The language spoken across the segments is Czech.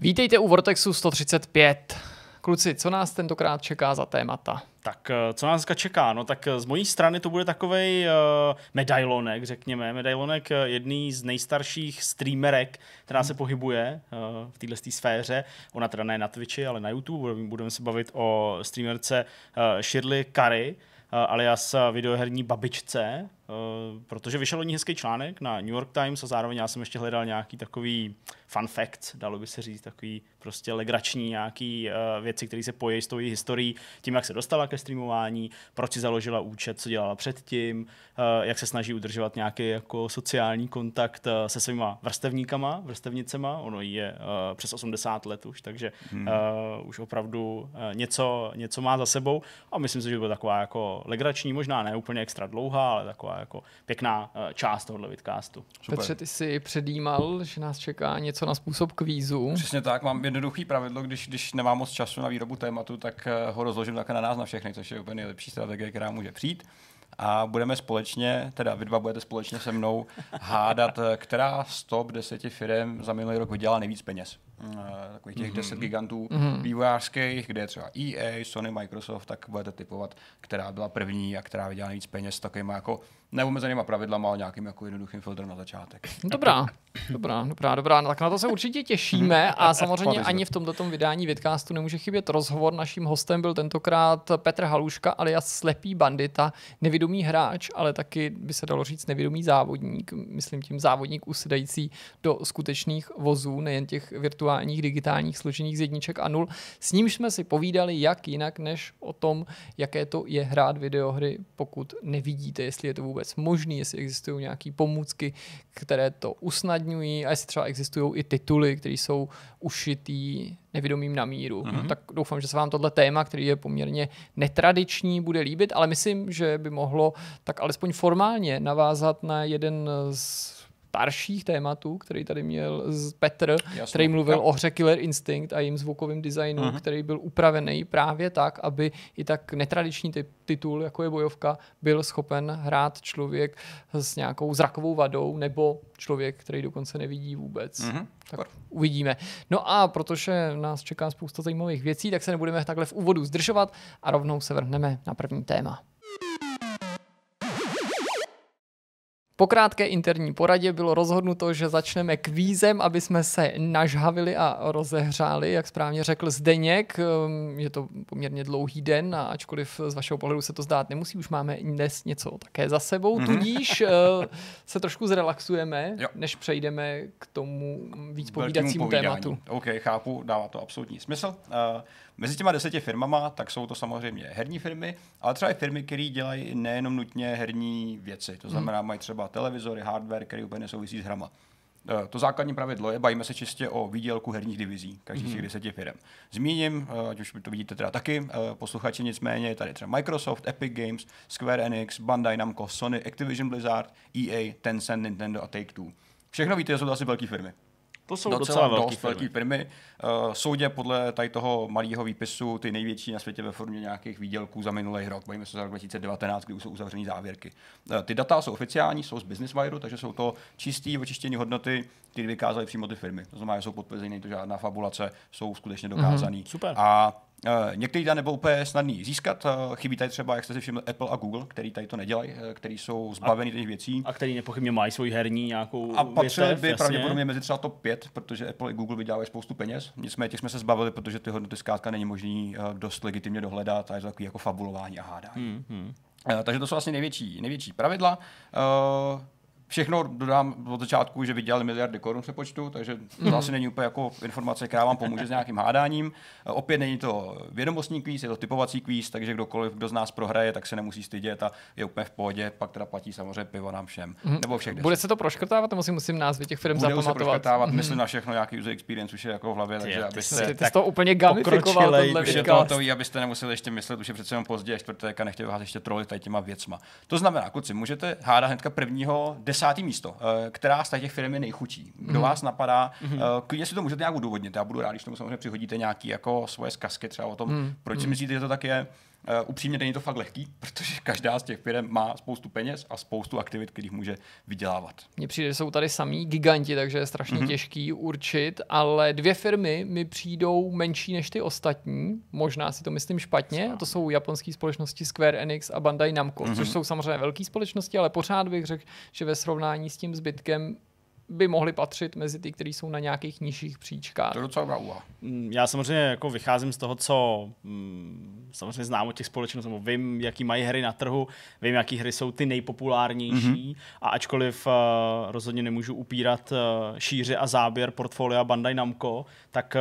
Vítejte u Vortexu 135. Kluci, co nás tentokrát čeká za témata? Tak eh, co nás dneska čeká? No tak eh, z mojí strany to bude takový uh, medailonek, řekněme. Medailonek jedný z nejstarších streamerek, která se pohybuje uh, v této sféře. Ona teda ne na Twitchi, ale na YouTube. Budeme se bavit o streamerce uh, Shirley Curry, uh, alias videoherní babičce, protože vyšel o ní hezký článek na New York Times a zároveň já jsem ještě hledal nějaký takový fun facts, dalo by se říct, takový prostě legrační nějaký uh, věci, které se pojí s tou historií, tím, jak se dostala ke streamování, proč si založila účet, co dělala předtím, uh, jak se snaží udržovat nějaký jako sociální kontakt uh, se svýma vrstevníkama, vrstevnicema, ono jí je uh, přes 80 let už, takže hmm. uh, už opravdu uh, něco, něco má za sebou a myslím si, že bude taková jako legrační, možná ne úplně extra dlouhá, ale taková jako pěkná uh, část tohohle vidcastu. Super. Petře, ty jsi předjímal, že nás čeká něco na způsob kvízu. Přesně tak, mám jednoduchý pravidlo, když, když nemám moc času na výrobu tématu, tak uh, ho rozložím také na nás na všechny, což je úplně nejlepší strategie, která může přijít a budeme společně, teda vy dva budete společně se mnou hádat, eh, která z top deseti firm za minulý rok vydělala nejvíc peněz. Takových těch mm-hmm. deset gigantů mm-hmm. vývojářských, kde je třeba EA, Sony, Microsoft, tak budete typovat, která byla první a která vydělala nejvíc peněz takovýma jako neomezenýma pravidlama, ale nějakým jako jednoduchým filtrem na začátek. Dobrá, dobrá, dobrá, dobrá. No, tak na to se určitě těšíme a samozřejmě ani v tomto vydání vidcastu nemůže chybět rozhovor. Naším hostem byl tentokrát Petr Haluška alias Slepý bandita, nevědomý hráč, ale taky by se dalo říct nevědomý závodník. Myslím tím závodník usedající do skutečných vozů, nejen těch virtuálních, digitálních, složených z jedniček a nul. S ním jsme si povídali jak jinak, než o tom, jaké to je hrát videohry, pokud nevidíte, jestli je to vůbec vůbec možný, jestli existují nějaké pomůcky, které to usnadňují a jestli třeba existují i tituly, které jsou ušitý nevědomým na míru. Mm-hmm. Tak doufám, že se vám tohle téma, který je poměrně netradiční, bude líbit, ale myslím, že by mohlo tak alespoň formálně navázat na jeden z starších tématů, který tady měl Petr, Jasně. který mluvil ja. o hře Killer Instinct a jejím zvukovým designu, uh-huh. který byl upravený právě tak, aby i tak netradiční typ, titul, jako je bojovka, byl schopen hrát člověk s nějakou zrakovou vadou nebo člověk, který dokonce nevidí vůbec. Uh-huh. Tak uvidíme. No a protože nás čeká spousta zajímavých věcí, tak se nebudeme takhle v úvodu zdržovat a rovnou se vrhneme na první téma. Po krátké interní poradě bylo rozhodnuto, že začneme kvízem, aby jsme se nažhavili a rozehřáli, jak správně řekl Zdeněk. Ehm, je to poměrně dlouhý den a ačkoliv z vašeho pohledu se to zdát nemusí, už máme dnes něco také za sebou, mm-hmm. tudíž eh, se trošku zrelaxujeme, jo. než přejdeme k tomu víc povídacímu tématu. OK, chápu, dává to absolutní smysl. Uh, Mezi těma deseti firmama, tak jsou to samozřejmě herní firmy, ale třeba i firmy, které dělají nejenom nutně herní věci. To znamená, mají třeba televizory, hardware, který úplně nesouvisí s hrama. Eh, to základní pravidlo je, bavíme se čistě o výdělku herních divizí, každých mm-hmm. těch deseti firm. Zmíním, eh, ať už to vidíte teda taky, eh, posluchači nicméně, tady třeba Microsoft, Epic Games, Square Enix, Bandai Namco, Sony, Activision Blizzard, EA, Tencent, Nintendo a Take-Two. Všechno víte, že jsou to asi velké firmy. To jsou docela, docela velké firmy. firmy. Uh, soudě podle tady toho malého výpisu ty největší na světě ve formě nějakých výdělků za minulý rok. Bojíme se za rok 2019, kdy už jsou uzavřené závěrky. Uh, ty data jsou oficiální, jsou z Business Wire, takže jsou to čistý, očištěné hodnoty, které vykázaly přímo ty firmy. To znamená, že jsou podpořeny, to žádná fabulace, jsou skutečně dokázané. Mm-hmm, super. A některý data nebyl úplně snadný získat. Uh, chybí tady třeba, jak jste si všimli, Apple a Google, který tady to nedělají, uh, který jsou zbaveni těch věcí. A který nepochybně mají svoji herní nějakou A patřili by jasně. pravděpodobně mezi třeba top 5, protože Apple i Google vydělávají spoustu peněz. Nicméně těch jsme se zbavili, protože ty hodnoty zkrátka není možný dost legitimně dohledat a je to takový jako fabulování a hádání. Hmm, hmm. Takže to jsou vlastně největší, největší pravidla. Uh, Všechno dodám od začátku, že vydělali miliardy korun se počtu, takže to mm. asi není úplně jako informace, která vám pomůže s nějakým hádáním. Opět není to vědomostní kvíz, je to typovací kvíz, takže kdokoliv, kdo z nás prohraje, tak se nemusí stydět a je úplně v pohodě. Pak teda platí samozřejmě pivo nám všem. Mm. Nebo všech Bude se to proškrtávat, si musím názvy těch firm Bude zapamatovat? se proškrtávat, mm. myslím na všechno, nějaký user experience už je jako v hlavě, takže abyste... Ty, ty jsi to úplně gamifikoval, už je to hotový, abyste nemuseli ještě myslet, už je přece jenom pozdě, čtvrtek a nechtěli vás ještě trolit tady těma věcma. To znamená, kluci, můžete hádat hnedka prvního desátý místo Eh, která z těch firm je nejchučí. Kdo mm. vás napadá, mm-hmm. klidně si to můžete nějak udůvodnit. Já budu rád, když tomu samozřejmě přihodíte nějaký jako svoje zkazky třeba o tom, mm. proč si mhm. myslíte, že to tak je. Uh, upřímně není to fakt lehký, protože každá z těch firm má spoustu peněz a spoustu aktivit, kterých může vydělávat. Mně přijde, že jsou tady samý giganti, takže je strašně mm-hmm. těžký určit, ale dvě firmy mi přijdou menší než ty ostatní, možná si to myslím špatně, a to jsou japonské společnosti Square Enix a Bandai Namco, mm-hmm. což jsou samozřejmě velké společnosti, ale pořád bych řekl, že ve srovnání s tím zbytkem by mohly patřit mezi ty, které jsou na nějakých nižších příčkách. To je docela úvaha. Mm, já samozřejmě jako vycházím z toho, co mm, samozřejmě znám o těch společností, nebo vím, jaký mají hry na trhu, vím, jaký hry jsou ty nejpopulárnější mm-hmm. a ačkoliv uh, rozhodně nemůžu upírat uh, šíře a záběr portfolia Bandai Namco, tak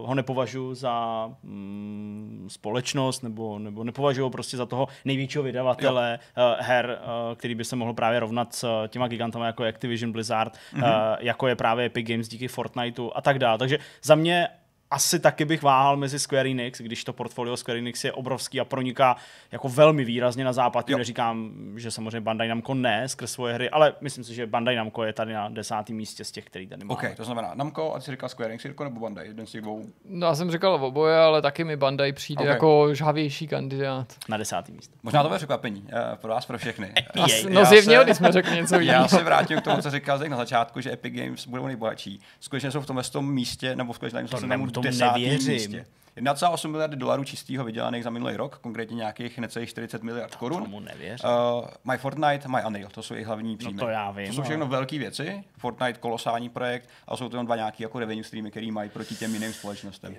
uh, ho nepovažuji za mm, společnost, nebo, nebo nepovažuji ho prostě za toho největšího vydavatele uh, her, uh, který by se mohl právě rovnat s těma gigantama jako Activision Blizzard, mm-hmm uh, jako je právě Epic Games díky Fortniteu a tak dále. Takže za mě asi taky bych váhal mezi Square Enix, když to portfolio Square Enix je obrovský a proniká jako velmi výrazně na západ. Tím neříkám, že samozřejmě Bandai Namco ne skrz svoje hry, ale myslím si, že Bandai Namco je tady na desátém místě z těch, který tady má. OK, to znamená Namco a ty jsi říkal Square Enix Jirko, nebo Bandai, jeden z těch dvou? No, já jsem říkal oboje, ale taky mi Bandai přijde okay. jako žhavější kandidát. Na desátý místo. Možná to bude překvapení uh, pro vás, pro všechny. As, no zjevně, když jsme řekli něco jiného. Já se vrátím k tomu, co říkal na začátku, že Epic Games budou nejbohatší. Skutečně jsou v tom, v tom místě, nebo skutečně to tomu nevěřím. Místě. 1,8 miliardy dolarů čistého vydělaných za minulý rok, konkrétně nějakých necelých 40 miliard korun. Tomu nevěř. Uh, My Fortnite, My Unreal, to jsou jejich hlavní příjmy. No to já vím. To jsou všechno ale... velké věci. Fortnite kolosální projekt, a jsou to jenom dva nějaký jako revenue streamy, který mají proti těm jiným společnostem.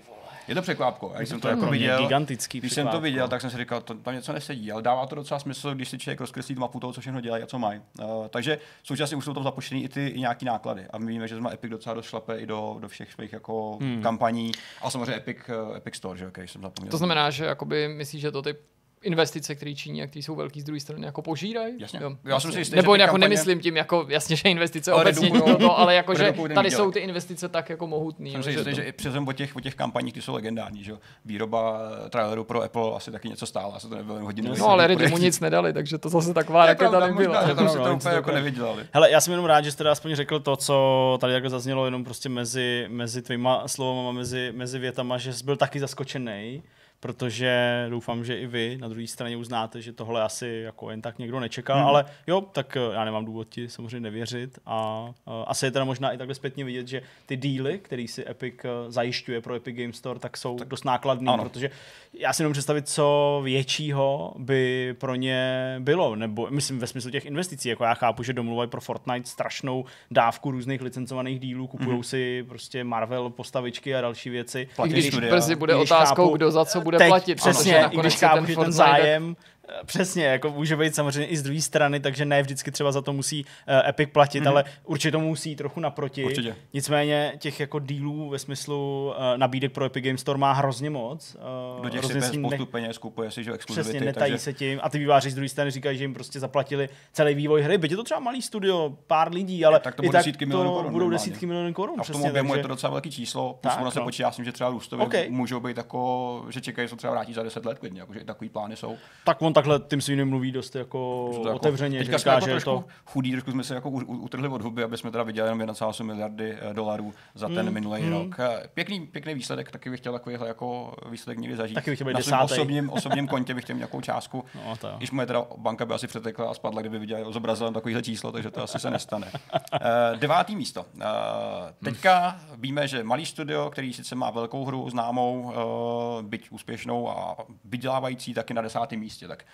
Je to překvapko. Když jsem to, jako viděl, gigantický když jsem to viděl, tak jsem si říkal, to tam něco nesedí, ale dává to docela smysl, když si člověk rozkreslí mapu toho, co všechno dělají a co mají. Uh, takže současně už jsou tam započtení i ty i nějaký náklady. A my víme, že jsme Epic docela dost šlape i do, do všech svých jako hmm. kampaní. A samozřejmě Epic, uh, Epic Store, že okay, jsem zapomněl. To znamená, že jakoby myslíš, že to ty investice, které činí a které jsou velký z druhé strany, jako požírají. Jasně. Jo, Já jsem si jistý, Nebo jako kampaně... nemyslím tím, jako jasně, že investice ale obecně to, to, ale jako, že tady jsou ty investice tak jako mohutný. Jsem si jistý, že, i o těch, o těch kampaních, ty jsou legendární, že Výroba traileru pro Apple asi taky něco stála, asi to nebylo hodinu. No, ale lidi mu nic nedali, takže to zase taková raketa nebyla. Že to, to úplně jako nevydělali. Hele, já jsem jenom rád, že jste aspoň řekl to, co tady jako zaznělo jenom prostě mezi, mezi tvýma slovama, mezi, mezi větama, že jsi byl taky zaskočený protože doufám, že i vy na druhé straně uznáte, že tohle asi jako jen tak někdo nečekal, hmm. ale jo, tak eh, já nemám důvod ti samozřejmě nevěřit a, a asi je teda možná i takhle zpětně vidět, že ty díly, který si Epic eh, zajišťuje pro Epic Game Store, tak jsou tak, dost nákladný, ano. protože já si nemůžu představit, co většího by pro ně bylo, nebo myslím ve smyslu těch investicí, jako já chápu, že domluvají pro Fortnite strašnou dávku různých licencovaných dílů, kupují hmm. si prostě Marvel postavičky a další věci. I když brzy bude otázkou, chápu, kdo za co bude teď, platit. Přesně, i když chápu, že ten zájem Přesně, jako může být samozřejmě i z druhé strany, takže ne vždycky třeba za to musí uh, Epic platit, mm-hmm. ale určitě to musí trochu naproti. Určitě. Nicméně těch jako dílů ve smyslu uh, nabídek pro Epic Game Store má hrozně moc. Uh, Do těch si spoustu ne... peněz kupuje si, že exkluzivity. Přesně, netají takže... se tím a ty výváři z druhé strany říkají, že jim prostě zaplatili celý vývoj hry. Byť je to třeba malý studio, pár lidí, ale tak to budou desítky milionů korun. Budou desítky milionů korun. A v tom objemu je to docela velký číslo. Tak, ono se no. počítá, že třeba růstově okay. můžou být jako, že čekají, že to třeba vrátí za 10 let klidně, jako, že takový plány jsou. Tak on takhle tím svým mluví dost jako to jako, otevřeně. Teďka že jsme jako že to... chudý, trošku jsme se jako utrhli od huby, aby jsme teda viděli jenom 1,8 miliardy eh, dolarů za ten mm, minulý mm. rok. Eh, pěkný, pěkný výsledek, taky bych chtěl takovýhle jako výsledek někdy zažít. Taky bych chtěl být Na svém osobním, osobním kontě bych chtěl nějakou částku. No, to Když moje teda banka by asi přetekla a spadla, kdyby viděl zobrazil takovýhle číslo, takže to asi se nestane. uh, devátý místo. Uh, teďka víme, že malý studio, který sice má velkou hru známou, uh, byť úspěšnou a vydělávající, taky na desátém místě. Tak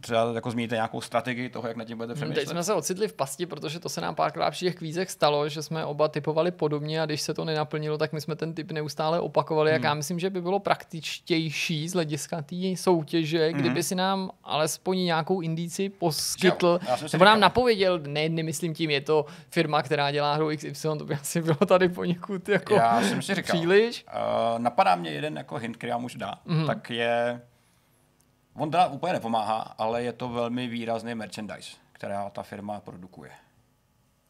třeba jako zmíníte nějakou strategii toho, jak na tím budete přemýšlet? Teď jsme se ocitli v pasti, protože to se nám párkrát při těch kvízech stalo, že jsme oba typovali podobně a když se to nenaplnilo, tak my jsme ten typ neustále opakovali. Hmm. Jak já myslím, že by bylo praktičtější z hlediska té soutěže, hmm. kdyby si nám alespoň nějakou indici poskytl, nebo nám napověděl, ne, nemyslím tím, je to firma, která dělá hru XY, to by asi bylo tady poněkud jako já jsem si říkal, příliš. Uh, napadá mě jeden jako hint, který já můžu dát, hmm. tak je On teda úplně nepomáhá, ale je to velmi výrazný merchandise, která ta firma produkuje.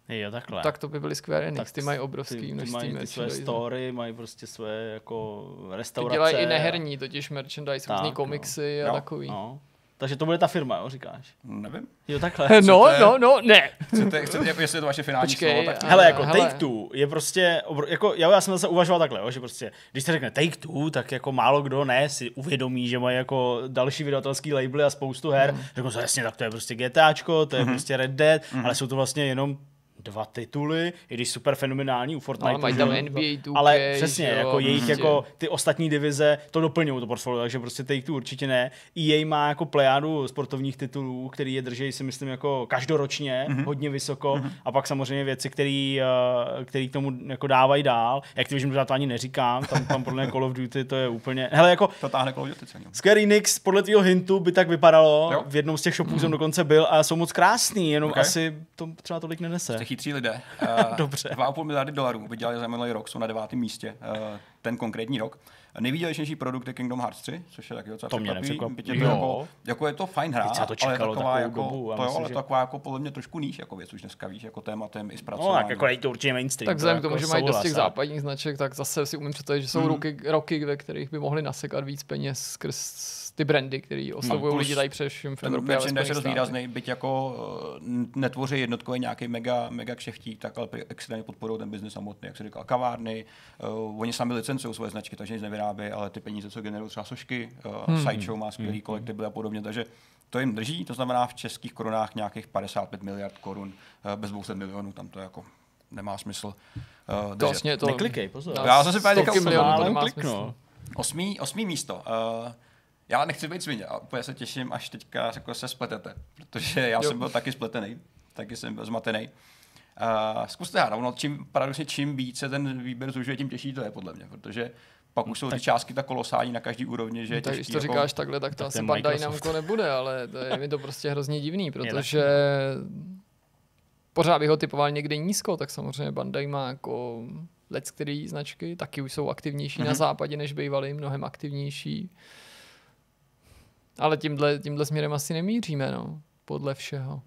Jo, takhle. Tak to by byly Square Enix, tak ty mají obrovský ty, množství ty mají ty své story, mají prostě své jako restaurace. Ty dělají i neherní, totiž merchandise, různý komiksy no. a jo, takový. No. Takže to bude ta firma, jo, říkáš? Nevím. Jo, takhle. No, Chcete- no, no, ne. Chcete, chcete, jako jestli je to vaše finální Počkej, slovo, tak Hele, jako hele. Take Two je prostě, obro, jako, já, já jsem zase uvažoval takhle, jo, že prostě, když se řekne Take Two, tak jako málo kdo ne si uvědomí, že mají jako další vydavatelský labely a spoustu her. Mm. Řeknu se jasně, tak to je prostě GTAčko, to je mm. prostě Red Dead, mm. ale jsou to vlastně jenom dva tituly, i když super fenomenální u Fortnite. Ale mají tam NBA 2K, Ale přesně, jo, jako jejich prostě. jako ty ostatní divize to doplňují to portfolio, takže prostě Take Two určitě ne. EA má jako plejádu sportovních titulů, který je drží si myslím jako každoročně, mm-hmm. hodně vysoko mm-hmm. a pak samozřejmě věci, který, eh, který k tomu jako dávají dál. Activision možná to ani neříkám, tam, tam podle mě Call of Duty to je úplně, hele jako to táhne Call of Duty. Square Enix podle tvého hintu by tak vypadalo, Jo. v jednom z těch shopů jsem dokonce byl a jsou moc krásný, jenom Okay. asi to třeba tolik nenese. Chytří lidé. Uh, Dobře. 2,5 miliardy dolarů vydělali za minulý rok, jsou na devátém místě, uh, ten konkrétní rok. Nejvýdělečnější produkt je Kingdom Hearts 3, což je taky docela To mě nepřekvapí. je Jo. jako, jako, je to fajn hra, to ale je čekalo taková jako, dobu to jo, myslím, ale že- taková jako podle mě trošku níž jako věc už dneska víš, jako tématem i No, zpracování. tak jako není to určitě mainstream. Tak to vzhledem k jako tomu, že mají dost těch západních značek, tak zase si umím představit, že jsou Mhm. roky, roky, ve kterých by mohli nasekat víc peněz skrz ty brandy, které oslovují plus lidi tady především v ten Evropě merchandise je dost výrazný, byť jako uh, netvoří jednotkově nějaký mega, mega kšeftík, tak ale extrémně podporují ten biznis samotný, jak se říkal, kavárny, uh, oni sami licencují svoje značky, takže nic nevyrábí, ale ty peníze, co generují třeba sošky, uh, Hmm. Sideshow má skvělý kolektivy a podobně, takže to jim drží, to znamená v českých korunách nějakých 55 miliard korun, uh, bez 200 milionů, tam to jako nemá smysl uh, To vlastně to... Neklikej, pozor. Já jsem si právě říkal, kliknu. Osmý, osmý místo. Uh, já nechci být svině a úplně se těším, až teďka jako se spletete, protože já Jo. jsem byl taky spletený, taky jsem byl zmatený. Uh, zkuste hádat, ono čím, paradoxně čím více ten výběr zužuje, tím těžší to je podle mě, protože pak už jsou ty částky tak kolosální na každý úrovni, že je No, tak když to jako, říkáš takhle, tak to Tak asi Bandai. Namco nebude, ale to je mi to prostě hrozně divný, protože pořád bych ho typoval někde nízko, tak samozřejmě Bandai má jako let, který značky taky už jsou aktivnější mm-hmm. na Mhm. západě, než bývaly, mnohem aktivnější. Ale tímhle, tímhle směrem asi nemíříme, no, podle všeho.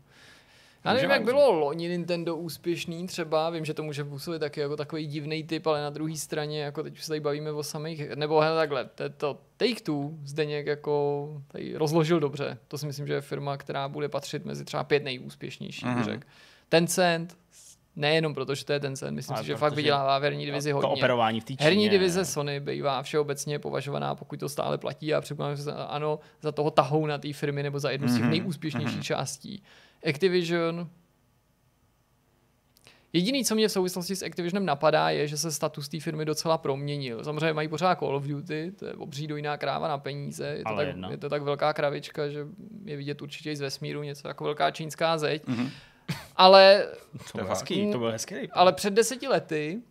Já nevím, jak bylo loni Nintendo úspěšný třeba, vím, že to může působit taky jako takový divný typ, ale na druhé straně, jako teď už se tady bavíme o samých, nebo hele takhle, to, to Take-Two Zdeněk jako tady rozložil dobře. To si myslím, že je firma, která bude patřit mezi třeba pět nejúspěšnějších, Mhm. mm-hmm. řekl. Tencent, nejenom proto, že to je Tencent, myslím Ale si, že fakt vydělává v herní divizi to hodně. operování v té Číně. Herní divize Sony bývá všeobecně považovaná, pokud to stále platí a předpokládám, že ano, za toho tahou na té firmy nebo za jednu z těch Mhm, nejúspěšnějších částí. Activision, Jediný, co mě v souvislosti s Activisionem napadá, je, že se status té firmy docela proměnil. Samozřejmě mají pořád Call of Duty, to je obří dojná kráva na peníze, je to, Ale tak, jedna. je to tak velká kravička, že je vidět určitě i z vesmíru něco jako velká čínská zeď. Mhm. Ale To byl hezký, to byl hezký. ale před deseti lety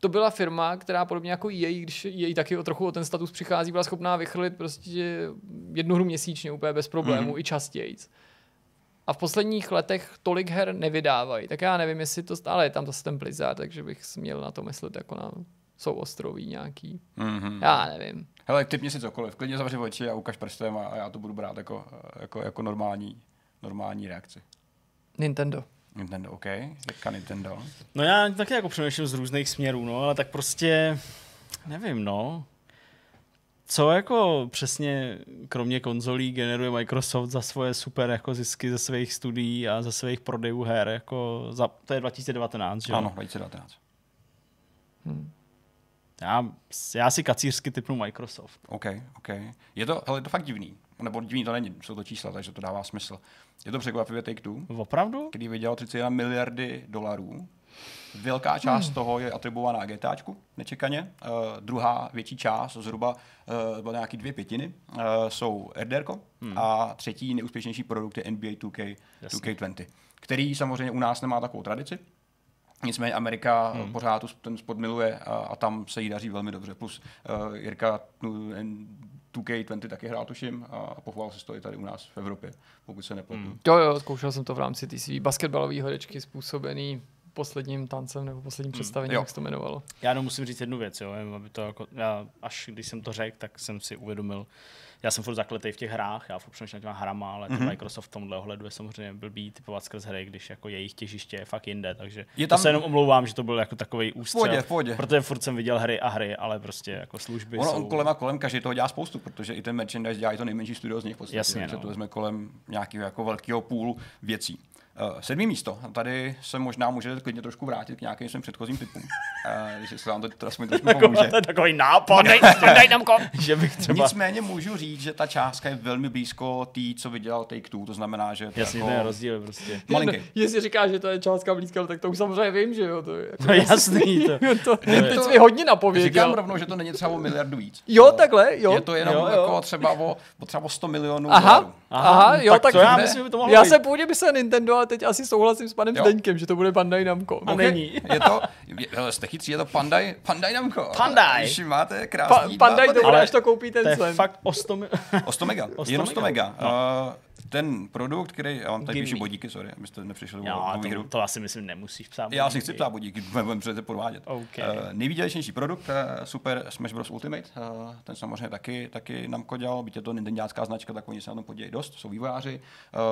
to byla firma, která podobně jako její, když její taky o trochu o ten status přichází, byla schopná vychrlit prostě jednu hru měsíčně úplně bez problémů, Mhm. i častěji. A v posledních letech tolik her nevydávají. Tak já nevím, jestli to stále je tam zase ten Blizzard, takže bych měl na to myslet jako na jsou ostroví nějaký. Mhm. Já nevím. Hele, typni si cokoliv, klidně zavři oči a ukaž prstem a, a já to budu brát jako, jako, jako normální, normální reakci. Nintendo. Nintendo, OK, jaká Nintendo. No já taky jako přemýšlím z různých směrů, no, ale tak prostě, nevím, no. Co jako přesně, kromě konzolí, generuje Microsoft za svoje super jako zisky ze svých studií a ze svých prodejů her, jako za, to je 2019, že jo? Ano, 2019. Já, já si kacířsky typnu Microsoft. OK, OK. Je to, hele, je to fakt divný. Nebo divný to není, jsou to čísla, takže to dává smysl. Je to překvapivě Take-Two, Opravdu? který vydělal 31 miliardy dolarů. Velká část hmm. toho je atribuovaná GTAčku, nečekaně. Uh, druhá větší část, zhruba uh, byla nějaký dvě pětiny, uh, jsou RDRko hmm. a třetí nejúspěšnější produkt je NBA 2K, Jasně. 2K20, který samozřejmě u nás nemá takovou tradici, Nicméně Amerika hmm. pořád tu, ten sport miluje a, a tam se jí daří velmi dobře. Plus uh, Jirka tu, en- 2K20 taky hrál, tuším, a, a pochoval se to i tady u nás v Evropě, pokud se nepletu. Hmm. Jo, jo, zkoušel jsem to v rámci té svý basketbalové horečky způsobený posledním tancem nebo posledním představením, jo. jak se to jmenovalo. Já jenom musím říct jednu věc, jo, aby to jako, já, až když jsem to řekl, tak jsem si uvědomil, já jsem furt zakletej v těch hrách, já furt přemýšlím těma hrama, ale mm-hmm. Microsoft v tomhle ohledu je samozřejmě blbý typovat skrz hry, když jako jejich těžiště je fakt jinde, takže Je tam... to se jenom omlouvám, že to byl jako takový ústřel, pohodě, v pohodě. protože furt jsem viděl hry a hry, ale prostě jako služby Ono jsou... on kolem a kolem každý toho dělá spoustu, protože i ten merchandise dělá i to nejmenší studio z nich v podstatě, Jasně, takže no. to jsme kolem nějakého jako velkého půlu věcí. Uh, sedmý místo. Tady se možná můžete klidně trošku vrátit k nějakým svým předchozím typům. Uh, když se vám to aspoň trošku pomůže. to je takový nápad, Daj nám ko! že bych třeba... Nicméně můžu říct, že ta částka je velmi blízko té, co vydělal Take Two, to znamená, že to Jasně, jako ten rozdíl prostě. malinký. Jestli říkáš, že to je částka blízká, tak to už samozřejmě vím, že jo. To je jako No jasný, to. to, teď jsi mi hodně napověděl. Říkám rovnou, že to není třeba o miliardu víc. Jo, takhle, jo. Je to jenom jo, jo. jako třeba o, o třeba o 100 milionů Aha, dolarů. aha, jo, tak tak, to já myslím, že by to mohlo Já se původně myslel Nintendo, ale teď asi souhlasím s panem Jo. Zdeňkem, že to bude Bandai Namco. A Ok. není. Je to, je, hele, jste chytří, je to Pandai, Pandai Namco. Bandai. Když máte Pa, krásný Bandai dva to bude, Ale až to koupí ten To je sen. fakt o 100 mil... O 100 mega, O 100 jenom 100 mega. mega. Uh, ten produkt, který, já vám tady Give píšu me. bodíky, sorry, abyste nepřišli Já, o to, hru. to asi myslím nemusíš psát. Já si chci ptát bodíky, budeme přece podvádět. OK. Uh, nejvýdělečnější produkt, uh, Super Smash Bros. Ultimate, uh, ten samozřejmě taky, taky Namco dělal, byť je to Nintendácká značka, tak oni se na tom podílejí dost, jsou vývojáři,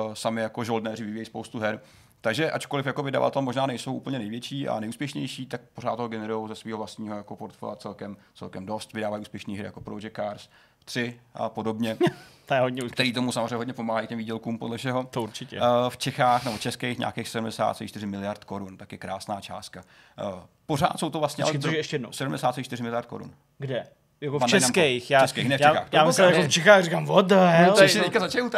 uh, sami jako žoldnéři vyvíjejí spoustu her. Takže ačkoliv jako vydavatel možná nejsou úplně největší a nejúspěšnější, tak pořád toho generují ze svého vlastního jako portfolia celkem, celkem dost. Vydávají úspěšné hry jako Project Cars 3 a podobně, To je hodně který tomu samozřejmě hodně pomáhají těm výdělkům podle všeho. To určitě. Uh, v Čechách nebo českých nějakých 74 miliard korun, taky krásná částka. Uh, pořád jsou to vlastně... Počkej, ale cože ještě jednou? 74 miliard korun. Kde? Jako v Namco. českých. Já, Českých, ne v já, Čechách. já To myslel, koukám. jako v Čechách, říkám, what the hell? to je- Češi teďka začali.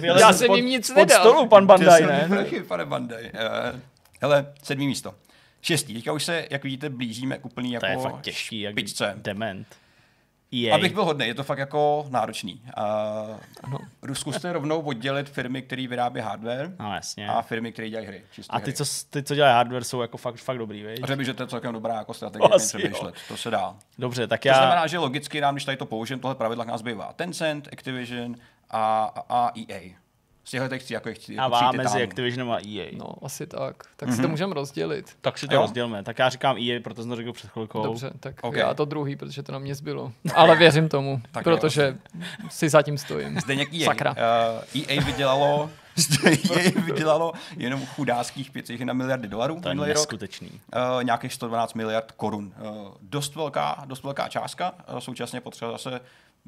Vylez Já jsem pod- jim nic pod nedal. stolu, pan Bandai, To ne? prachy, pane Bandai. Uh, hele, sedmý místo. Šestý. Teďka už se, jak vidíte, blížíme k úplný jako To je fakt těžký, jak špičce. dement. EA. Abych byl hodný, je to fakt jako náročný. Ano. Uh, zkuste rovnou oddělit firmy, které vyrábí hardware No jasně. a firmy, které dělají hry. čistě A ty, hry. co, ty, co dělají hardware, jsou jako fakt, fakt dobrý, viď? Řekl bych, že to je celkem dobrá jako strategie, Asi přemýšlet. To se dá. Dobře, tak To já... znamená, že logicky nám, když tady to použijeme, tohle pravidla nás bývá Tencent, Activision a, a, a EA. Z těchto těch tří jako chci. a jako tří vám mezi. Activisionem a EA. No, asi tak. Tak si to můžeme rozdělit. Tak si to Jo. rozdělme. Tak já říkám EA, proto jsem to řekl před chvilkou. Dobře, tak OK. já to druhý, protože to na mě zbylo. Ale věřím tomu, Tak protože si zatím stojím. Zdeněk EA. Sakra. Uh, EA vydělalo, EA vydělalo jenom chudáckých 5,1 miliardy dolarů To je minulý rok. neskutečný. Uh, nějakých 112 miliard korun. Uh, dost, velká, dost velká částka. Uh, současně potřeba zase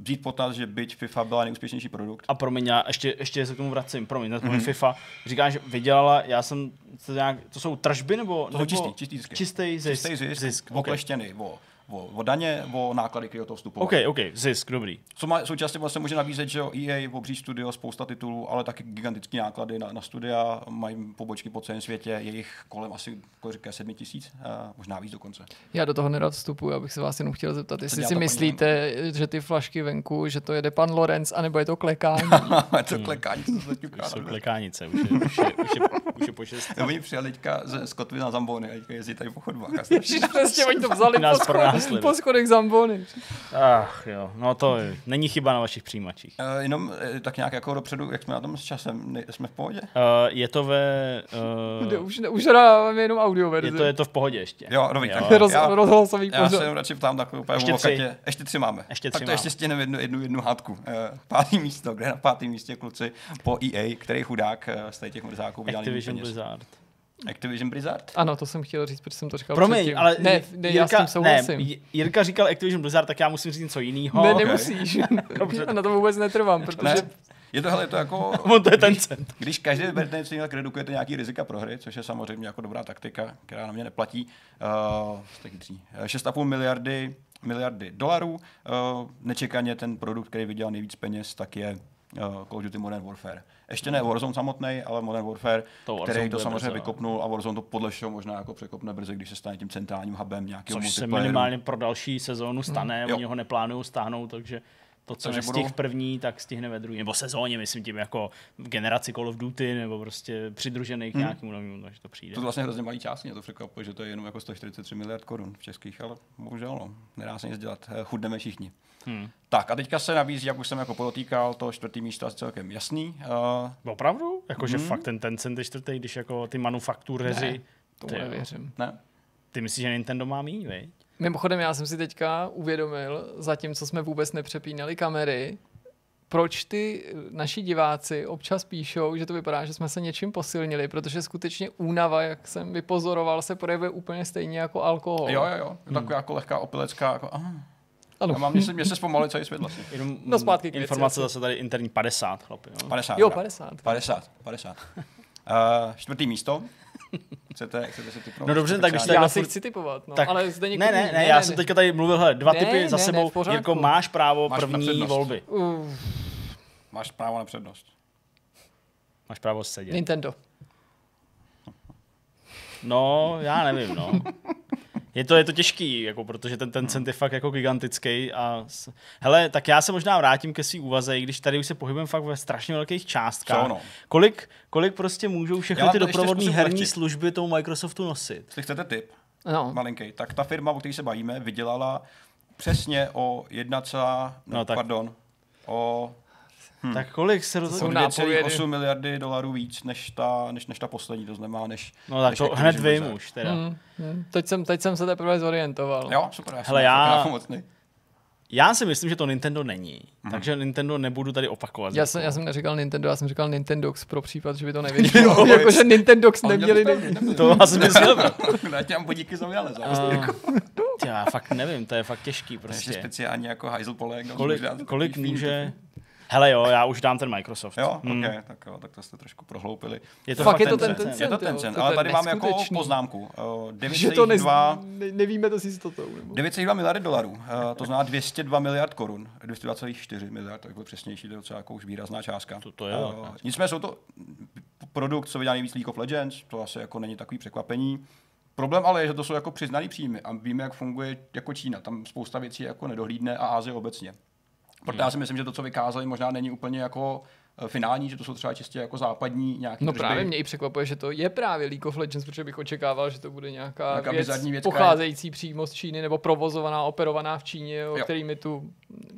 vzít potaz, že byť FIFA byla nejúspěšnější produkt. A promiň, já ještě, ještě se k tomu vracím. Promiň, mm-hmm. Mhm. FIFA. Říkáš, že vydělala, já jsem, to, nějak, to jsou tržby nebo? To jsou nebo čistý, čistý zisky. Čistý zisk. Čistý zisk, zisk. OK, okleštěný o, o, o daně, o náklady, které do toho vstupují. OK, OK, zisk, dobrý. Co má, současně vlastně může nabízet, že jo, EA, obří studio, spousta titulů, ale taky gigantické náklady na, na studia, mají pobočky po celém světě, je jich kolem asi, kolik říká, sedmi tisíc, uh, možná víc dokonce. Já do toho nerad vstupuji, abych se vás jenom chtěl zeptat, jestli si paní myslíte, že ty flašky venku, že to jede pan Lorenz, anebo je to klekání. to klekání, co se. Jsou klekánice, už je, už je, už je, už je po šest. Oni přijeli teďka ze Skotvy na Zambony a jezdí tady po chodbách. Ježiš, přesně, oni to vzali Nás pronásledují. po schodech Zambony. Ach jo, no to je, není chyba na vašich přijímačích. Uh, jenom uh, tak nějak jako dopředu, jak jsme na tom s časem, ne, jsme v pohodě? Uh, je to ve... Kde Uh, už, už dáváme jenom audio verzi. je, to, je to v pohodě ještě. Jo, dobrý, tak Roz, já- rozhlasový Já se pořad. jenom radši ptám takhle úplně Ještě tři. Ještě tři máme. Ještě tak tři to ještě máme. stěneme jednu, jednu, jednu hádku. Uh, pátý místo, kde na pátém místě kluci po EA, který chudák uh, z tady těch mrzáků vydělal Activision peněz. Blizzard. Activision Blizzard? Ano, to jsem chtěl říct, protože jsem to říkal Promiň, předtím. ale ne, ne, já s tím souhlasím. Ne, Jirka říkal Activision Blizzard, tak já musím říct něco jiného. Ne, nemusíš. a na to vůbec netrvám, protože Ne? Je to, hele, je to jako... On to je ten cent. Když každý berete něco jinak, redukujete nějaký rizika pro hry, což je samozřejmě jako dobrá taktika, která na mě neplatí. Uh. Eh, 6,5 miliardy, miliardy dolarů. Uh, nečekaně ten produkt, který vydělal nejvíc peněz, tak je uh, Call of Duty Modern Warfare. Ještě ne Warzone samotný, ale Modern Warfare, To Warzone který to samozřejmě brzo. vykopnul a Warzone to podle všeho možná jako překopne brzy, když se stane tím centrálním hubem nějakého Což se minimálně pro další sezónu stane, jo. oni ho neplánují stáhnout, takže To, co nestihl budou... v první, tak stihne ve druhé. Nebo sezóně, myslím tím, jako v generaci Call of Duty, nebo prostě přidružených hmm. nějakým novým, takže to přijde. To vlastně hrozně malý část, mě to překvapuje, že to je jenom jako 143 miliard korun v českých, ale bohužel no, nedá se nic dělat, eh, chudneme všichni. Hmm. Tak a teďka se nabízí, jak už jsem jako podotýkal, to čtvrtý místo asi celkem jasný. Uh, Opravdu? Jakože hmm. fakt ten Tencent je čtvrtý, když jako ty manufaktureři... Ne, to nevěřím. Ne? Ty myslíš, že Nintendo má míň, viď? Mimochodem, já jsem si teďka uvědomil, zatímco jsme vůbec nepřepínali kamery, proč ty naši diváci občas píšou, že to vypadá, že jsme se něčím posilnili, protože skutečně únava, jak jsem vypozoroval, se projevuje úplně stejně jako alkohol. Jo, jo, jo. Hmm. Taková jako lehká opilecká, jako, aha. Ano. Já mám, myslím, mě se zpomalil celý svět vlastně. Jenom no zpátky informace zase tady interní 50, chlapi. Jo? 50. Jo, 50. 50, 50. Uh, čtvrtý místo. Chcete, chcete si typnout? No dobře, tak když tak... Já si chci typovat, no, tak... ale zde ne, ne, ne, ne, já ne, jsem teďka tady mluvil, hele, dva ne, typy za ne, sebou, ne, jako máš právo máš první volby. Uh. Máš právo na přednost. Máš právo sedět. Nintendo. No, já nevím, no. Je to, je to těžký, jako, protože ten, ten cent je fakt jako gigantický. A, hele, tak já se možná vrátím ke svý úvaze, i když tady už se pohybujeme fakt ve strašně velkých částkách. Co, no. kolik, kolik prostě můžou všechny ty doprovodné herní služby tomu Microsoftu nosit? Jestli chcete tip, no. malinký, tak ta firma, o které se bavíme, vydělala přesně o 1, no, tak... pardon, o Hmm. Tak kolik se to jsou 2,8 miliardy dolarů víc než ta, než, než ta poslední, to znamená než... No tak než to hned vím už teda. Hmm. Hmm. Teď, jsem, teď jsem se teprve zorientoval. Jo, super, já Hele, já, já si myslím, že to Nintendo není, mm-hmm. takže Nintendo nebudu tady opakovat. Já jsem, já jsem neříkal Nintendo, já jsem říkal Nintendox pro případ, že by to nevěděl. Jakože Nintendox neměli. Ne... To já jsem myslel. Já tě mám podíky za mě, Já fakt nevím, to je fakt těžký prostě. Ještě speciálně jako Heiselpole. Kolik, kolik může... Hele jo, já už dám ten Microsoft. Jo, hmm. okay, tak jo, tak to jste trošku prohloupili. Je to fakt, je to ten Tencent, Je to Tencent, ale tady máme jako poznámku. Uh, 9,2 ne, nevíme to s jistotou. 9,2 miliardy dolarů, uh, to znamená 202 miliard korun, 202,4 miliard, tak bylo přesnější, to je docela jako už výrazná částka. To, to je. Uh, nicméně jsou to produkt, co vydá nejvíc League of Legends, to asi jako není takový překvapení. Problém ale je, že to jsou jako přiznaný příjmy a víme, jak funguje jako Čína. Tam spousta věcí jako nedohlídne a Ázie obecně. Protože já si myslím, že to, co vykázali, možná není úplně jako eh, finální, že to jsou třeba čistě jako západní nějaký No tržby. právě mě i překvapuje, že to je právě League of Legends, protože bych očekával, že to bude nějaká, nějaká věc, věc pocházející je... přímo z Číny nebo provozovaná, operovaná v Číně, o kterými tu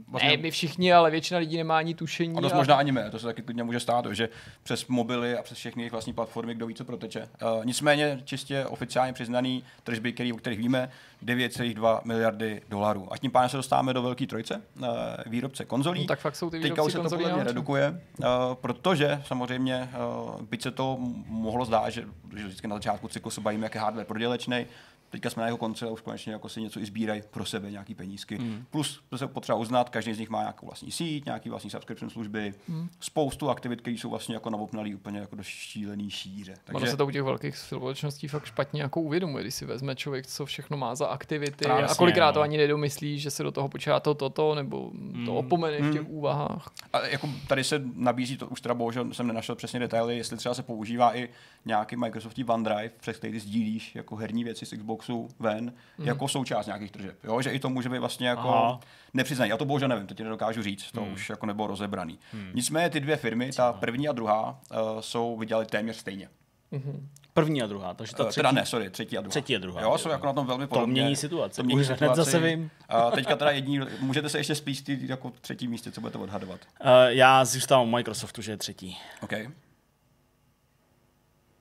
vlastně... ne my všichni, ale většina lidí nemá ani tušení. A dost a... možná ani my, to se taky klidně může stát, že přes mobily a přes všechny jejich vlastní platformy, kdo ví, co proteče. Uh, nicméně čistě oficiálně přiznaný tržby, který, o kterých víme, 9,2 miliardy dolarů. A tím pádem se dostáváme do velké trojce, uh, výrobce konzolí. No, tak fakt jsou ty Teďka už se to podle mě redukuje, uh, protože samozřejmě, uh, byť se to mohlo zdát, že, že vždycky na začátku cyklu se bavíme, jak je hardware prodělečný, teďka jsme na jeho konci a už konečně jako si něco i sbírají pro sebe, nějaký penízky. Mm. Plus to se potřeba uznat, každý z nich má nějakou vlastní síť, nějaký vlastní subscription služby, mm. spoustu aktivit, které jsou vlastně jako navopnalý úplně jako do šílený šíře. Takže... Ono se to u těch velkých společností fakt špatně jako uvědomuje, když si vezme člověk, co všechno má za aktivity Právě a kolikrát no. to ani nedomyslí, že se do toho počítá to, toto, nebo mm. to opomene mm. v těch hmm. úvahách. A jako tady se nabízí, to už teda bohužel jsem nenašel přesně detaily, jestli třeba se používá i nějaký Microsoftí OneDrive, přes který sdílíš jako herní věci z Xboxu ven, mm. jako součást nějakých tržeb. Jo? Že i to může být vlastně jako Aha. nepřiznaný. Já to bohužel nevím, to ti nedokážu říct, to mm. už jako nebylo rozebraný. Mm. Nicméně ty dvě firmy, ta první a druhá, uh, jsou vydělali téměř stejně. Mm-hmm. První a druhá, takže ta třetí. Teda ne, sorry, třetí a druhá. Třetí a druhá. Jo, jsou jako na tom velmi podobně. To mění situaci. To mění situaci. hned zase vím. A teďka teda jediný, můžete se ještě spíš ty jako třetí místě, co budete odhadovat? Uh, já zůstávám Microsoftu, že je třetí. Okay.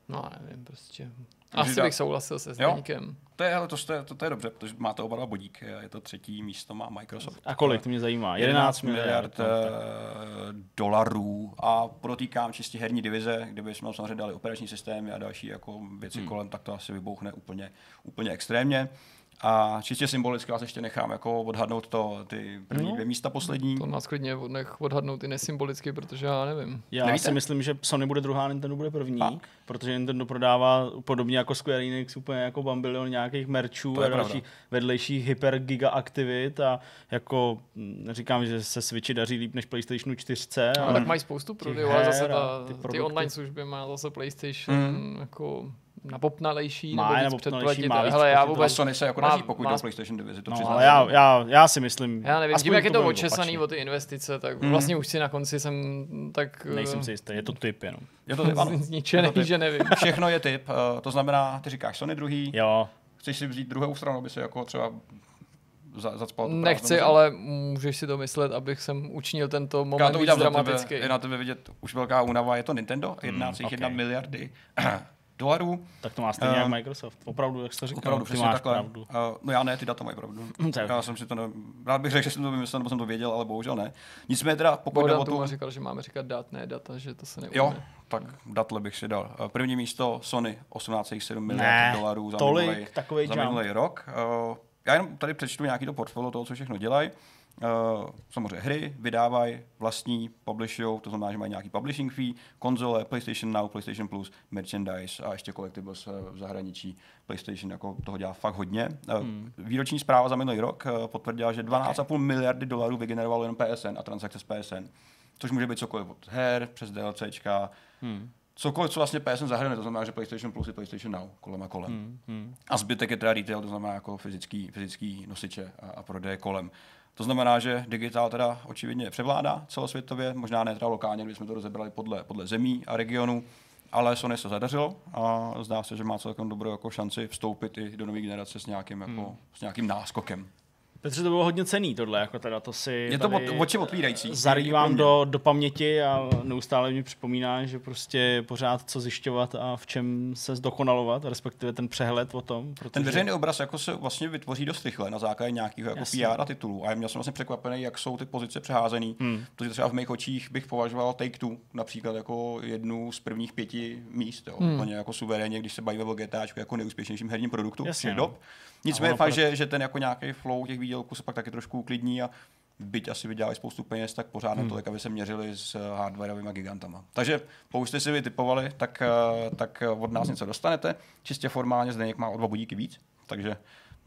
No, nevím, prostě. Asi dát... bych souhlasil se Zdeníkem. To je, ale to, to, to, to, je dobře, protože máte oba dva bodík. Je to třetí místo, má Microsoft. A kolik, to mě zajímá? 11 miliard, miliard no, uh, dolarů a protýkám čistě herní divize, kdyby jsme samozřejmě dali operační systémy a další jako věci hmm. kolem, tak to asi vybouchne úplně, úplně extrémně. A čistě symbolicky vás ještě nechám jako odhadnout to, ty první no, dvě místa poslední. To nás klidně nech odhadnout i nesymbolicky, protože já nevím. Já Nevíte? si myslím, že Sony bude druhá, Nintendo bude první, a? protože Nintendo prodává podobně jako Square Enix úplně jako bambilion nějakých merchů a dalších vedlejších hyper giga aktivit a jako neříkám, že se Switchi daří líp než PlayStationu 4. No, tak mají spoustu prodejů, ale zase ta, ty online služby má zase PlayStation mm. jako napopnalejší, Má nebo je víc napopnalejší, předplatit. má víc Hele, já vůbec... Sony se jako daří, pokud má- má PlayStation divizi, to No, přiznám. ale já, já, já si myslím... Já nevím, tím, jak je to očesaný o ty investice, tak Mhm. vlastně už si na konci jsem tak... eh, Nejsem si jistý, je to typ jenom. Je to typ, ano. Zničený, Je to typ. že nevím. Všechno je typ, eh, to znamená, ty říkáš Sony druhý, Jo, chceš si vzít druhou stranu, aby se jako třeba za, zacpal tu Nechci, prázdnou ale můžeš si to myslet, abych jsem učinil tento Já moment to víc dramatický. tebe, je na tebe vidět už velká únava, je to Nintendo, 1,1 ok. miliardy dolarů. tak to má stejně jak Eh, Microsoft. Opravdu, jak jsi to říkal, Opravdu, ty máš takhle. pravdu. Uh, no já ne, ty data mají pravdu. Já jsem si to ne... Rád bych řekl, že jsem to vymyslel, nebo jsem to věděl, ale bohužel ne. Nicméně teda, pokud o tu... Říkal, že máme říkat dat, ne data, že to se neumí. Jo, tak datle bych si dal. Eh, První místo Sony, 18,7 miliard dolarů za tolik, minulý, takovej za minulý rok. Eh, Já jenom tady přečtu nějaký to portfolio toho, co všechno dělají. Uh, samozřejmě hry vydávají vlastní, publishujou, to znamená, že mají nějaký publishing fee, konzole, PlayStation Now, PlayStation Plus, merchandise a ještě collectibles eh, v zahraničí. PlayStation jako toho dělá fakt hodně. Uh, Hmm. Výroční zpráva za minulý rok potvrdila, že 12,5 miliardy dolarů vygenerovalo jen PSN a transakce z PSN. Což může být cokoliv od her, přes DLCčka, Hmm. cokoliv, co vlastně PSN zahrne, to znamená, že PlayStation Plus je PlayStation Now, kolem a kolem. Hmm. Hmm. A zbytek je teda retail, to znamená jako fyzický, fyzický nosiče a, a prodeje kolem. To znamená, že digitál teda očividně převládá celosvětově, možná ne teda lokálně, jsme to rozebrali podle, podle zemí a regionů, ale Sony se zadařilo a zdá se, že má celkem dobrou jako šanci vstoupit i do nové generace s nějakým, jako, Hmm. s nějakým náskokem. Petře, to bylo hodně cený tohle, jako teda to si Je to tady od- oči otvírající. I Zarývám do, do paměti a neustále mi připomíná, že prostě je pořád co zjišťovat a v čem se zdokonalovat, respektive ten přehled o tom. Protože... Ten veřejný obraz jako se vlastně vytvoří dost rychle na základě nějakého jako Jasně. PR a titulů. A já jsem vlastně překvapený, jak jsou ty pozice přeházený. Hmm. Protože třeba v mých očích bych považoval Take Two například jako jednu z prvních pěti míst. Jo. Hmm. Úplně jako suverénně, když se bavíme o GTAčku jako nejúspěšnějším herním produktu Jasně, všech no. Nicméně fakt, pro- že, že ten jako nějaký flow těch výdělků se pak taky trošku uklidní a byť asi vydělají spoustu peněz, tak pořád Hmm. tolik, aby se měřili s eh, hardwareovými gigantama. Takže pokud jste si vy typovali, tak, eh, tak od nás něco dostanete. Čistě formálně Zdeněk má o dva budíky víc, takže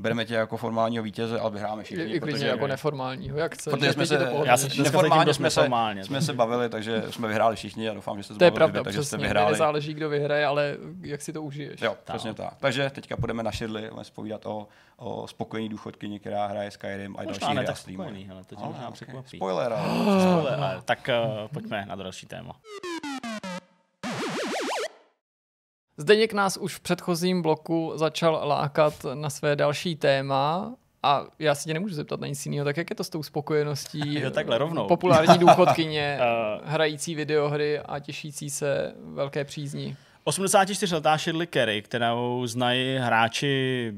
bereme tě jako formálního vítěze, ale vyhráme všichni. i klidně protože- jako neformálního, jak chceš. Protože jsme se. Já se neformálně jsme se, neformálně, jsme se bavili, takže jsme vyhráli všichni a doufám, že jste To je pravda, vy, takže jste přesně. Mně vyhráli. nezáleží, kdo vyhraje, ale jak si to užiješ. Jo, přesně tak. Takže teďka půjdeme na Shirley, budeme spovídat o, o spokojený důchodkyni, která hraje Skyrim a Možná další hry a tak překvapí. Spoiler, tak uh, pojďme na další téma. Zdeněk nás už v předchozím bloku začal lákat na své další téma a já si tě nemůžu zeptat na nic jiného, tak jak je to s tou spokojeností Jo, takhle rovnou. populární důchodkyně, hrající videohry a těšící se velké přízni? 84-letá Shirley Carey, kterou znají hráči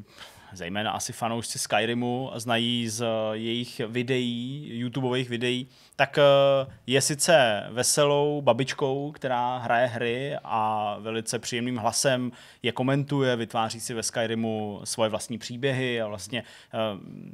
zejména asi fanoušci Skyrimu, znají z jejich videí, YouTubeových videí, tak eh, je sice veselou babičkou, která hraje hry a velice příjemným hlasem je komentuje, vytváří si ve Skyrimu svoje vlastní příběhy a vlastně eh,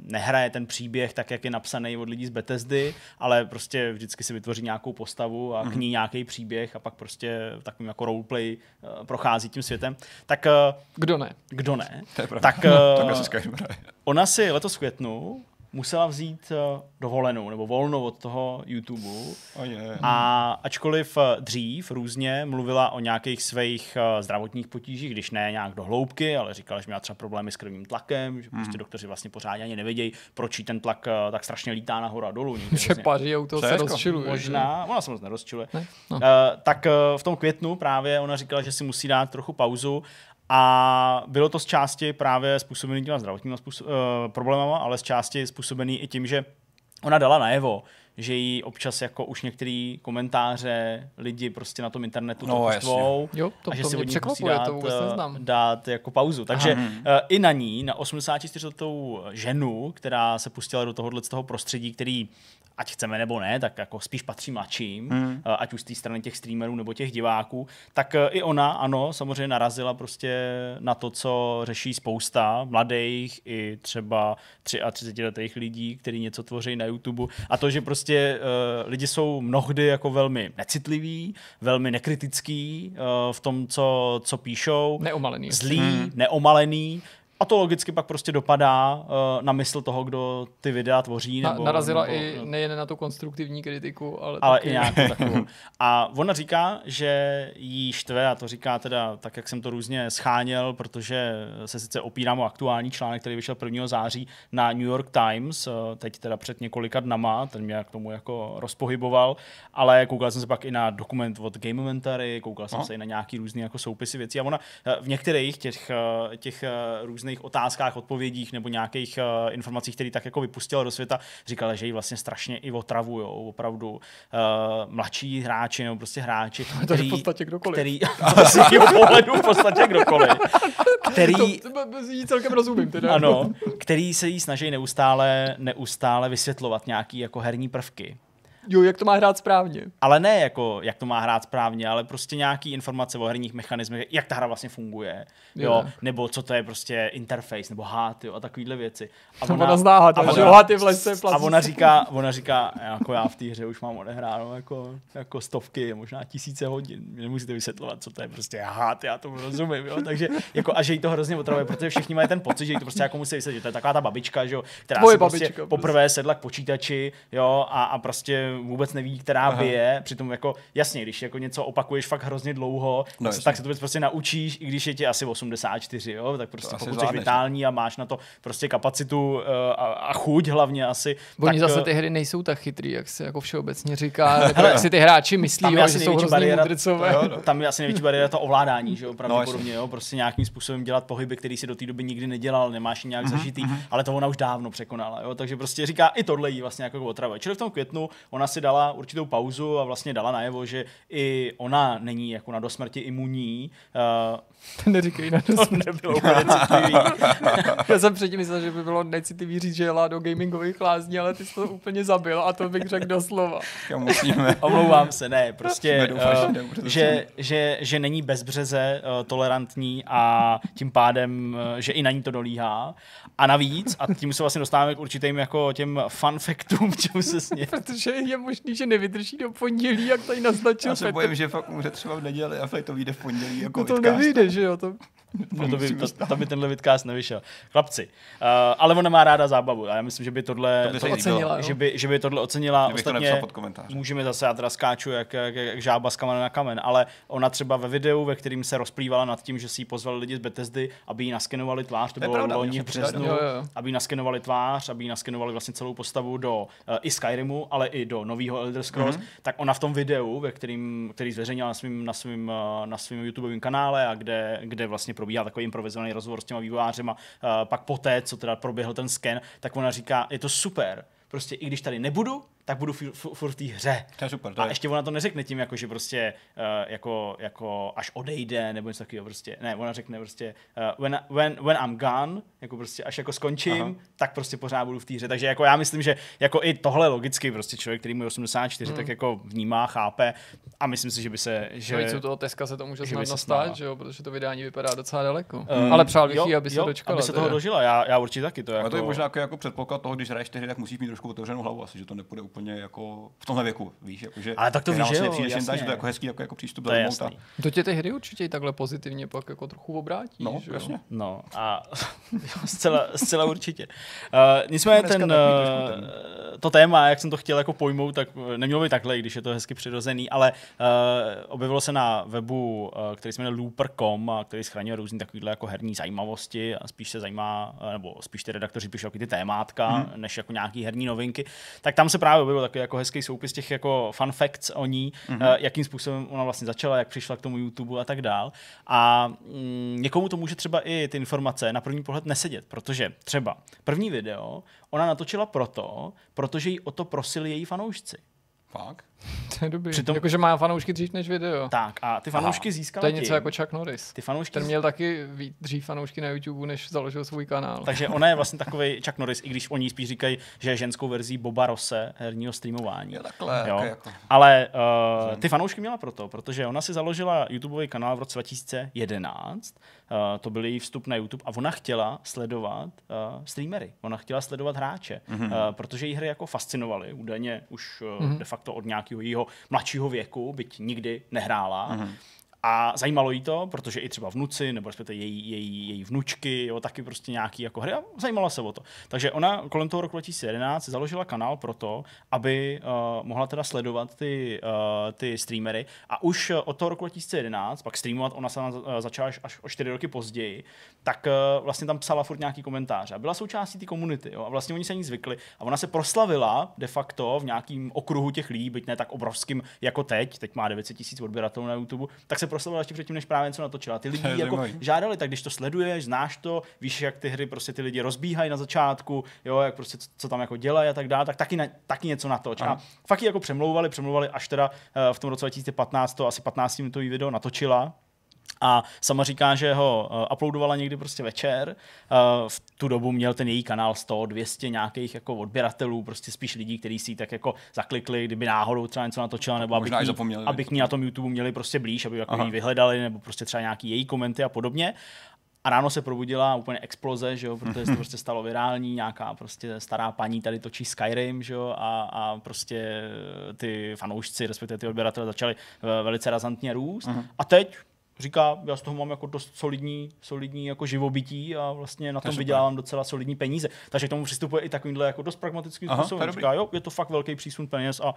nehraje ten příběh tak, jak je napsaný od lidí z Bethesdy, ale prostě vždycky si vytvoří nějakou postavu a k ní nějaký příběh a pak prostě takovým jako roleplay eh, prochází tím světem. Tak eh, Kdo ne? kdo ne? To je pravda. Tak, se Skyrim hraje. Ona si letos v květnu musela vzít eh, dovolenou nebo volno od toho YouTube. O je. A ačkoliv eh, dřív různě mluvila o nějakých svých eh, zdravotních potížích, když ne nějak do hloubky, ale říkala, že měla třeba problémy s krvním tlakem, že prostě doktoři vlastně pořádně ani nevědějí, proč jí ten tlak tak strašně lítá nahoru a dolů. Že vlastně paří auto se Přesko. rozčiluje. že? Možná, ona se moc nerozčiluje. Ne? No. Uh, tak uh, v tom květnu právě ona říkala, že si musí dát trochu pauzu a bylo to z části právě způsobený těma zdravotníma způsob, uh, problémama, ale z části způsobený i tím, že ona dala najevo, že jí občas jako už některý komentáře lidi prostě na tom internetu No, to jasně. poštvou Jo, to, a že to si od ní musí dát, to vůbec eh, neznám. dát jako pauzu. Takže Aha. uh, i na ní, na 84-letou ženu, která se pustila do tohohle z toho prostředí, který ať chceme nebo ne, tak jako spíš patří mladším, hmm. ať už z té strany těch streamerů nebo těch diváků, tak eh, i ona, ano, samozřejmě narazila prostě na to, co řeší spousta mladých i třeba 33 letých lidí, kteří něco tvoří na YouTube. A to, že prostě uh, lidi jsou mnohdy jako velmi necitliví, velmi nekritický uh, v tom, co, co píšou, Neomalený. zlý, hmm. neomalený, A to logicky pak prostě dopadá uh, na mysl toho, kdo ty videa tvoří. Na, nebo, narazila nebo, i nejen na tu konstruktivní kritiku, ale, ale taky... i nějakou takovou. A ona říká, že jí štve, a to říká teda tak, jak jsem to různě scháněl, protože se sice opírám o aktuální článek, který vyšel 1. září na New York Times, uh, teď teda před několika dnama, ten mě k tomu jako rozpohyboval, ale koukal jsem se pak i na dokument od Gamementary, koukal jsem Aha. se i na nějaký různý jako soupisy věcí a ona eh, v některých těch, těch různých otázkách, odpovědích nebo nějakých informacích, které tak jako vypustila do světa, říkala, že ji vlastně strašně i otravují, opravdu uh, mladší hráči nebo prostě hráči, který, to v podstatě kdokoliv. Který, z jeho pohledu v podstatě kdokoliv. Který, to celkem rozumím teda. Ano, který se jí snaží neustále, neustále vysvětlovat nějaký jako herní prvky. Jo, jak to má hrát správně. Ale ne jako, jak to má hrát správně, ale prostě nějaký informace o herních mechanismech, jak ta hra vlastně funguje, jo, jo nebo co to je prostě interface, nebo HAT, jo, a takovýhle věci. A ona, ona zná a, ona, HAT je v lese A ona říká, ona říká, jako já v té hře už mám odehráno jako, jako stovky, možná tisíce hodin, nemusíte vysvětlovat, co to je prostě HAT, já tomu rozumím, jo, takže jako, a že jí to hrozně otravuje, protože všichni mají ten pocit, že jí to prostě jako musí vysvětlit, že to je taková ta babička, že jo, která Tvoje si prostě babička, poprvé sedla k počítači, jo, a, a prostě vůbec neví, která Aha. bije. Přitom jako jasně, když jako něco opakuješ fakt hrozně dlouho, no, tak, tak se to věc prostě naučíš, i když je ti asi 84, jo, tak prostě to pokud jsi vitální a máš na to prostě kapacitu uh, a, a chuť hlavně asi. Oni tak, zase eh, ty hry nejsou tak chytrý, jak se jako všeobecně říká, nebo jak si ty hráči myslí, jo, že jsou hrozně bariéra, jo, no. Tam je asi největší bariéra to ovládání, že jo, no, pravděpodobně, jo, prostě nějakým způsobem dělat pohyby, který si do té doby nikdy nedělal, nemáš nějak mm-hmm. zažitý, mm-hmm. ale to ona už dávno překonala, jo, takže prostě říká, i tohle jí vlastně jako otravuje. Čili v tom květnu ona si dala určitou pauzu a vlastně dala najevo, že i ona není jako na dosmrti imunní. Uh, to neříkej na dosmrti. To nebylo úplně Já jsem předtím myslel, že by bylo necitlivý říct, že jela do gamingových lázní, ale ty jsi to úplně zabil a to bych řekl doslova. musíme. Omlouvám se, ne, prostě, uh, že, že, že není bezbřeze uh, tolerantní a tím pádem, uh, že i na ní to dolíhá. A navíc, a tím se vlastně dostáváme k určitým jako těm fun factům, čemu se sně. Protože je možný, že nevydrží do pondělí, jak tady naznačil Já se bojím, že fakt umře třeba v neděli a to vyjde v pondělí jako no to nevyjde, že jo? To... No to by, to, to by tenhle vidcast nevyšel. Chlapci, uh, ale ona má ráda zábavu a já myslím, že by tohle, to by to ocenila, že, by, že by tohle ocenila. Kdybych Ostatně to pod komentář. můžeme zase, já teda skáču jak, jak, jak žába z kamene na kamen, ale ona třeba ve videu, ve kterým se rozplývala nad tím, že si ji pozvali lidi z Bethesdy, aby jí naskenovali tvář, to, to bylo loni v březnu, jo, jo. aby jí naskenovali tvář, aby jí naskenovali vlastně celou postavu do uh, i Skyrimu, ale i do nového Elder Scrolls, mm-hmm. tak ona v tom videu, ve kterým, který zveřejnila na svém na svým, na svým YouTubeovém kanále a kde, kde vlastně probíhá takový improvizovaný rozhovor s těma vývojářema, uh, pak poté, co teda proběhl ten sken, tak ona říká, je to super, prostě i když tady nebudu, tak budu furt v té hře. To je super. To a je. ještě ona to neřekne tím, jako, že prostě uh, jako, jako až odejde, nebo něco takového prostě. Ne, ona řekne prostě uh, when, when, when I'm gone, jako prostě až jako skončím, Aha. tak prostě pořád budu v té hře. Takže jako já myslím, že jako i tohle logicky prostě člověk, který mu je 84, hmm. tak jako vnímá, chápe a myslím si, že by se... Že, no, toho Teska se to může snadno stát, že jo, protože to vydání vypadá docela daleko. Um, Ale přál bych jí, aby se jo, dočkala. Aby se toho dožila, já, já určitě taky. To, jako... to je možná jako, jako předpoklad toho, když hraješ tehdy, tak musíš mít trošku otevřenou hlavu, asi, že to nepůjde úplně jako v tomhle věku, víš, jakože ale tak to víš, že jo, jasně. že to je jako hezký jako, jako přístup to je jasný. To tě ty hry určitě takhle pozitivně pak jako trochu obrátí, no, že jasně. No a zcela, zcela určitě. Uh, nicméně ten, uh, to téma, jak jsem to chtěl jako pojmout, tak nemělo by takhle, když je to hezky přirozený, ale uh, objevilo se na webu, uh, který se jmenuje looper.com, a který schraňuje různé takovéhle jako herní zajímavosti a spíš se zajímá, nebo spíš ty redaktoři píšou ty témátka, hmm. než jako nějaký herní novinky, tak tam se právě objevil takový jako hezký soupis těch jako fun facts o ní, mm-hmm. jakým způsobem ona vlastně začala, jak přišla k tomu YouTube a tak dál. A mm, někomu to může třeba i ty informace na první pohled nesedět, protože třeba první video ona natočila proto, protože jí o to prosili její fanoušci. Fakt? To je dobrý. Přitom... Jakože má fanoušky dřív než video. Tak a ty fanoušky Aha. získala To je něco tím. jako Chuck Norris. Ty fanoušky... Ten měl taky dřív fanoušky na YouTube, než založil svůj kanál. Takže ona je vlastně takový Chuck Norris, i když oni spíš říkají, že je ženskou verzí Boba Rose herního streamování. Jo, takhle. Jo. Jako... Ale uh, ty fanoušky měla proto, protože ona si založila YouTubeový kanál v roce 2011. Eh, to byl její vstup na YouTube a ona chtěla sledovat uh, streamery. Ona chtěla sledovat hráče, mm-hmm. uh, protože jí hry jako fascinovaly. Údajně už uh, mm-hmm. de facto od nějakého jejího mladšího věku, byť nikdy nehrála. Mm-hmm. A zajímalo jí to, protože i třeba vnuci, nebo respektive její, její, její vnučky, jo, taky prostě nějaký jako hry. A zajímala se o to. Takže ona kolem toho roku 2011 založila kanál pro to, aby uh, mohla teda sledovat ty, uh, ty streamery. A už od toho roku 2011, pak streamovat ona sama začala až, až o čtyři roky později, tak uh, vlastně tam psala furt nějaký komentáře a byla součástí té komunity jo, a vlastně oni se ní zvykli a ona se proslavila de facto v nějakým okruhu těch lidí, byť ne tak obrovským jako teď, teď má 900 tisíc odběratelů na YouTube, tak se proslavila ještě předtím, než právě něco natočila. Ty lidi jako žádali, tak když to sleduješ, znáš to, víš, jak ty hry prostě ty lidi rozbíhají na začátku, jo, jak prostě co, tam jako dělají a tak dále, tak taky, na, taky něco natoč. A fakt jako přemlouvali, přemlouvali, až teda uh, v tom roce 2015 to asi 15 minutový video natočila, a sama říká, že ho uh, uploadovala někdy prostě večer. Uh, v tu dobu měl ten její kanál 100, 200 nějakých jako odběratelů, prostě spíš lidí, kteří si tak jako zaklikli, kdyby náhodou třeba něco natočila, nebo aby, ní, aby k ní na tom YouTube měli prostě blíž, aby jako ji vyhledali, nebo prostě třeba nějaký její komenty a podobně. A ráno se probudila úplně exploze, že jo, protože se to prostě stalo virální, nějaká prostě stará paní tady točí Skyrim, že jo, a, a prostě ty fanoušci, respektive ty odběratele začali eh, velice razantně růst. Uh-huh. A teď říká, já z toho mám jako dost solidní, solidní jako živobytí a vlastně na tom vydělávám docela solidní peníze. Takže k tomu přistupuje i takovýmhle jako dost pragmatickým způsobem. Říká, jo, je to fakt velký přísun peněz a uh,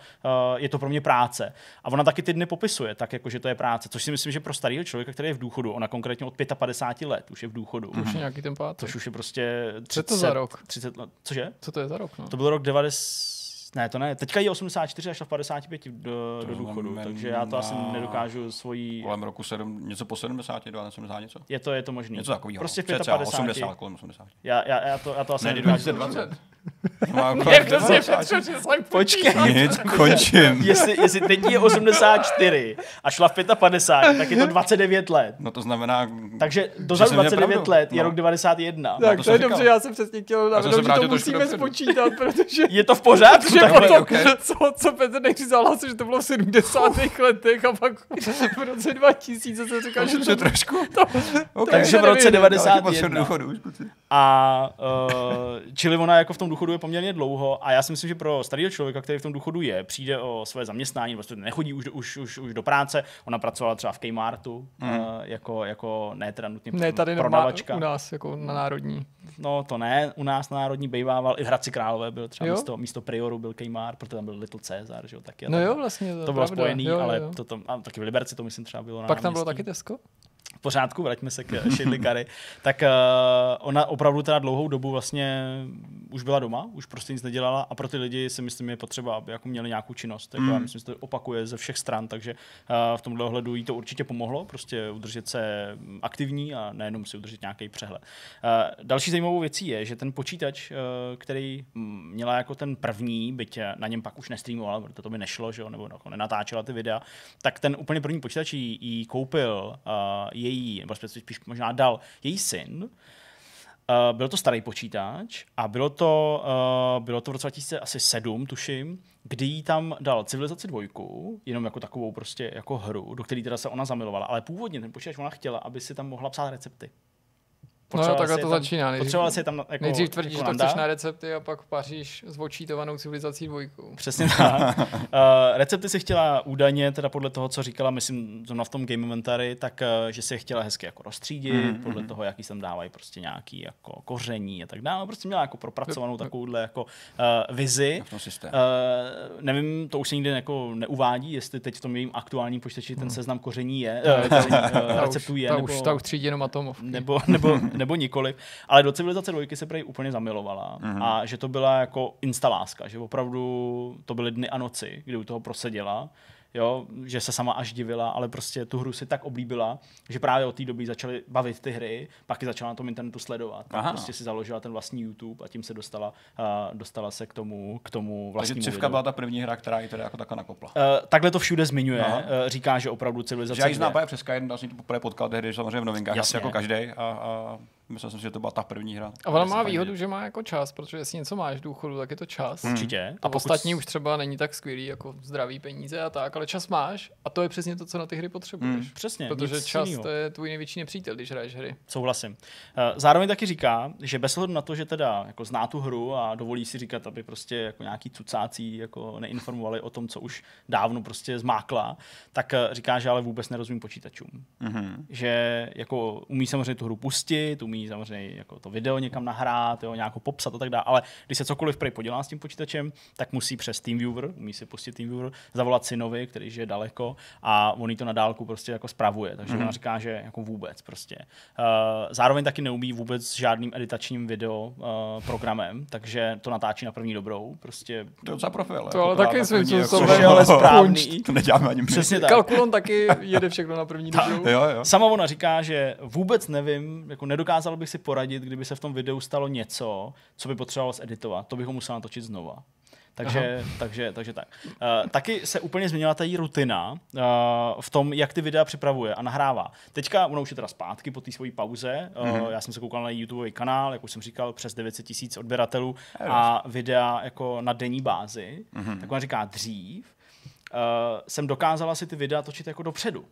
je to pro mě práce. A ona taky ty dny popisuje, tak jako, že to je práce. Což si myslím, že pro starého člověka, který je v důchodu, ona konkrétně od 55 let už je v důchodu. Už je nějaký ten pátek. Což už je prostě 30, Co to za rok? 30 let. Cože? Co to je za rok? No? To byl rok 90 ne, to ne. Teďka je 84 až 55 do, do důchodu, takže já to asi nedokážu svojí... Kolem roku 7, něco po 70, do 70 něco? Je to, je to možný. Něco takového. Prostě v 55. 80, kolem 80. Já, já, já, to, já to asi ne, nedokážu. 2020. Jak to si Petře, že jsem Počkej. Nic, končím. jestli, jestli teď je 84 a šla v 55, tak je to 29 let. No to znamená... Takže dozadu 29 let je no. rok 91. Tak no, to, to je dobře, já jsem přesně chtěl navrhnout, že to musíme spočítat, protože... Je to v pořádku. Že potom, okay. co, co Petr nejdřív zahlásil, že to bylo v 70. letech a pak v roce 2000 se říkal, že to trošku. To, okay. Takže v roce 91. A uh, čili ona jako v tom důchodu je poměrně dlouho a já si myslím, že pro starého člověka, který v tom důchodu je, přijde o své zaměstnání, vlastně nechodí už, už, už, už do práce, ona pracovala třeba v Kmartu, mm. uh, jako, jako ne teda nutně ne, tady prodavačka. u nás, jako na národní. No to ne, u nás na národní bejvával, i v Hradci Králové byl třeba místo, místo Prioru byl Kmart, protože tam byl Little Caesar, že jo, taky. No jo, vlastně. To, to bylo spojený, jo, ale jo. To, to, a taky v Liberci to myslím třeba bylo Pak tam bylo taky Tesco? V pořádku, vraťme se k Shidley Curry, tak uh, ona opravdu teda dlouhou dobu vlastně už byla doma, už prostě nic nedělala a pro ty lidi si myslím je potřeba, aby jako měli nějakou činnost. Jako mm. Já myslím, že to opakuje ze všech stran, takže uh, v tomhle ohledu jí to určitě pomohlo, prostě udržet se aktivní a nejenom si udržet nějaký přehled. Uh, další zajímavou věcí je, že ten počítač, uh, který měla jako ten první, byť na něm pak už nestreamovala, protože to by nešlo, že jo, nebo jako nenatáčela ty videa, tak ten úplně první počítač jí, jí koupil uh, její, nebo spíš možná dal její syn, Uh, byl to starý počítač a bylo to, uh, bylo to v roce 2007, tuším, kdy jí tam dal civilizaci dvojku, jenom jako takovou prostě jako hru, do které teda se ona zamilovala, ale původně ten počítač ona chtěla, aby si tam mohla psát recepty. No jo, takhle to tam, začíná. Nejdřív, potřeboval si tam jako, nejdřív tvrdíš, jako že to chceš na recepty a pak paříš s očítovanou civilizací dvojkou. Přesně tak. uh, recepty si chtěla údajně, teda podle toho, co říkala, myslím, zrovna v tom Game Inventory, tak uh, že si je chtěla hezky jako rozstřídit, mm, podle mm. toho, jaký sem dávají prostě nějaký jako koření a tak dále. Prostě měla jako propracovanou takovouhle jako uh, vizi. Uh, nevím, to už se nikdy jako neuvádí, jestli teď v tom jejím aktuálním počítači ten hmm. seznam koření je, uh, receptů je. Ta nebo, už, ta už třídí jenom atomovky. Nebo, nebo, nebo nikoli. Ale do civilizace dvojky se prej úplně zamilovala mm-hmm. a že to byla jako instaláska, že opravdu to byly dny a noci, kdy u toho proseděla jo, že se sama až divila, ale prostě tu hru si tak oblíbila, že právě od té doby začaly bavit ty hry, pak ji začala na tom internetu sledovat. Aha. Prostě si založila ten vlastní YouTube a tím se dostala, uh, dostala se k tomu, k tomu vlastnímu Takže Civka byla ta první hra, která ji teda jako takhle nakopla. Uh, takhle to všude zmiňuje, uh, říká, že opravdu civilizace. Že já ji znám přes Skyrim, vlastně to poprvé potkal tehdy samozřejmě v novinkách, Jasně. jako každý. A, a Myslel jsem si, že to byla ta první hra. A ona má výhodu, že má jako čas, protože jestli něco máš v důchodu, tak je to čas. Hmm. Určitě. A ostatní už třeba není tak skvělý jako zdraví peníze a tak, ale čas máš a to je přesně to, co na ty hry potřebuješ. Hmm. Přesně. Protože čas jinýho. to je tvůj největší nepřítel, když hraješ hry. Souhlasím. Eh, zároveň taky říká, že bez ohledu na to, že teda jako zná tu hru a dovolí si říkat, aby prostě jako nějaký cucácí jako neinformovali o tom, co už dávno prostě zmákla, tak eh, říká, že ale vůbec nerozumí počítačům. Mm-hmm. Že jako umí samozřejmě tu hru pustit, umí samozřejmě jako to video někam nahrát, jo, nějakou popsat a tak dále, ale když se cokoliv prej podělá s tím počítačem, tak musí přes TeamViewer, umí si pustit TeamViewer, zavolat synovi, který žije daleko a on to na dálku prostě jako spravuje. Takže mm-hmm. ona říká, že jako vůbec prostě. Uh, zároveň taky neumí vůbec žádným editačním video uh, programem, takže to natáčí na první dobrou. Prostě... To je docela profil. To ale taky svým způsobem. ale správný. To neděláme ani Přesně tak. Kalkulon taky jede všechno na první dobrou. Jo, jo. Sama ona říká, že vůbec nevím, jako nedokázal bych si poradit, kdyby se v tom videu stalo něco, co by potřeboval zeditovat. To bych ho musel natočit znova. Takže, takže, takže tak. Uh, taky se úplně změnila ta její rutina uh, v tom, jak ty videa připravuje a nahrává. Teďka ona už je teda zpátky po té své pauze. Uh, mm-hmm. Já jsem se koukal na YouTube kanál, jak už jsem říkal, přes 900 tisíc odběratelů a videa jako na denní bázi. Mm-hmm. Tak ona říká dřív, uh, jsem dokázala si ty videa točit jako dopředu.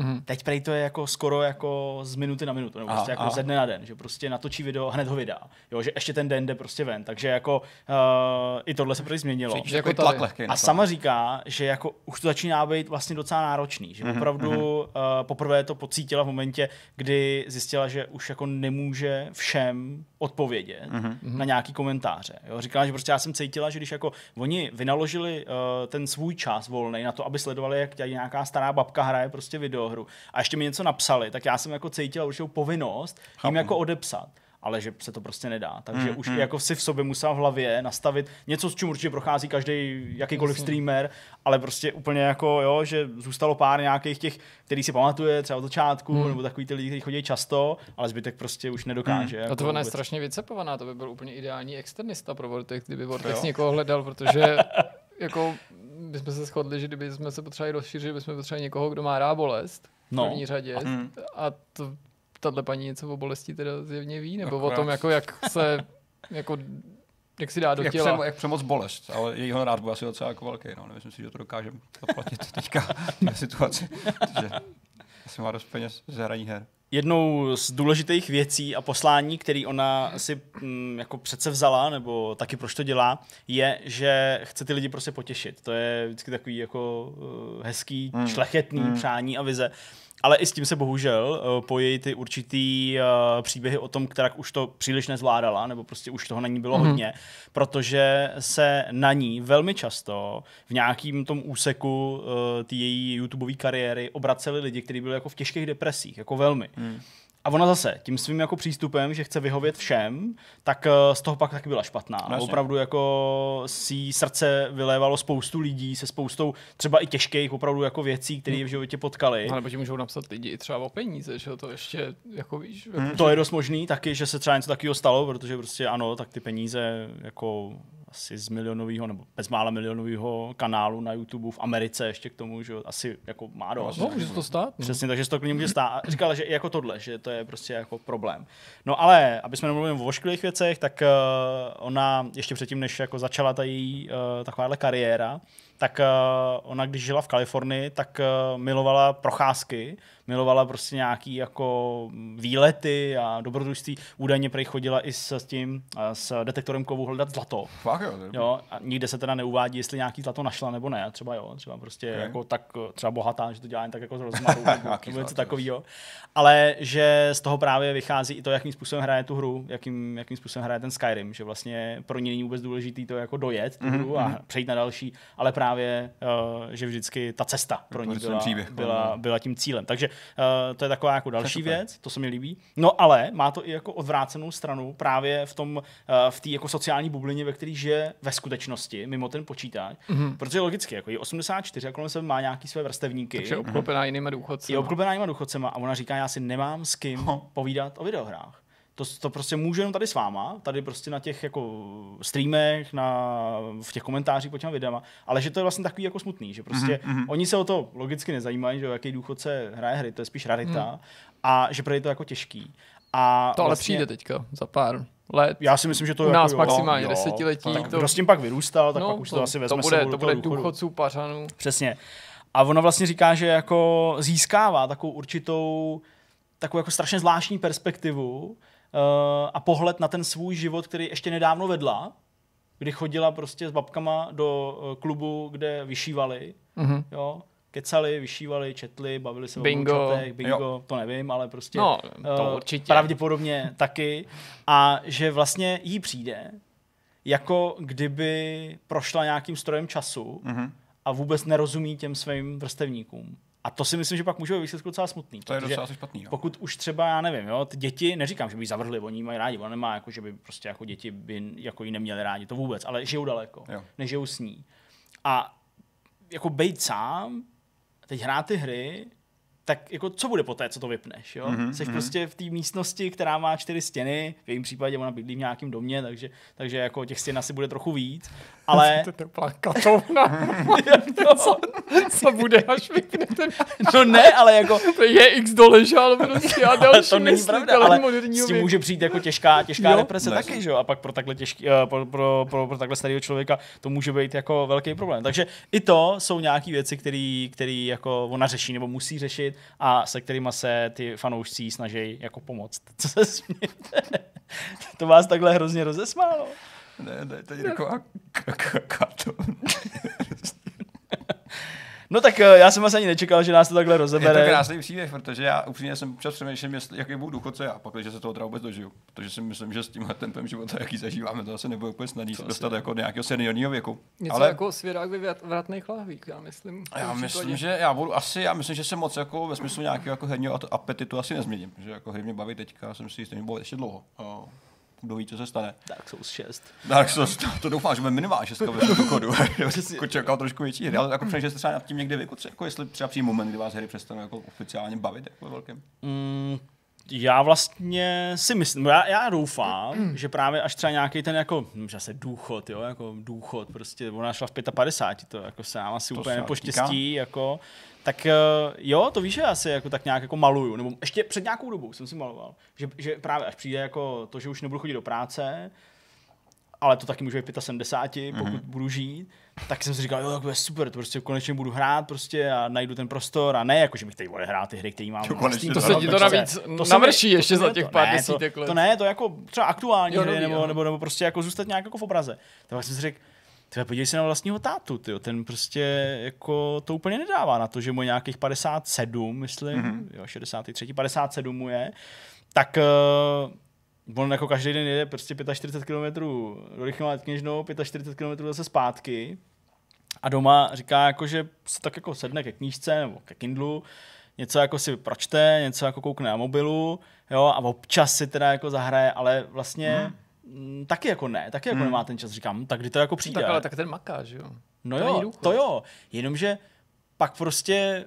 Mm-hmm. Teď prej to je jako skoro jako z minuty na minutu, nebo prostě jako ze dne na den, že prostě natočí video, hned ho vydá. Jo, že ještě ten den jde prostě ven, takže jako uh, i tohle se prostě změnilo. Cítíš jako tlak lehký a sama říká, že jako už to začíná být vlastně docela náročný, že mm-hmm. opravdu uh, poprvé to pocítila v momentě, kdy zjistila, že už jako nemůže všem odpovědět mm-hmm. na nějaký komentáře. Jo? Říkala, že prostě já jsem cítila, že když jako oni vynaložili uh, ten svůj čas volný na to, aby sledovali, jak tady nějaká stará babka hraje prostě videohru a ještě mi něco napsali, tak já jsem jako cítila určitou povinnost jim jako odepsat ale že se to prostě nedá. Takže mm, už mm. jako si v sobě musel v hlavě nastavit něco, s čím určitě prochází každý jakýkoliv Jasně. streamer, ale prostě úplně jako, jo, že zůstalo pár nějakých těch, který si pamatuje třeba od začátku, mm. nebo takový ty lidi, kteří chodí často, ale zbytek prostě už nedokáže. Mm. Jako a to ona je strašně vycepovaná, to by byl úplně ideální externista pro Vortex, kdyby Vortex někoho hledal, protože jako bychom se shodli, že kdyby jsme se potřebovali rozšířit, bychom potřebovali někoho, kdo má rád bolest v no. první řadě. Mm. A to tahle paní něco o bolesti teda zjevně ví, nebo Akorát. o tom, jako jak se, jako, jak si dá do těla. Jak, jak přemoc bolest, ale jejího honorář byl asi docela jako velký, no. Nemyslím si, že to dokážeme zaplatit teďka v situaci. Takže asi má dost peněz z hraní her. Jednou z důležitých věcí a poslání, který ona si mm, jako přece vzala, nebo taky proč to dělá, je, že chce ty lidi prostě potěšit. To je vždycky takový jako uh, hezký, mm. šlechetný mm. přání a vize ale i s tím se bohužel uh, pojí ty určitý uh, příběhy o tom, která už to příliš nezvládala, nebo prostě už toho na ní bylo mm-hmm. hodně, protože se na ní velmi často v nějakým tom úseku uh, té její YouTubeové kariéry obraceli lidi, kteří byli jako v těžkých depresích, jako velmi. Mm. A ona zase, tím svým jako přístupem, že chce vyhovět všem, tak uh, z toho pak taky byla špatná. No, opravdu jako si srdce vylévalo spoustu lidí se spoustou třeba i těžkých opravdu jako věcí, které v životě potkali. No, nebo ti můžou napsat lidi třeba o peníze, že to ještě jako víš. Hmm. To je dost možný taky, že se třeba něco takového stalo, protože prostě ano, tak ty peníze jako asi z milionového nebo bezmála milionového kanálu na YouTube v Americe ještě k tomu, že asi jako má dost. No, může to stát. No. Přesně, takže to klidně může stát. Říkala, že i jako tohle, že to je prostě jako problém. No ale, aby jsme nemluvili o vošklivých věcech, tak uh, ona ještě předtím, než jako začala ta její uh, takováhle kariéra, tak uh, ona, když žila v Kalifornii, tak uh, milovala procházky, milovala prostě nějaký jako výlety a dobrodružství. Údajně prej chodila i s, s tím, uh, s detektorem kovu hledat zlato. Fakt jo, jo. A nikde se teda neuvádí, jestli nějaký zlato našla nebo ne. Třeba jo, třeba prostě okay. jako tak třeba bohatá, že to dělá jen tak jako z rozmaru nebo, něco takového. Ale že z toho právě vychází i to, jakým způsobem hraje tu hru, jakým, jakým způsobem hraje ten Skyrim, že vlastně pro ní není vůbec důležitý to jako dojet tu mm-hmm. hru a mhm. přejít na další, ale právě uh, že vždycky ta cesta pro ní byla, byla, byla tím cílem. Takže uh, to je taková jako další věc, to se mi líbí. No ale má to i jako odvrácenou stranu právě v tom, uh, v té jako sociální bublině, ve které žije ve skutečnosti, mimo ten počítač. Mm-hmm. Protože logicky, jako je 84 a kolem sebe má nějaký své vrstevníky. Takže obklopená jinýma důchodcema. Je obklopená jinýma důchodcema a ona říká, já si nemám s kým povídat o videohrách. To, to prostě můžu jenom tady s váma, tady prostě na těch jako streamech, na, v těch komentářích pod těma videama, ale že to je vlastně takový jako smutný, že prostě mm-hmm. oni se o to logicky nezajímají, že jaký důchodce hraje hry, to je spíš rarita mm. a že pro je to jako těžký. A to vlastně, ale přijde teďka za pár let. Já si myslím, že to je nás jako, maximálně jo, desetiletí. Tak, to... Kdo s tím pak vyrůstal, tak no, pak už to, to asi vezme to bude, to bude důchodců pařanů. Přesně. A ona vlastně říká, že jako získává takovou určitou, takovou jako strašně zvláštní perspektivu a pohled na ten svůj život, který ještě nedávno vedla, kdy chodila prostě s babkama do uh, klubu, kde vyšívali, mm-hmm. jo, kecali, vyšívali, četli, bavili se bingo. o bingo, jo. to nevím, ale prostě no, to uh, určitě. pravděpodobně taky. A že vlastně jí přijde, jako kdyby prošla nějakým strojem času mm-hmm. a vůbec nerozumí těm svým vrstevníkům. A to si myslím, že pak může být výsledku docela smutný. To je docela špatný. Jo. Pokud už třeba, já nevím, jo, ty děti, neříkám, že by zavrhli, oni mají rádi, ona nemá, jako, že by prostě jako děti by jako ji neměli rádi, to vůbec, ale žijou daleko, jo. nežijou s ní. A jako být sám, teď hrát ty hry, tak jako co bude po té, co to vypneš, jo? Mm-hmm, Jsi mm-hmm. prostě v té místnosti, která má čtyři stěny, v jejím případě ona bydlí v nějakém domě, takže, takže jako těch stěn asi bude trochu víc, ale... to je katovna. co, co bude, až vypne ten... no ne, ale jako... to je x doležal prostě a další to není pravda, ale s tím může přijít jako těžká, těžká represe taky, že jo? A pak pro takhle, těžký, uh, pro, pro, pro, pro takhle starého člověka to může být jako velký problém. Takže i to jsou nějaké věci, které jako ona řeší nebo musí řešit a se kterými se ty fanoušci snaží jako pomoct. Co se smějete? to vás takhle hrozně rozesmálo? Ne, ne, to je taková kato. No tak eh, já jsem asi ani nečekal, že nás to takhle rozebere. Je to krásný příběh, protože já upřímně jsem čas přemýšlím, jestli, jaký budu důchodce já, pak, že se toho teda vůbec dožiju. Protože si myslím, že s tímhle tempem života, jaký zažíváme, to asi nebude úplně snadný se dostat jako do nějakého seniorního věku. Něco Ale... jako svědák ve vratných lahvích, já myslím. Já myslím, že já budu asi, já myslím, že se moc jako ve smyslu nějakého jako herního apetitu asi nezměním. Že jako hry mě baví teďka, jsem si jistý, že ještě dlouho kdo ví, co se stane. Dark Souls 6. Dark Souls, to, to doufám, že bude minimálně 6 ve kodu. jako čekal trošku větší hry, ale jako přemýšlel třeba nad tím někdy věku, jako jestli třeba přijím moment, kdy vás hry přestanou jako oficiálně bavit jako velkém. Mm, já vlastně si myslím, já, já doufám, že právě až třeba nějaký ten jako, hm, se důchod, jo, jako důchod, prostě ona šla v 55, to jako se nám asi to úplně nepoštěstí, jako, tak eh, jo, to víš, že asi jako tak nějak jako maluju, nebo ještě před nějakou dobou jsem si maloval, že, že právě až přijde jako to, že už nebudu chodit do práce, ale to taky může být 75, pokud mm-hmm. budu žít, tak jsem si říkal, jo, to je super, to prostě konečně budu hrát prostě a najdu ten prostor a ne, jako že bych tady vole hrát ty hry, které mám. To, konečně, to se ti to navíc to navrší mi, ještě to, za těch pár ne, desítek let. To, to ne, to jako třeba aktuální jo, hry, nebo, nebo, nebo, prostě jako zůstat nějak jako v obraze. Tak jsem si řekl, Tyhle, podívej se na vlastního tátu, tyjo. ten prostě jako to úplně nedává na to, že mu nějakých 57, myslím, mm-hmm. jo, 63, 57 mu je, tak uh, on jako každý den jede prostě 45 km do Rychnova kněžnou, 45 km zase zpátky a doma říká jako, že se tak jako sedne ke knížce nebo ke Kindlu, něco jako si pročte, něco jako koukne na mobilu, jo, a občas si teda jako zahraje, ale vlastně Mm, taky jako ne, taky jako hmm. nemá ten čas. Říkám, tak kdy to jako přijde. Tak ale tak ten maká, že jo? No to jo, to jo. Jenomže pak prostě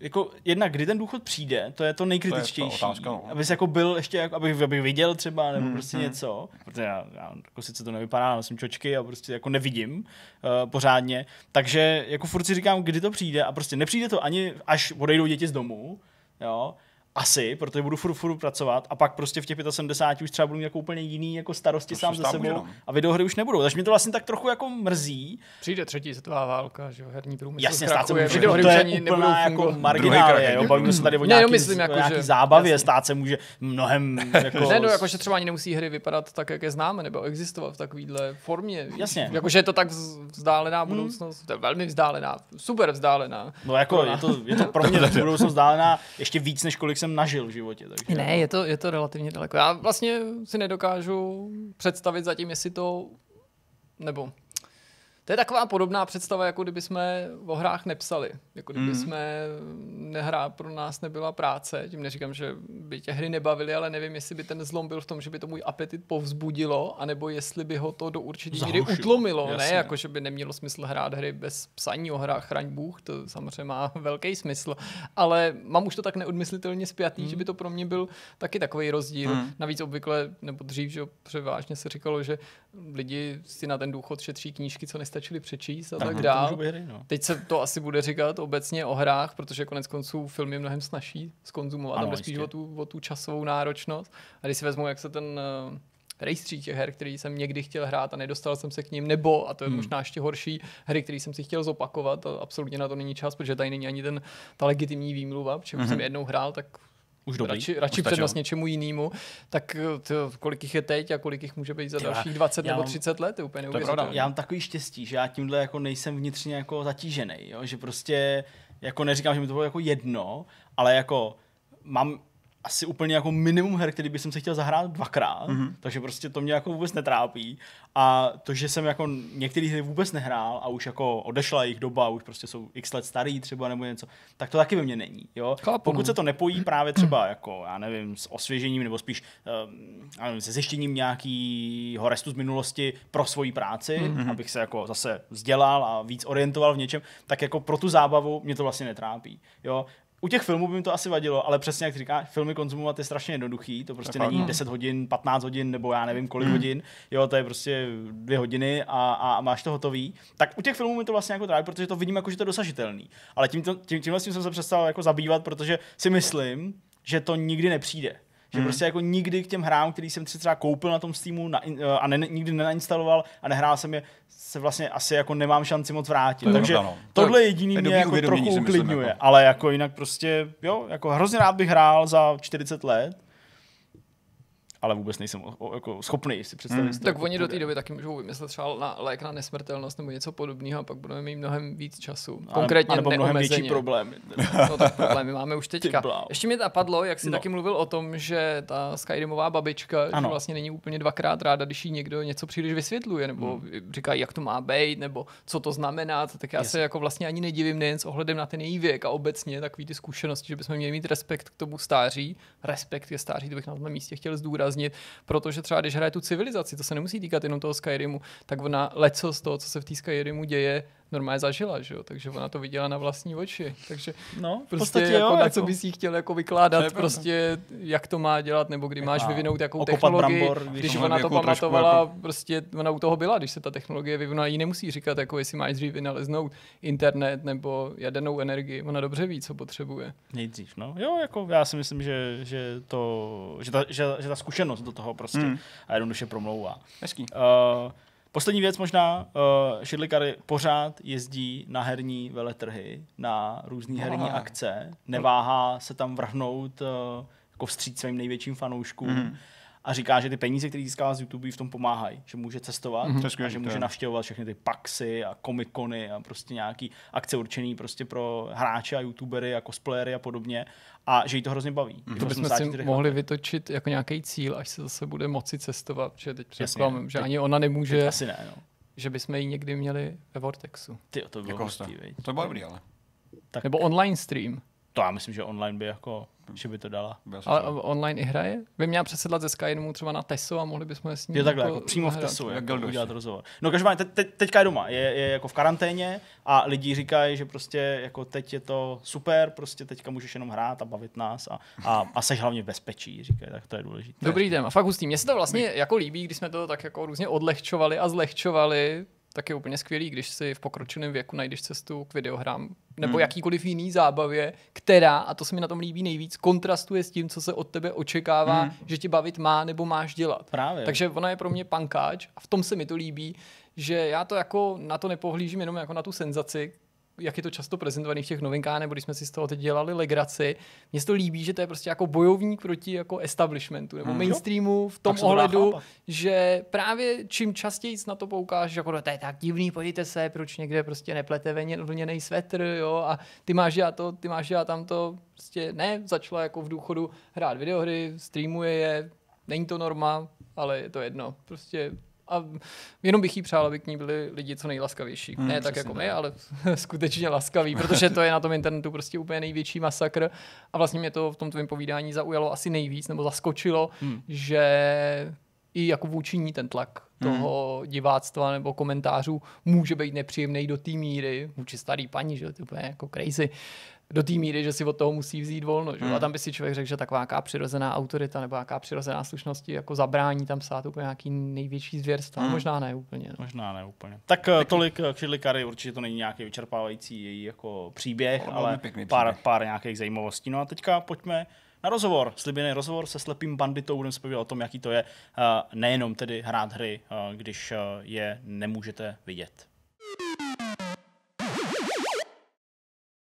jako jednak kdy ten důchod přijde, to je to nejkritičtější. To je otázka, no. Abys jako byl ještě, jako, abych, abych viděl třeba, nebo hmm, prostě hmm. něco, protože já, já jako sice to nevypadá, ale jsem čočky a prostě jako nevidím uh, pořádně, takže jako furt si říkám, kdy to přijde a prostě nepřijde to ani až odejdou děti z domu, jo, asi, protože budu furt, furt pracovat a pak prostě v těch 75 už třeba budu mít jako úplně jiný jako starosti to sám ze sebou no. a videohry už nebudou. Takže mě to vlastně tak trochu jako mrzí. Přijde třetí světová válka, že jo, herní průmysl. Jasně, stát se může. Videohry to je ani nebudou jako marginálie, jo, bavíme se tady o nějaký, ne, myslím, jako, nějaký že, zábavě, jasný. stát se může mnohem jako... ne, no, jakože třeba ani nemusí hry vypadat tak, jak je známe, nebo existovat v takovéhle formě. Jasně. Jakože je to tak vzdálená hmm. budoucnost, to je velmi vzdálená, super vzdálená. No jako je to, je to pro mě budoucnost vzdálená ještě víc, než kolik jsem nažil v životě. Takže ne, je to, je to relativně daleko. Já vlastně si nedokážu představit zatím, jestli to, nebo to je taková podobná představa, jako kdyby jsme o hrách nepsali. Jako kdyby mm. jsme nehrá pro nás nebyla práce. Tím neříkám, že by tě hry nebavily, ale nevím, jestli by ten zlom byl v tom, že by to můj apetit povzbudilo, anebo jestli by ho to do určitý míry utlomilo. Jasně. Ne, jako že by nemělo smysl hrát hry bez psaní o hrách, chraň Bůh, to samozřejmě má velký smysl. Ale mám už to tak neodmyslitelně spjatý, mm. že by to pro mě byl taky takový rozdíl. Mm. Navíc obvykle, nebo dřív, že převážně se říkalo, že lidi si na ten důchod šetří knížky, co nestačí stačily přečíst a tak, tak dál. Hry, no. Teď se to asi bude říkat obecně o hrách, protože konec konců film je mnohem snažší zkonzumovat, tam jde spíš o tu, o tu časovou náročnost. A když si vezmu, jak se ten uh, rejstřík těch her, který jsem někdy chtěl hrát a nedostal jsem se k ním, nebo, a to je hmm. možná ještě horší, hry, které jsem si chtěl zopakovat, a absolutně na to není čas, protože tady není ani ten, ta legitimní výmluva, protože hmm. jsem jednou hrál, tak už dobrý. Radši, radši přednost něčemu jinému, tak to, kolik jich je teď a kolik jich může být za dalších 20 nebo 30 let, je úplně to je pravda. Já mám takový štěstí, že já tímhle jako nejsem vnitřně jako zatížený, jo? že prostě jako neříkám, že mi to bylo jako jedno, ale jako mám asi úplně jako minimum her, který bych se chtěl zahrát dvakrát, mm-hmm. takže prostě to mě jako vůbec netrápí. A to, že jsem jako některý hry vůbec nehrál a už jako odešla jejich doba, už prostě jsou x let starý třeba nebo něco, tak to taky ve mně není. Jo? Chápu, Pokud no. se to nepojí právě třeba jako, já nevím, s osvěžením nebo spíš um, nevím, se zjištěním nějakého restu z minulosti pro svoji práci, mm-hmm. abych se jako zase vzdělal a víc orientoval v něčem, tak jako pro tu zábavu mě to vlastně netrápí. Jo? U těch filmů by mi to asi vadilo, ale přesně jak říkáš, filmy konzumovat je strašně jednoduchý, to prostě tak není 10 hodin, 15 hodin nebo já nevím kolik mm. hodin, jo, to je prostě dvě hodiny a, a máš to hotový. Tak u těch filmů mi to vlastně jako tráví, protože to vidím jako, že to je dosažitelný. Ale tím, tím, tímhle jsem se přestal jako zabývat, protože si myslím, že to nikdy nepřijde. Že hmm. prostě jako nikdy k těm hrám, který jsem třeba koupil na tom Steamu na, a ne, nikdy nenainstaloval a nehrál jsem je, se vlastně asi jako nemám šanci moc vrátit. To Takže no. tohle jediný mě jako trochu uklidňuje. Jako. Ale jako jinak prostě, jo, jako hrozně rád bych hrál za 40 let ale vůbec nejsem o, o, jako schopný si představit. Hmm. Tak oni do té doby taky můžou vymyslet třeba na lék na nesmrtelnost nebo něco podobného a pak budeme mít mnohem víc času. Konkrétně a nebo mnohem větší problémy. no tak problémy máme už teďka. Ještě mi napadlo, jak jsi no. taky mluvil o tom, že ta Skyrimová babička že vlastně není úplně dvakrát ráda, když jí někdo něco příliš vysvětluje, nebo hmm. říká, jak to má být, nebo co to znamená. Tak já yes. se jako vlastně ani nedivím nejen s ohledem na ten její věk a obecně takový ty zkušenosti, že bychom měli mít respekt k tomu stáří. Respekt ke stáří, to bych na tom místě chtěl zdůraznit zdůraznit, protože třeba když hraje tu civilizaci, to se nemusí týkat jenom toho Skyrimu, tak ona leco z toho, co se v té Skyrimu děje, normálně zažila, že jo? takže ona to viděla na vlastní oči. Takže no, prostě podstatě, jako, jo, na jako... co bys jí chtěl jako vykládat, prostě jak to má dělat, nebo kdy máš vyvinout jakou technologii, brambor, když, když ona to pamatovala, jako... prostě ona u toho byla, když se ta technologie vyvinula, jí nemusí říkat, jako jestli máš dřív vynaleznout internet nebo jadernou energii, ona dobře ví, co potřebuje. Nejdřív, no. Jo, jako já si myslím, že, že, to, že, ta, že, že ta zkušenost do toho prostě hmm. a jednoduše promlouvá. Hezký. Uh, Poslední věc možná, uh, šidlikary pořád jezdí na herní veletrhy, na různé herní akce, neváhá se tam vrhnout uh, jako vstříc svým největším fanouškům. Mm-hmm a říká, že ty peníze, které získává z YouTube, v tom pomáhají, že může cestovat mm-hmm. a že může navštěvovat všechny ty paxy a komikony a prostě nějaký akce určený prostě pro hráče a youtubery a cosplayery a podobně a že jí to hrozně baví. Mm-hmm. To bychom si mohli vytočit jako nějaký cíl, až se zase bude moci cestovat, že teď předpokládám, že ani ona nemůže. Asi ne, no. Že bychom ji někdy měli ve Vortexu. Ty, to bylo jako hustý, To bylo dobrý, ale. Tak... Nebo online stream. To já myslím, že online by jako že by to dala. Ale online i hraje? Vy měla přesedlat ze Skyrimu třeba na Teso a mohli bychom s ní Je takhle, jako, jako přímo v Tesu, jak udělat rozhovor. No každopádně te, te, teďka je doma, je, je, jako v karanténě a lidi říkají, že prostě jako teď je to super, prostě teďka můžeš jenom hrát a bavit nás a, a, a seš hlavně v bezpečí, říkají, tak to je důležité. Dobrý den, a fakt hustý. Mně se to vlastně jako líbí, když jsme to tak jako různě odlehčovali a zlehčovali, tak je úplně skvělý, když si v pokročilém věku najdeš cestu k videohrám nebo hmm. jakýkoliv jiný zábavě, která, a to se mi na tom líbí nejvíc, kontrastuje s tím, co se od tebe očekává, hmm. že tě bavit má nebo máš dělat. Právě. Takže ona je pro mě pankáč a v tom se mi to líbí, že já to jako na to nepohlížím jenom jako na tu senzaci, jak je to často prezentovaný v těch novinkách, nebo když jsme si z toho teď dělali legraci, mně se to líbí, že to je prostě jako bojovník proti jako establishmentu nebo hmm. mainstreamu v tom ohledu, že právě čím častěji na to poukážeš, jako to je tak divný, pojďte se, proč někde prostě neplete vlněný svetr, jo, a ty máš já to, ty máš já tam to, prostě ne, začala jako v důchodu hrát videohry, streamuje je, není to norma, ale je to jedno, prostě a jenom bych jí přál, aby k ní byli lidi co nejlaskavější. Hmm, ne tak jako my, ale skutečně laskaví, protože to je na tom internetu prostě úplně největší masakr. A vlastně mě to v tom tvém povídání zaujalo asi nejvíc, nebo zaskočilo, hmm. že i jako vůči ní ten tlak hmm. toho diváctva nebo komentářů může být nepříjemný do té míry, vůči starý paní, že to je úplně jako crazy, do té míry, že si od toho musí vzít volno. Že? Hmm. A tam by si člověk řekl, že taková jaká přirozená autorita nebo jaká přirozená slušnosti jako zabrání tam psát úplně nějaký největší zvěrstva. Hmm. Možná ne úplně. No. Možná ne úplně. Tak Taky. tolik k Shirley Curry, určitě to není nějaký vyčerpávající její jako příběh, no, ale pár, pár nějakých zajímavostí. No a teďka pojďme na rozhovor, slíbený rozhovor se slepým banditou, budeme se o tom, jaký to je uh, nejenom tedy hrát hry, když je nemůžete vidět.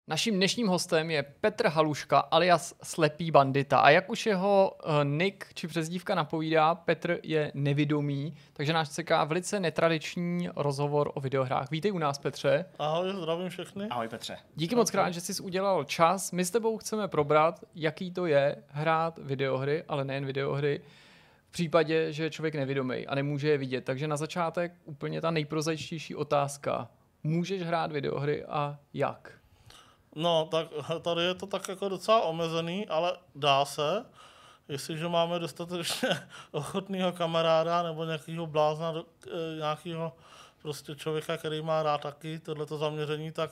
Naším dnešním hostem je Petr Haluška alias Slepý bandita a jak už jeho uh, nick či přezdívka napovídá, Petr je nevidomý, takže nás čeká velice netradiční rozhovor o videohrách. Vítej u nás, Petře. Ahoj, zdravím všechny. Ahoj, Petře. Díky moc krát, že jsi udělal čas. My s tebou chceme probrat, jaký to je hrát videohry, ale nejen videohry, v případě, že je člověk nevidomý a nemůže je vidět. Takže na začátek úplně ta nejprozaičtější otázka. Můžeš hrát videohry a jak? No, tak tady je to tak jako docela omezený, ale dá se. Jestliže máme dostatečně ochotného kamaráda nebo nějakého blázna, e, nějakého prostě člověka, který má rád taky tohleto zaměření, tak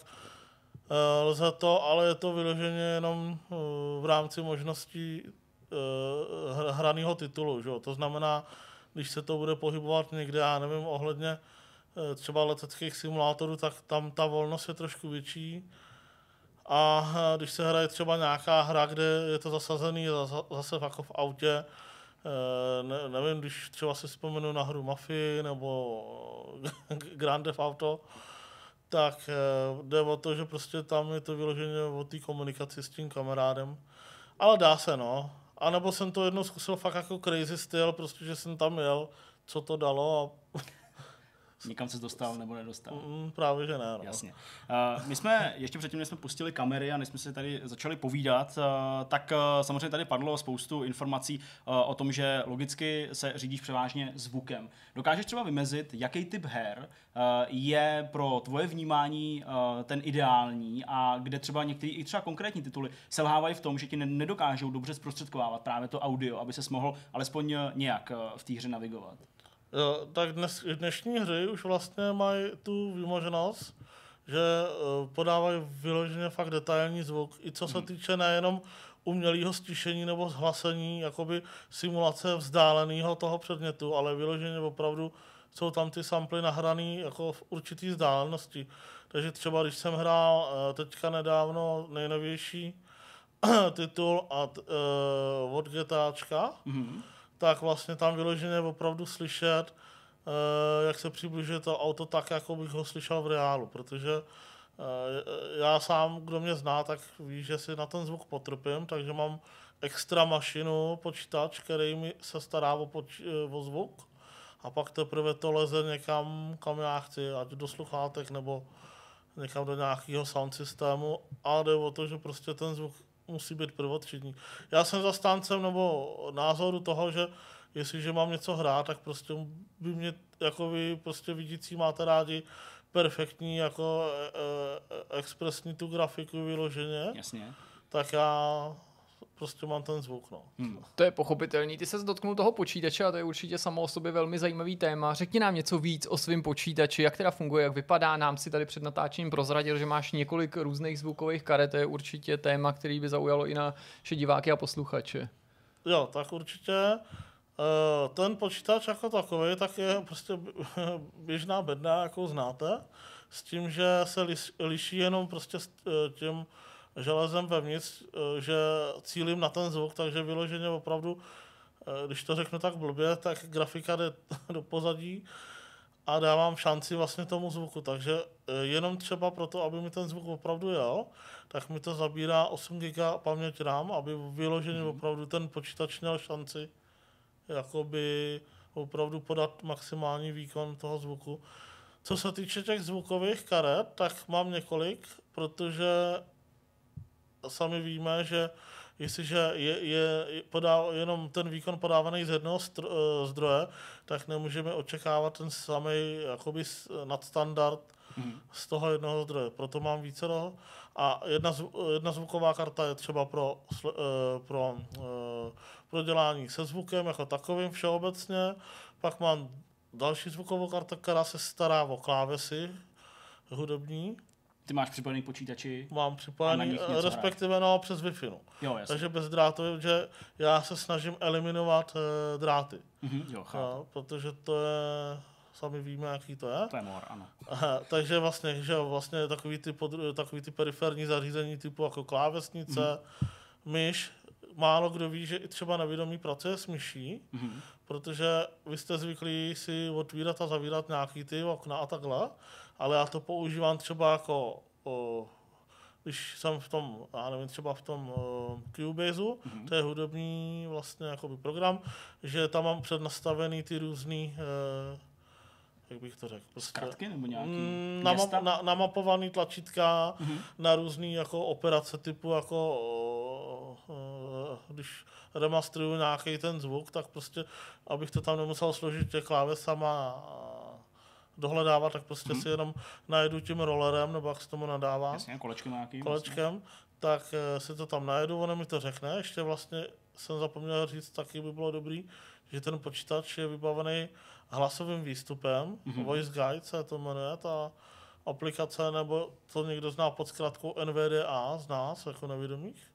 e, lze to, ale je to vyloženě jenom e, v rámci možností hraného titulu. Že? To znamená, když se to bude pohybovat někde, já nevím, ohledně třeba leteckých simulátorů, tak tam ta volnost je trošku větší a když se hraje třeba nějaká hra, kde je to zasazený zase jako v autě, eh, ne, nevím, když třeba si vzpomenu na hru Mafii nebo Grand Theft Auto, tak eh, jde o to, že prostě tam je to vyloženě o té komunikaci s tím kamarádem. Ale dá se, no. A nebo jsem to jednou zkusil fakt jako crazy styl, prostě, že jsem tam jel, co to dalo a Někam se dostal nebo nedostal? Mm, právě, že ne. No. Jasně. Uh, my jsme, ještě předtím, než jsme pustili kamery a než jsme si tady začali povídat, uh, tak uh, samozřejmě tady padlo spoustu informací uh, o tom, že logicky se řídíš převážně zvukem. Dokážeš třeba vymezit, jaký typ her uh, je pro tvoje vnímání uh, ten ideální a kde třeba některé i třeba konkrétní tituly selhávají v tom, že ti nedokážou dobře zprostředkovávat právě to audio, aby se mohl alespoň nějak v té hře navigovat? Jo, tak dnes, dnešní hry už vlastně mají tu vymoženost, že uh, podávají vyloženě fakt detailní zvuk, i co se hmm. týče nejenom umělého stišení nebo zhlasení, jakoby simulace vzdáleného toho předmětu, ale vyloženě opravdu jsou tam ty samply nahrané jako v určitý vzdálenosti. Takže třeba když jsem hrál uh, teďka nedávno nejnovější titul od, uh, od GTAčka, mm-hmm tak vlastně tam vyloženě opravdu slyšet, eh, jak se přibližuje to auto tak, jako bych ho slyšel v reálu, protože eh, já sám, kdo mě zná, tak ví, že si na ten zvuk potrpím, takže mám extra mašinu, počítač, který mi se stará o, poč- eh, o zvuk a pak teprve to leze někam, kam já chci, ať do sluchátek nebo někam do nějakého sound systému a jde o to, že prostě ten zvuk musí být prvotřídní. Já jsem zastáncem nebo názoru toho, že jestliže mám něco hrát, tak prostě by mě, jako vy prostě vidící máte rádi perfektní, jako e, e, expresní tu grafiku vyloženě. Jasně. Tak já prostě mám ten zvuk. No. Hmm. To je pochopitelný. Ty se dotknul toho počítače a to je určitě samo o sobě velmi zajímavý téma. Řekni nám něco víc o svém počítači, jak teda funguje, jak vypadá. Nám si tady před natáčením prozradil, že máš několik různých zvukových karet. To je určitě téma, který by zaujalo i naše diváky a posluchače. Jo, tak určitě. Eh, ten počítač jako takový, tak je prostě běžná bedna, jako znáte, s tím, že se liší jenom prostě s eh, tím železem vevnitř, eh, že cílím na ten zvuk, takže vyloženě opravdu, eh, když to řeknu tak blbě, tak grafika jde do pozadí a dávám šanci vlastně tomu zvuku. Takže eh, jenom třeba proto, aby mi ten zvuk opravdu jel, tak mi to zabírá 8 GB paměť RAM, aby vyloženě mm. opravdu ten počítač měl šanci jakoby opravdu podat maximální výkon toho zvuku. Co se týče těch zvukových karet, tak mám několik, protože sami víme, že jestliže je, je podá, jenom ten výkon podávaný z jednoho str, eh, zdroje, tak nemůžeme očekávat ten samý jakoby nadstandard hmm. z toho jednoho zdroje. Proto mám více toho. A jedna, jedna zvuková karta je třeba pro, eh, pro, eh, pro dělání se zvukem jako takovým všeobecně. Pak mám další zvukovou kartu, která se stará o klávesy hudební Ty máš připojený počítači? Mám připojený, respektive no, přes Wi-Fi. No. Jo, jasně. Takže bez drátů, že já se snažím eliminovat uh, dráty. Mm-hmm, jo, chápu. no, protože to je, sami víme, jaký to je. To je mor, ano. Aha, takže vlastně, že vlastně takový ty, pod, takový ty periferní zařízení typu jako klávesnice, mm-hmm. myš, málo kdo ví, že i třeba nevědomí pracuje s myší, mm-hmm. protože vy jste zvyklí si otvírat a zavírat nějaký ty okna a takhle, ale já to používám třeba jako o, když jsem v tom, já nevím, třeba v tom uh, Cubase, mm-hmm. to je hudební vlastně jakoby program, že tam mám přednastavený ty různý uh, jak bych to řekl? Prostě, Zkratky nebo nějaký mm, nama, na, namapovaný tlačítka mm-hmm. na různé jako operace typu jako uh, když remastruju nějaký ten zvuk, tak prostě, abych to tam nemusel složit klávesama dohledávat, tak prostě mm-hmm. si jenom najedu tím rollerem, nebo jak se tomu nadává. Jasně, kolečkem nějaký. Kolečkem, vlastně. tak uh, si to tam najedu, ono mi to řekne. Ještě vlastně jsem zapomněl říct, taky by bylo dobrý, že ten počítač je vybavený hlasovým výstupem, mm-hmm. Voice Guide se to jmenuje, ta aplikace, nebo to někdo zná pod zkratkou NVDA z nás, jako nevědomých.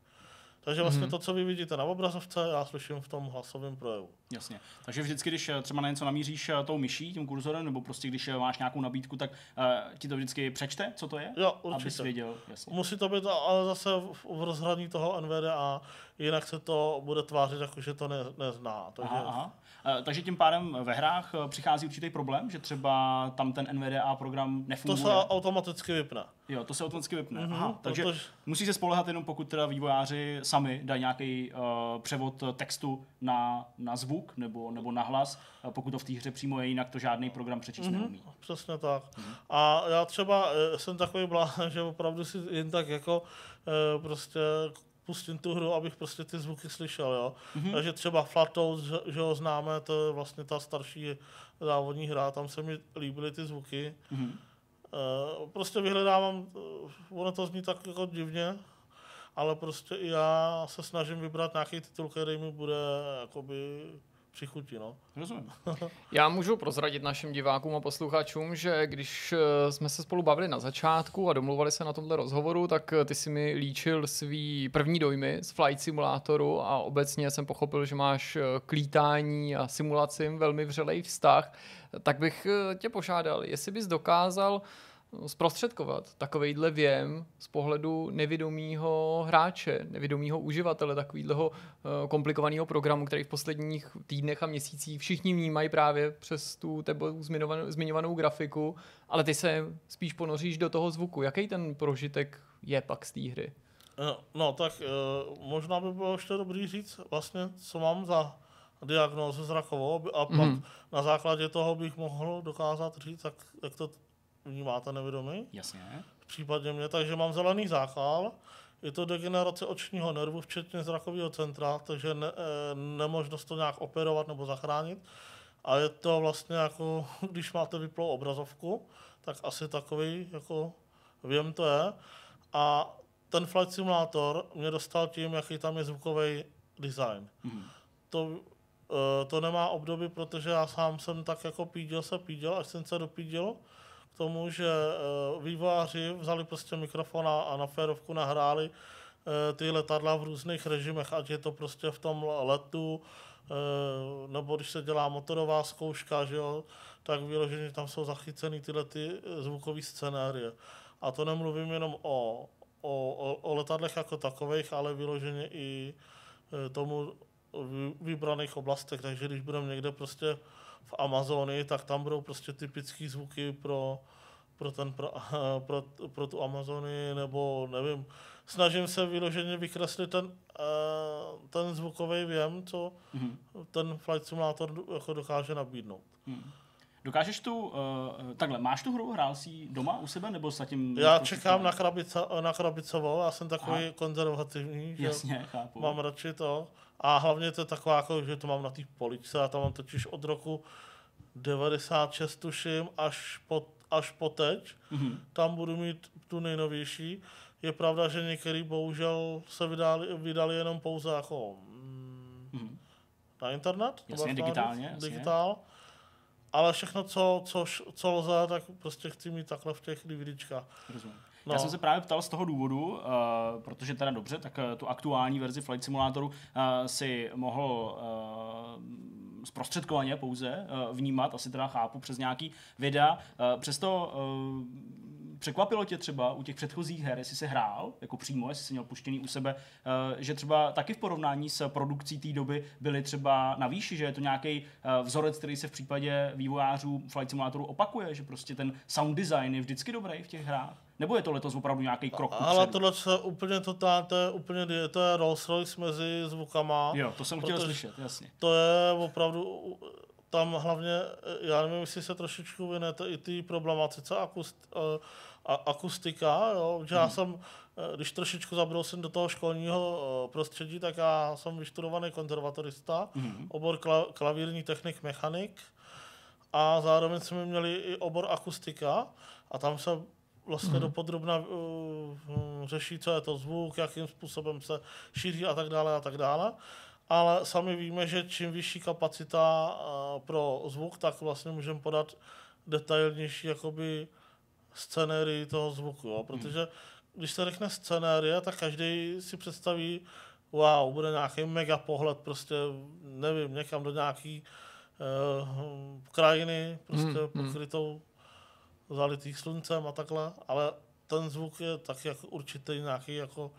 Takže vlastně mm-hmm. to, co vy vidíte na obrazovce, já slyším v tom hlasovém projevu. Jasně. Takže vždycky, když eh, třeba na něco namíříš eh, tou myší, tím kurzorem, nebo prostě když eh, máš nějakou nabídku, tak uh, ti to vždycky přečte, co to je? Jo, určitě. Abys věděl. Jasně. Musí to být ale zase v, v rozhraní toho NVDA, jinak se to bude tvářit jako, že to ne, nezná. Takže... Aha, aha. Uh, takže tím pádem ve hrách přichází určitý problém, že třeba tam ten NVDA program nefunguje? To se automaticky vypne. Jo, to se automaticky vypne. Mm-hmm, Aha, takže protože... musí se spolehat jenom pokud teda vývojáři sami dají nějaký uh, převod textu na, na zvuk nebo, nebo na hlas, pokud to v té hře přímo je, jinak to žádný program přečíst mm-hmm, neumí. Přesně tak. Mm-hmm. A já třeba jsem takový blázen, že opravdu si jen tak jako prostě pustím tu hru, abych prostě ty zvuky slyšel, jo. Mm-hmm. Takže třeba Flatout, že, že ho známe, to je vlastně ta starší závodní hra, tam se mi líbily ty zvuky. Mm-hmm. Uh, prostě vyhledávám, uh, ono to zní tak jako divně, ale prostě i já se snažím vybrat nějaký titul, který mi bude jakoby přichutí, no. Rozumím. Já můžu prozradit našim divákům a posluchačům, že když eh, jsme se spolu bavili na začátku a domluvali se na tomhle rozhovoru, tak ty si mi líčil svý první dojmy z Flight Simulátoru a obecně jsem pochopil, že máš k lítání a simulacím velmi vřelej vztah. Tak bych tě požádal, jestli bys dokázal zprostředkovat takovejhle věm z pohledu nevědomého hráče, nevědomého uživatele takového eh, komplikovaného programu, který v posledních týdnech a měsících všichni vnímají právě přes tu tebou zmiňovanou grafiku, ale ty se spíš ponoříš do toho zvuku. Jaký ten prožitek je pak z té hry? No, no tak uh, možná by bylo ještě dobrý říct vlastně, co mám za diagnózu zrakovou a mm-hmm. na základě toho bych mohl dokázat říct, jak, jak to vnímáte nevědomý. Jasně. V případě mě, takže mám zelený záchal, je to degenerace očního nervu, včetně zrakového centra, takže ne, e, nemožnost to nějak operovat nebo zachránit. A je to vlastně jako, když máte vyplou obrazovku, tak asi takový, jako vím to je. A ten flight simulátor mě dostal tím, jaký tam je zvukový design. Mm. To, e, to nemá období, protože já sám jsem tak jako píděl se píděl, až jsem se dopíděl tomu, že uh, vývojáři vzali prostě mikrofon a, na férovku nahráli uh, ty letadla v různých režimech, ať je to prostě v tom letu, uh, nebo když se dělá motorová zkouška, že jo, tak vyloženě tam jsou zachyceny tyhle ty zvukové scénárie. A to nemluvím jenom o, o, o, letadlech jako takových, ale vyloženě i tomu vybraných oblastech. Takže když budeme někde prostě v Amazonii, tak tam budou prostě typické zvuky pro, pro, ten, pro, pro, pro tu Amazonii, nebo nevím, snažím se vyloženě vykreslit ten, eh, ten zvukový věm, co mm-hmm. ten flight simulator jako dokáže nabídnout. Mm. Dokážeš tu, uh, takhle, máš tu hru, hrál jsi doma u sebe, nebo zatím... Já čekám na, krabice, na krabicovou, já jsem takový Aha. konzervativní, Jasně, že chápu. mám radši to. A hlavně to je taková, jako, že to mám na té poličce, a tam mám totiž od roku 96 tuším, až po, až po teď. Mm-hmm. Tam budu mít tu nejnovější. Je pravda, že některý bohužel se vydali, vydali jenom pouze jako mm, na internet. Jasně, digitálně. Jasně. Digitál. Ale všechno, co, co, co lze, tak prostě chci mít takhle v těch DVDčkách. Rozumím. No. Já jsem se právě ptal z toho důvodu, uh, protože teda dobře, tak uh, tu aktuální verzi Flight Simulatoru uh, si mohl uh, zprostředkovaně pouze uh, vnímat, asi teda chápu, přes nějaký videa. Uh, přesto uh, překvapilo tě třeba u těch předchozích her, jestli se hrál, jako přímo, jestli jsi měl puštěný u sebe, že třeba taky v porovnání s produkcí té doby byly třeba na výši, že je to nějaký vzorec, který se v případě vývojářů Flight Simulatoru opakuje, že prostě ten sound design je vždycky dobrý v těch hrách? Nebo je to letos opravdu nějaký krok Ale tohle je úplně to, to je úplně to je Rolls Royce mezi zvukama. Jo, to jsem chtěl slyšet, jasně. To je opravdu tam hlavně, já nevím, jestli se trošičku věnete i ty problematice akust, a, akustika, jo, že hmm. já jsem, eh, když trošičku zabrousil do toho školního eh, prostředí, tak já jsem vyštudovaný konzervatorista, hmm. obor kla, klavírní technik mechanik a zároveň jsme měli i obor akustika a tam se vlastně hmm. dopodrobna uh, řeší, co je to zvuk, jakým způsobem se šíří a tak dále a tak dále. Ale sami víme, že čím vyšší kapacita uh, pro zvuk, tak vlastně můžeme podat detailnější jakoby scenérii toho zvuku, jo? protože když se řekne scenérie, tak každý si představí, wow, bude nějaký mega pohled, prostě nevím, někam do nějaký uh, krajiny, prostě hmm, pokrytou zalitých sluncem a takhle, ale ten zvuk je taky jako určitý nějaký jako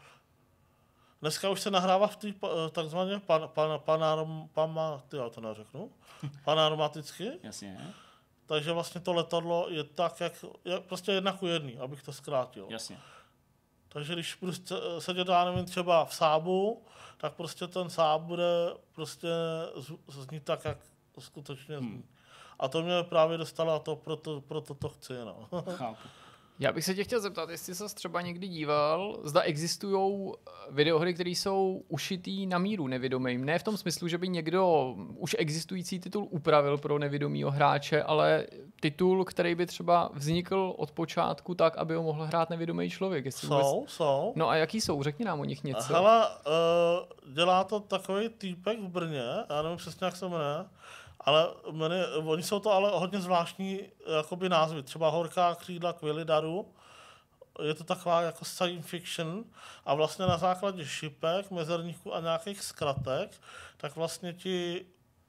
Dneska už se nahrává v té takzvaně pan, pan, panorm, pama, ty já to neřeknu, panormaticky. Jasně. Takže vlastně to letadlo je tak, jak, jak prostě jedna ku jedný, abych to zkrátil. Jasně. Takže když budu sedět, já nevím, třeba v sábu, tak prostě ten sáb bude prostě znít tak, jak skutečně zní. Hmm. A to mě právě dostalo a to proto, proto to chci. No. Chápu. Já bych se tě chtěl zeptat, jestli se třeba někdy díval, zda existují eh, videohry, které jsou ušitý na míru nevědomým. Ne v tom smyslu, že by někdo už existující titul upravil pro nevědomýho hráče, ale titul, který by třeba vznikl od počátku tak, aby ho mohl hrát nevědomý člověk. Jestli jsou, vůbec... jsou. No a jaký jsou? Řekni nám o nich něco. Hele, uh, dělá to takový týpek v Brně, já nevím přesně, jak se jmenuje, ale mene, oni jsou to ale hodně zvláštní jakoby názvy. Třeba Horká křídla Quilidaru, je to taková jako science fiction a vlastně na základě šipek, mezerníků a nějakých zkratek, tak vlastně ti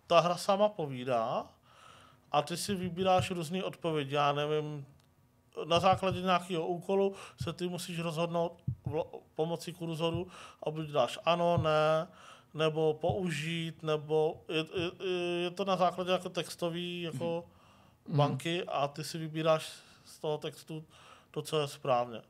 ta hra sama povídá a ty si vybíráš různé odpovědi. Já nevím, na základě nějakého úkolu se ty musíš rozhodnout pomocí kurzoru a buď dáš ano, ne, nebo použít, nebo je, je, je to na základě jako textový jako mm. banky a ty si vybíráš z toho textu to, co je správně.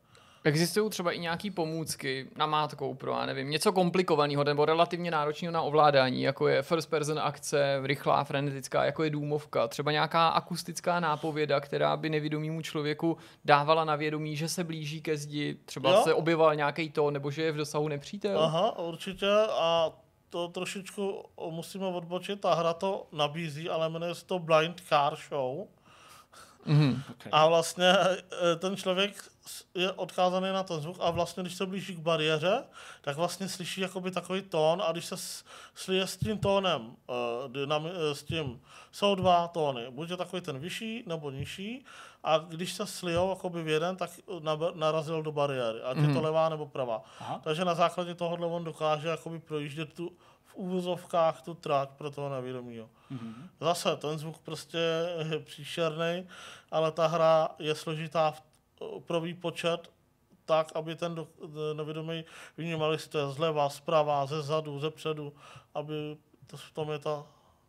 Existují třeba i nějaké pomůcky na mátkou pro, já nevím, něco komplikovaného nebo relativně náročného na ovládání, jako je first person akce, rychlá, frenetická, jako je důmovka, třeba nějaká akustická nápověda, která by nevědomímu člověku dávala na vědomí, že se blíží ke zdi, třeba jo? se objeval nějaký to, nebo že je v dosahu nepřítel. Aha, určitě a to trošičku musíme odbočit, ta hra to nabízí, ale jmenuje se to Blind Car Show. Mm-hmm. Okay. A vlastně e, ten člověk je odkázaný na ten zvuk a vlastně, když se blíží k bariéře, tak vlastně slyší jakoby takový tón a když se slije s tím tónem, e, dynami, e, s tím, jsou dva tóny, buď je takový ten vyšší nebo nižší a když se slijou jakoby v jeden, tak narazil do bariéry, ať mm. je to mhm. levá nebo pravá. Aha. Takže na základě tohohle on dokáže jakoby projíždět tu v úvozovkách tu trať pro toho nevědomího. Mm-hmm. Zase ten zvuk prostě je příšerný, ale ta hra je složitá v, pro výpočet tak, aby ten do, nevědomý vnímal, jestli to je zleva, zprava, ze zadu, ze předu, aby to, v tom je ta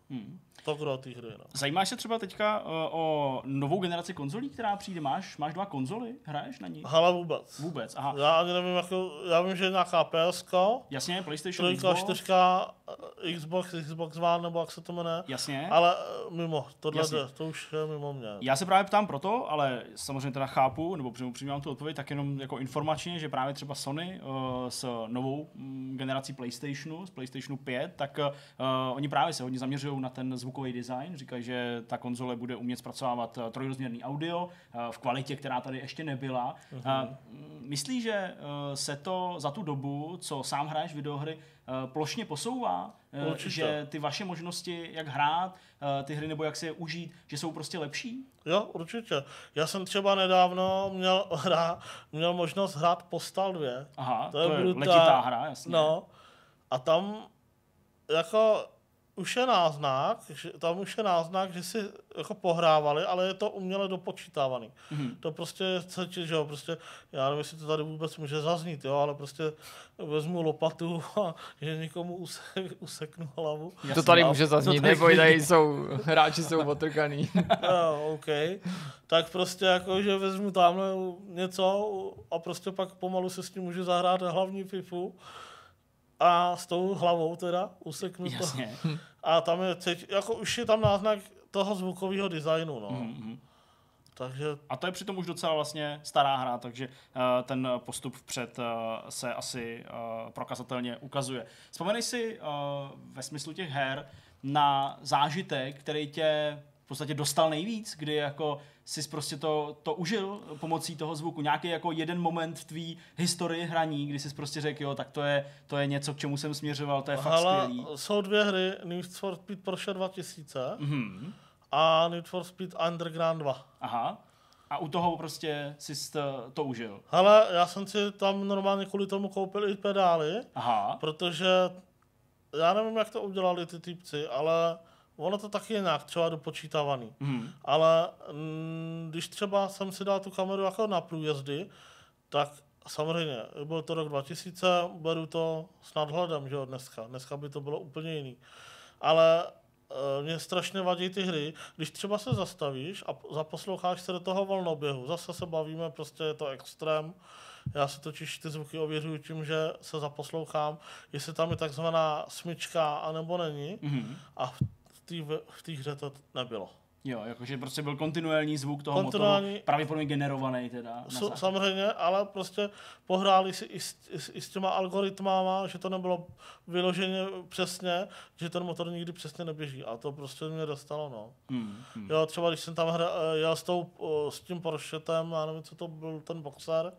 Hmm. To kdo ty hry, no. Zajímáš se třeba teďka uh, o novou generaci konzolí, která přijde? Máš, máš dva konzoly? Hraješ na ní? Hala vůbec. Vůbec, aha. Já ani nevím, jako, já vím, že je nějaká PS. Jasně, PlayStation, Xbox. 4, eh, Xbox, Xbox One, nebo jak se to jmenuje. Jasně. Ale eh, mimo, tohle Jasně. Jde, to už je mimo mě. Já se právě ptám proto, ale samozřejmě teda chápu, nebo přímo přijímám tu odpověď, tak jenom jako informačně, že právě třeba Sony uh, s novou um, generací PlayStationu, z PlayStationu 5, tak uh, oni právě se hodně zaměřují na ten zvukový design. Říkají, že ta konzole bude umět zpracovávat eh, trojrozměrný audio eh, v kvalitě, která tady ještě nebyla. Uh-huh. Myslíš, že se to za tu dobu, co sám hraješ videohry, plošně posouvá? Určitě. že ty vaše možnosti, jak hrát ty hry nebo jak si je užít, že jsou prostě lepší? Jo, určitě. Já jsem třeba nedávno měl, hra, měl možnost hrát Postal 2. Aha, To je to je brutál. letitá hra, jasně. No, a tam jako už je náznak, že, tam už je náznak, že si jako pohrávali, ale je to uměle dopočítávaný. Mhm. To prostě se ti, že jo, prostě, já nevím, jestli to tady vůbec může zaznít, jo, ale prostě vezmu lopatu a že někomu usek, useknu hlavu. To tady A- může zaznít, tady neboj, tady jsou, hráči jsou otrkaný. Jo, OK. Tak prostě jako, že vezmu tamhle něco a prostě pak pomalu se s tím můžu zahrát hlavní FIFU a s tou hlavou teda useknu to. Jasně. A tam je, cít, jako už je tam náznak toho zvukového designu, no. Mhm. Takže A to je přitom už docela vlastně stará hra, takže uh, ten postup vpřed uh, se asi uh, prokazatelně ukazuje. Vzpomenej si uh, ve smyslu těch her na zážitek, který tě v podstatě dostal nejvíc, kdy jako jsi prostě to, to užil pomocí toho zvuku. Nějaký jako jeden moment v tvý historii hraní, kdy jsi prostě řekl, jo, tak to je, to je něco, k čemu jsem směřoval, to je fakt hele, skvělý. jsou dvě hry, Need for Speed Porsche 2000 Mhm. a Need for Speed Underground 2. Aha. A u toho prostě jsi to, to užil. Hele, já jsem si tam normálně kvůli tomu koupil i pedály, Aha. protože já nevím, jak to udělali ty typci, ale ono to taky je nějak třeba dopočítávaný. Mhm. Ale mm, když třeba jsem si dal tu kameru jako na průjezdy, tak samozřejmě, byl to rok 2000, beru to s nadhledem, že jo, dneska. Dneska by to bylo úplně jiný. Ale e, mě strašně vadí ty hry, když třeba se zastavíš a zaposloucháš se do toho volnoběhu. Zase se bavíme, prostě je to extrém. Já si totiž ty zvuky ověřuju tím, že se zaposlouchám, jestli tam je takzvaná smyčka, anebo není. Mhm. A v v té hře to nebylo. Jo, jakože prostě byl kontinuální zvuk toho Kontinuální- motoru, pravděpodobně generovaný teda. zá- samozřejmě, ale prostě pohráli si i s, i, s, i s těma algoritmama, že to nebylo vyloženě přesně, že ten motor nikdy přesně neběží. A to prostě mě dostalo, no. Hmm, hmm. Jo, třeba když jsem tam hra, eh, jel s, tou, s tím Porschetem, já nevím, co to byl ten boxer,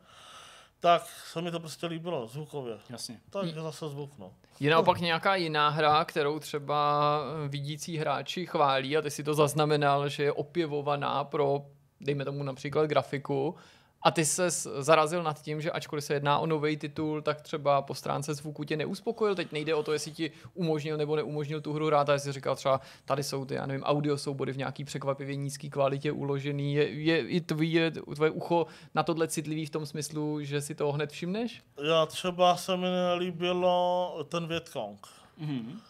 tak se mi to prostě líbilo zvukově. Jasně. Takže zase zvuk, no. Je naopak nějaká jiná hra, kterou třeba vidící hráči chválí a ty si to zaznamenal, že je opěvovaná pro, dejme tomu například grafiku, a ty se zarazil nad tím, že ačkoliv se jedná o nový titul, tak třeba po stránce zvuku tě neuspokojil. Teď nejde o to, jestli ti umožnil nebo neumožnil tu hru hrát, a jestli říkal třeba, tady jsou ty, já nevím, audio soubory v nějaký překvapivě nízké kvalitě uložený. Je, je i tvoje, tvoje ucho na tohle citlivý v tom smyslu, že si toho hned všimneš? Já třeba se mi nelíbilo ten Vietkong. Mhm.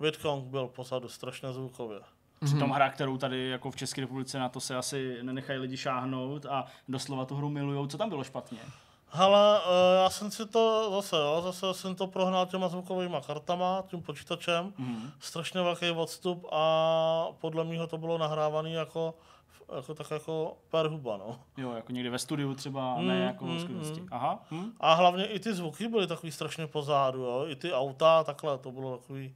Vietkong byl pozadu strašně zvukově. Přitom hra, kterou tady jako v České republice na to se asi nenechají lidi šáhnout a doslova tu hru milujou. Co tam bylo špatně? Hele, eh, já jsem si to zase, jo, zase jsem to prohnal těma zvukovými kartama, tím počítačem. Mhm. Strašně velký odstup a podle mého to bylo nahrávané jako, jako tak jako per huba, no. Jo, jako někde ve studiu třeba, Mm, ne jako mm, v skutečnosti. mm. Aha. Hm? A hlavně i ty zvuky byly takový strašně pozadu, jo. I ty auta, takhle, to bylo takový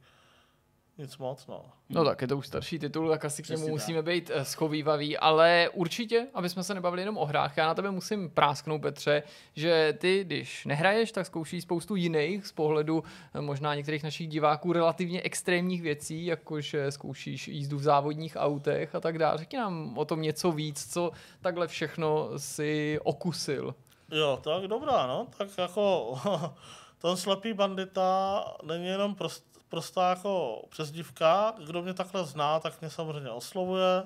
nic moc, no. No tak je to už starší titul, tak asi k němu tak. musíme být eh, schovývaví, ale určitě, aby jsme se nebavili jenom o hrách, já na tebe musím prásknout, Petře, že ty, když nehraješ, tak zkoušíš spoustu jiných z pohledu eh, možná některých našich diváků relativně extrémních věcí, jakože zkoušíš jízdu v závodních autech a tak dále. Řekni nám o tom něco víc, co takhle všechno si okusil. Jo, tak dobrá, no. Tak jako ten slepý bandita není jenom prost, prostá jako přezdívka. Kdo mě takhle zná, tak mě samozřejmě oslovuje.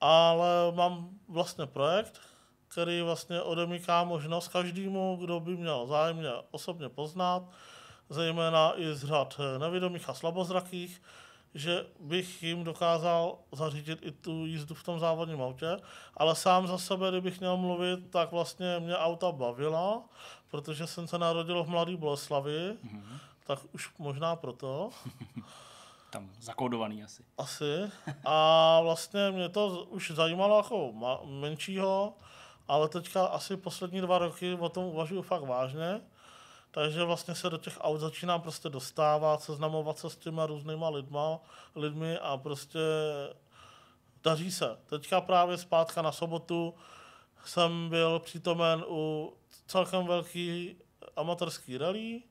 Ale mám vlastně projekt, který vlastně odemyká možnost každému, kdo by měl zájemně osobně poznat, zejména i z řad nevědomých a slabozrakých, že bych jim dokázal zařídit i tu jízdu v tom závodním autě, ale sám za sebe, kdybych měl mluvit, tak vlastně mě auta bavila, protože jsem se narodil v Mladé Boleslavi, mm-hmm. Tak už možná proto, Tam zakódovaný asi. asi. A vlastně mě to už zajímalo jako menšího, ale teďka asi poslední dva roky o tom uvažuji fakt vážně. Takže vlastně se do těch aut začínám prostě dostávat, seznamovat se s těma různýma lidma, lidmi a prostě daří se. Teďka právě zpátka na sobotu jsem byl přítomen u celkem velký amatérský rally.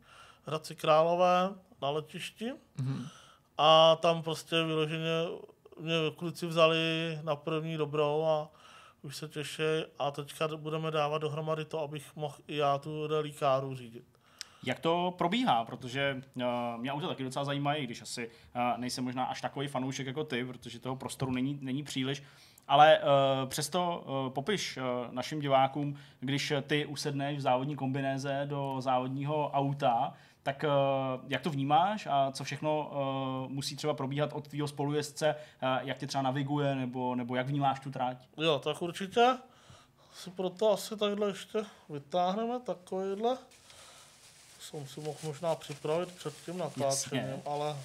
Hradci Králové na letišti mm-hmm. a tam prostě vyloženě mě kluci vzali na první dobrou a už se těší a teďka budeme dávat dohromady to, abych mohl i já tu relikáru řídit. Jak to probíhá? Protože uh, mě auto taky docela zajímají, když asi uh, nejsem možná až takový fanoušek jako ty, protože toho prostoru není, není příliš. Ale uh, přesto uh, popiš uh, našim divákům, když ty usedneš v závodní kombinéze do závodního auta, tak uh, jak to vnímáš a co všechno uh, musí třeba probíhat od tvého spolujezdce, uh, jak tě třeba naviguje, nebo, nebo jak vnímáš tu tráť? Jo, tak určitě si proto asi takhle ještě vytáhneme takovýhle. Jsem si mohl možná připravit před tím natáčením, ale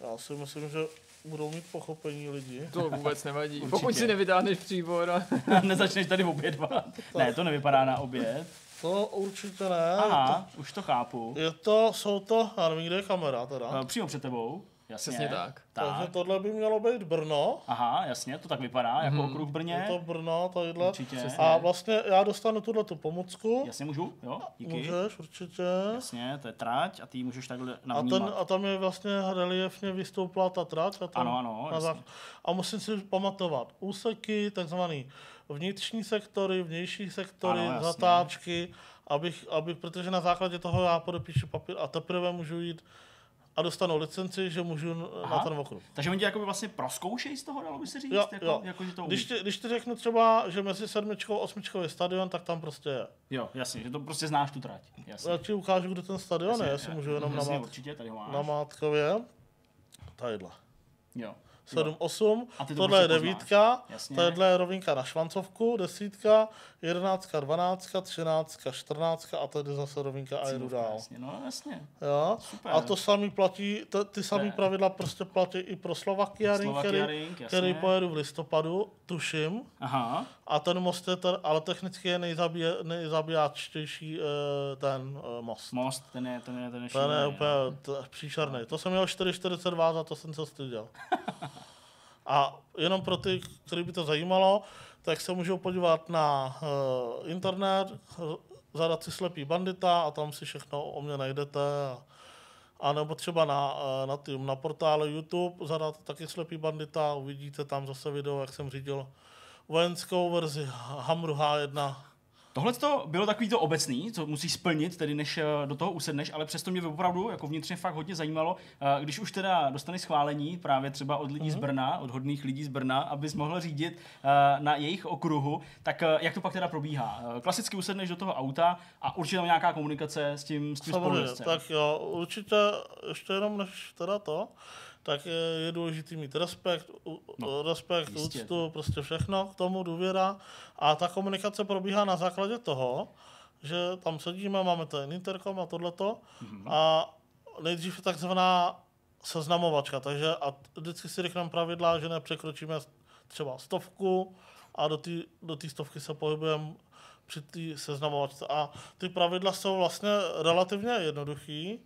já si myslím, že budou mít pochopení lidi. To vůbec nevadí. Určitě. Pokud si nevytáhneš příbor a... Nezačneš tady obědvat. ne, to nevypadá na oběd. To určitě ne. Aha, to, už to chápu. Je to, jsou to, já nevím, kde je kamera teda. Uh, přímo před tebou. Jasně. Přesně tak. tak. Takže tohle by mělo být Brno. Aha, jasně, to tak vypadá, jako mm-hmm. okruh v Brně. Je to Brno, tadyhle. Určitě. A vlastně já dostanu tuhle tu pomocku. Jasně, můžu, jo, díky. Můžeš, určitě. Jasně, to je trať a ty můžeš takhle navnímat. A, ten, a tam je vlastně reliefně vystoupila ta trať. A, tam, ano, ano, jasně. a musím si pamatovat úseky, takzvaný vnitřní sektory, vnější sektory, ano, zatáčky, abych, abych, protože na základě toho já podepíšu papír a teprve můžu jít a dostanu licenci, že můžu Aha. na ten okruh. Takže oni tě jako vlastně proskoušejí z toho, dalo by se říct? Jo, jako, jo. Jako, že to když, ti, když ti řeknu třeba, že mezi sedmičkou a osmičkou je stadion, tak tam prostě je. Jo, jasně, že to prostě znáš tu trať. Jasně. Já ti ukážu, kde ten stadion jasně, je, jestli můžu jenom jasně, na, mát, určitě, tady ho máš. na Mátkově. Tadyhle. Jo. 7, 8, tohle je devítka, tohle je rovinka na švancovku, desítka, jedenáctka, dvanáctka, třináctka, čtrnáctka a tady zase rovinka a jedu dál. Jasně, no jasně. Jo? Super. A to samý platí, to, ty samé pravidla prostě platí i pro Slovakia Ring, který, který pojedu v listopadu, tuším. Aha. A ten most je, ten, ale technicky je nejzabije, nejzabijáčtější uh, ten uh, most. Most, ten je, ten je, ten je, ten je úplně t- příšerný. To jsem měl 4,42, za to jsem se styděl. A jenom pro ty, který by to zajímalo, tak se můžou podívat na uh, internet, zadat si Slepý bandita a tam si všechno o mě najdete. A, a nebo třeba na, uh, na, tým, na portálu YouTube zadat taky Slepý bandita, uvidíte tam zase video, jak jsem řídil vojenskou verzi Hamru H1 Tohle to bylo takový to obecný, co musíš splnit, tedy než eh, do toho usedneš, ale přesto mě opravdu jako vnitřně fakt hodně zajímalo, eh, když už teda dostaneš schválení právě třeba od lidí mm-hmm. z mhm. Brna, od hodných lidí z Brna, abys mohl řídit eh, na jejich okruhu, tak jak to pak teda probíhá? Klasicky usedneš do toho auta a určitě tam nějaká komunikace s tím, s tím Tak jo, určitě ještě jenom než teda to, tak je, důležité mít respekt, no, respekt, jistě. úctu, prostě všechno k tomu, důvěra. A ta komunikace probíhá na základě toho, že tam sedíme, máme ten interkom a tohleto. Mm-hmm. A nejdřív je takzvaná seznamovačka, takže a vždycky si řekneme pravidla, že nepřekročíme třeba stovku a do té do stovky se pohybujeme při té seznamovačce. A ty pravidla jsou vlastně relativně jednoduchý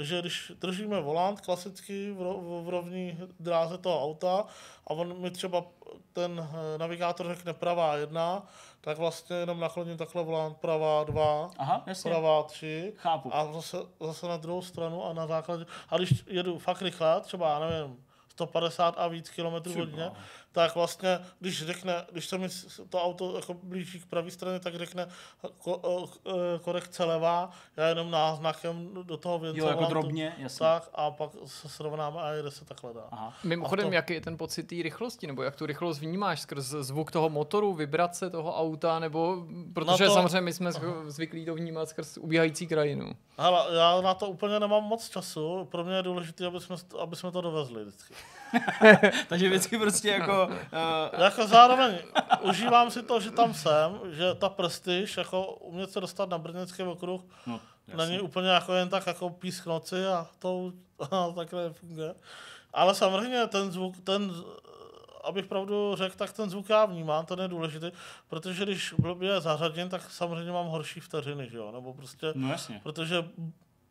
že když držíme volant klasicky v, ro, v rovní dráze toho auta a on mi třeba ten eh, navigátor řekne pravá jedna, tak vlastně jenom nakloním takhle volant pravá dva, Aha, jasně. pravá tři Chápu. a zase, zase na druhou stranu a na základě, a když jedu fakt rychle, třeba já nevím, 150 a víc kilometrů hodně, tak vlastně, když řekne, když se mi to auto jako blíží k pravé straně, tak řekne ko, e, korekce levá, já jenom náznakem do toho věnce. Jo, jako drobně, jasně. Tak a pak se srovnáme a jede se takhle dál. Aha. Mimochodem, to... jaký je ten pocit té rychlosti, nebo jak tu rychlost vnímáš skrz zvuk toho motoru, vibrace toho auta, nebo protože to... samozřejmě my jsme zvyklí to vnímat skrz ubíhající krajinu. Hele, já na to úplně nemám moc času, pro mě je důležité, aby jsme, aby jsme to dovezli vždycky. Takže vždycky prostě jako... Uh... Jako zároveň užívám si to, že tam jsem, že ta prestiž, jako umět se dostat na brněnský okruh, no, není úplně jako jen tak jako písk noci a to a takhle funguje. Ale samozřejmě ten zvuk, ten, abych pravdu řekl, tak ten zvuk já vnímám, ten je důležitý, protože když blbě zařadím, tak samozřejmě mám horší vteřiny, že jo, nebo prostě, no jasně. protože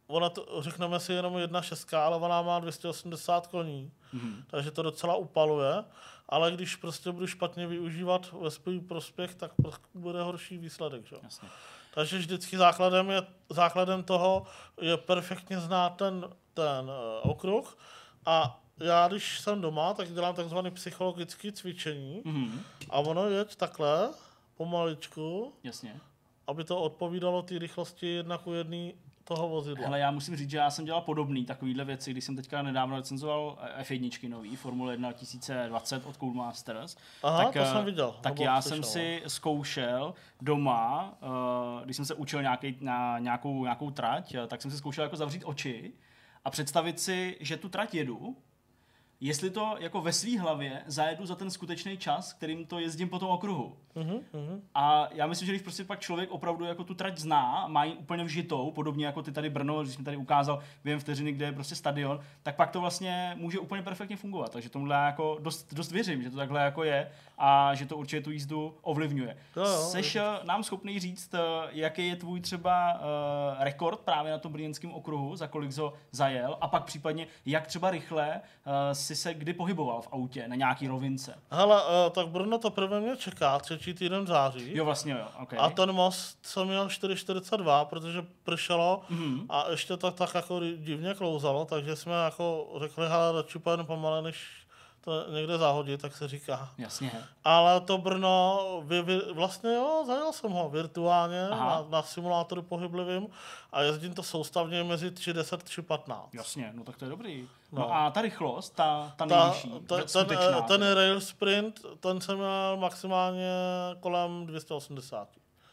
ona to, řekneme si jenom jedna šestka, ale ona má 280 koní, mm-hmm. takže to docela upaluje, ale když prostě budu špatně využívat ve svůj prospěch, tak bude horší výsledek. Že? Jasně. Takže vždycky základem, je, základem toho je perfektně znát ten, ten uh, okruh a já, když jsem doma, tak dělám takzvané psychologické cvičení Mhm. a ono je takhle, pomaličku, Jasně. aby to odpovídalo té rychlosti jedna ku jedný toho vozidla. Hele, já musím říct, že já jsem dělal podobný takovýhle věci, když jsem teďka nedávno recenzoval F1 nový, Formule 1 2020 od Coolmasters. Aha, to jsem viděl, Tak já slyšel, jsem si zkoušel doma, uh, když jsem se učil nějaký, na nějakou, nějakou trať, eh, tak jsem si zkoušel jako zavřít oči a představit si, že tu trať jedu, jestli to jako ve své hlavě zajedu za ten skutečný čas, kterým to jezdím po tom okruhu. Mhm. A já myslím, že když prostě pak člověk opravdu jako tu trať zná, má ji úplně vžitou, podobně jako ty tady Brno, když jsem tady ukázal během vteřiny, kde je prostě stadion, tak pak to vlastně může úplně perfektně fungovat. Takže tomuhle já jako dost, dost věřím, že to takhle jako je a že to určitě tu jízdu ovlivňuje. Jo, jo, Seš eh, nám schopný říct, eh, jaký je tvůj třeba uh, rekord právě na tom brněnském okruhu, za kolik ho zajel a pak případně jak třeba rychle uh, si se kdy pohyboval v autě na nějaký rovince. Hele, uh, tak Brno to prvé mě čeká, třetí týden září. Jo, vlastně jo, okay. A ten most jsem měl 4,42, protože pršelo Mhm. a ještě to tak jako divně klouzalo, takže jsme jako řekli, hele, radši pojedeme pomale, než to někde zahodit, tak se říká. Jasně. Ale to Brno, vy, vy, vlastně jo, zajel jsem ho virtuálně Aha. na, na simulátoru pohyblivým a jezdím to soustavně mezi 3.10 3.15. Jasně, no tak to je dobrý. No, No. a ta rychlost, ta, ta Ta, nejvyšší, ta, ten, ten rail sprint, ten jsem měl maximálně kolem 280.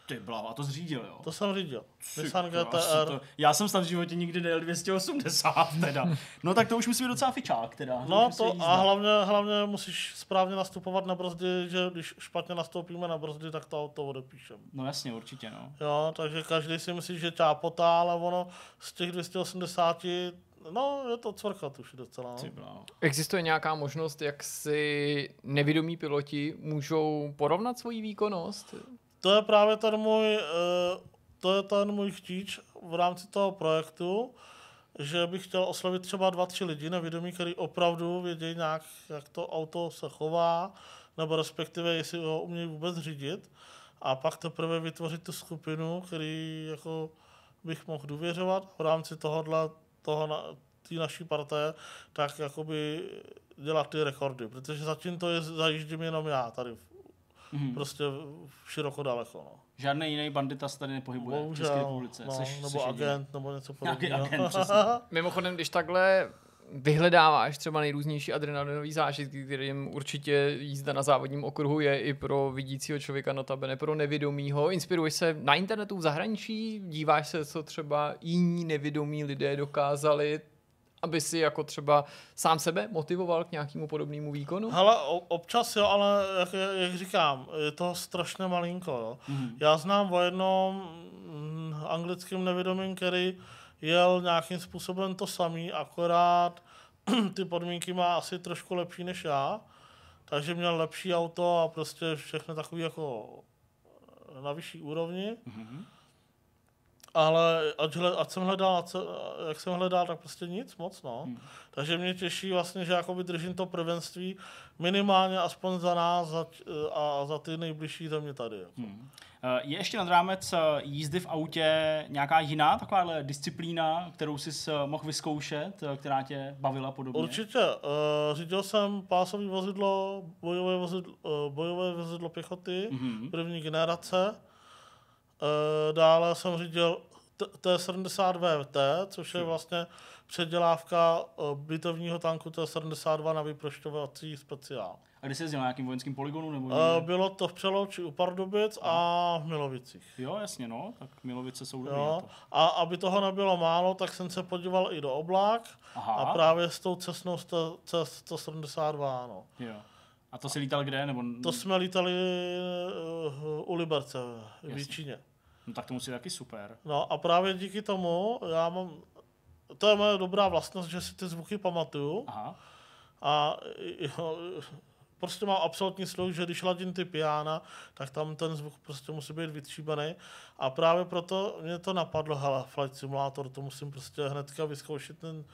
Ty bláho, a to zřídil, jo? To jsem řídil. Nissan GTR. To, já jsem snad v životě nikdy nejel 280 teda. No tak to už musí být docela fičák teda. No to jízda. a hlavně, hlavně musíš správně nastupovat na brzdy, že když špatně nastoupíme na brzdy, tak to auto odepíšem. No jasně, určitě, no. Jo, takže každý si myslí, že ťápotá, ale ono z těch 280, no je to cvrkat už docela. Ty No. bláho. Existuje nějaká možnost, jak si nevědomí piloti můžou porovnat svoji výkonnost? To je právě ten můj, eh, to je ten můj chtíč v rámci toho projektu, že bych chtěl oslovit třeba dva, tři lidi nevědomí, který opravdu vědí nějak, jak to auto se chová, nebo respektive jestli ho umějí vůbec řídit. A pak teprve vytvořit tu skupinu, který jako bych mohl důvěřovat v rámci tohohle, toho na, té naší parté, tak jakoby dělat ty rekordy, protože zatím to je, zajíždím jenom já tady, Mhm. prostě široko daleko. No. Žádný jiný bandita se tady nepohybuje v České republice. no, Seš, nebo seš jediný. agent, nebo něco podobného. agent, přesně. Mimochodem, když takhle vyhledáváš třeba nejrůznější adrenalinové zážitky, kterým určitě jízda na závodním okruhu je i pro vidícího člověka, notabene pro nevědomýho. Inspiruješ se na internetu v zahraničí, díváš se, co třeba jiní nevědomí lidé dokázali, aby si jako třeba sám sebe motivoval k nějakému podobnému výkonu? Hele, občas jo, ale jak, jak říkám, je to strašně malinko. Jo. Mhm. Já znám o jednom mm, anglickém nevědomím, který jel nějakým způsobem to samý, akorát ty podmínky má asi trošku lepší než já, takže měl lepší auto a prostě všechno takový jako na vyšší úrovni. Mhm. Ale ať, hle, ať jsem hledal, ať se, jak jsem hledal, tak prostě nic moc, no. Hmm. Takže mě těší vlastně, že jakoby držím to prvenství minimálně aspoň za nás za, a za ty nejbližší země tady. Jako. Hmm. Eh, Je ještě nad rámec eh, jízdy v autě nějaká jiná takováhle disciplína, kterou jsi eh, mohl vyzkoušet, která tě bavila podobně? Určitě. Řídil jsem pásové vozidlo, bojové vozidlo, bojové vozidlo pěchoty, Mhm. první generace. Uh, dále jsem řídil T- T-70 VT, což je vlastně předělávka uh, bytovního tanku T-72 na vyprošťovací speciál. A kdy jsi jezdil na nějakým vojenským poligonu? Nebo Uh, někde? bylo to v Přelouči u Pardubic a v Milovicích. Jo, jasně, no. Tak Milovice jsou dobrý Jo. A aby toho nebylo málo, tak jsem se podíval i do oblák Aha. a právě s tou cestnou C-172, no. Jo. A to si lítal kde? Nebo... To jsme lítali uh, u Liberce v Jíčíně. No tak to musí být taky super. No a právě díky tomu já mám, to je moje dobrá vlastnost, že si ty zvuky pamatuju Aha. a jo, prostě mám absolutní sluch, že když ladím ty piana, tak tam ten zvuk prostě musí být vytříbený a právě proto mě to napadlo, hele, Flight Simulator, to musím prostě hnedka vyzkoušet ten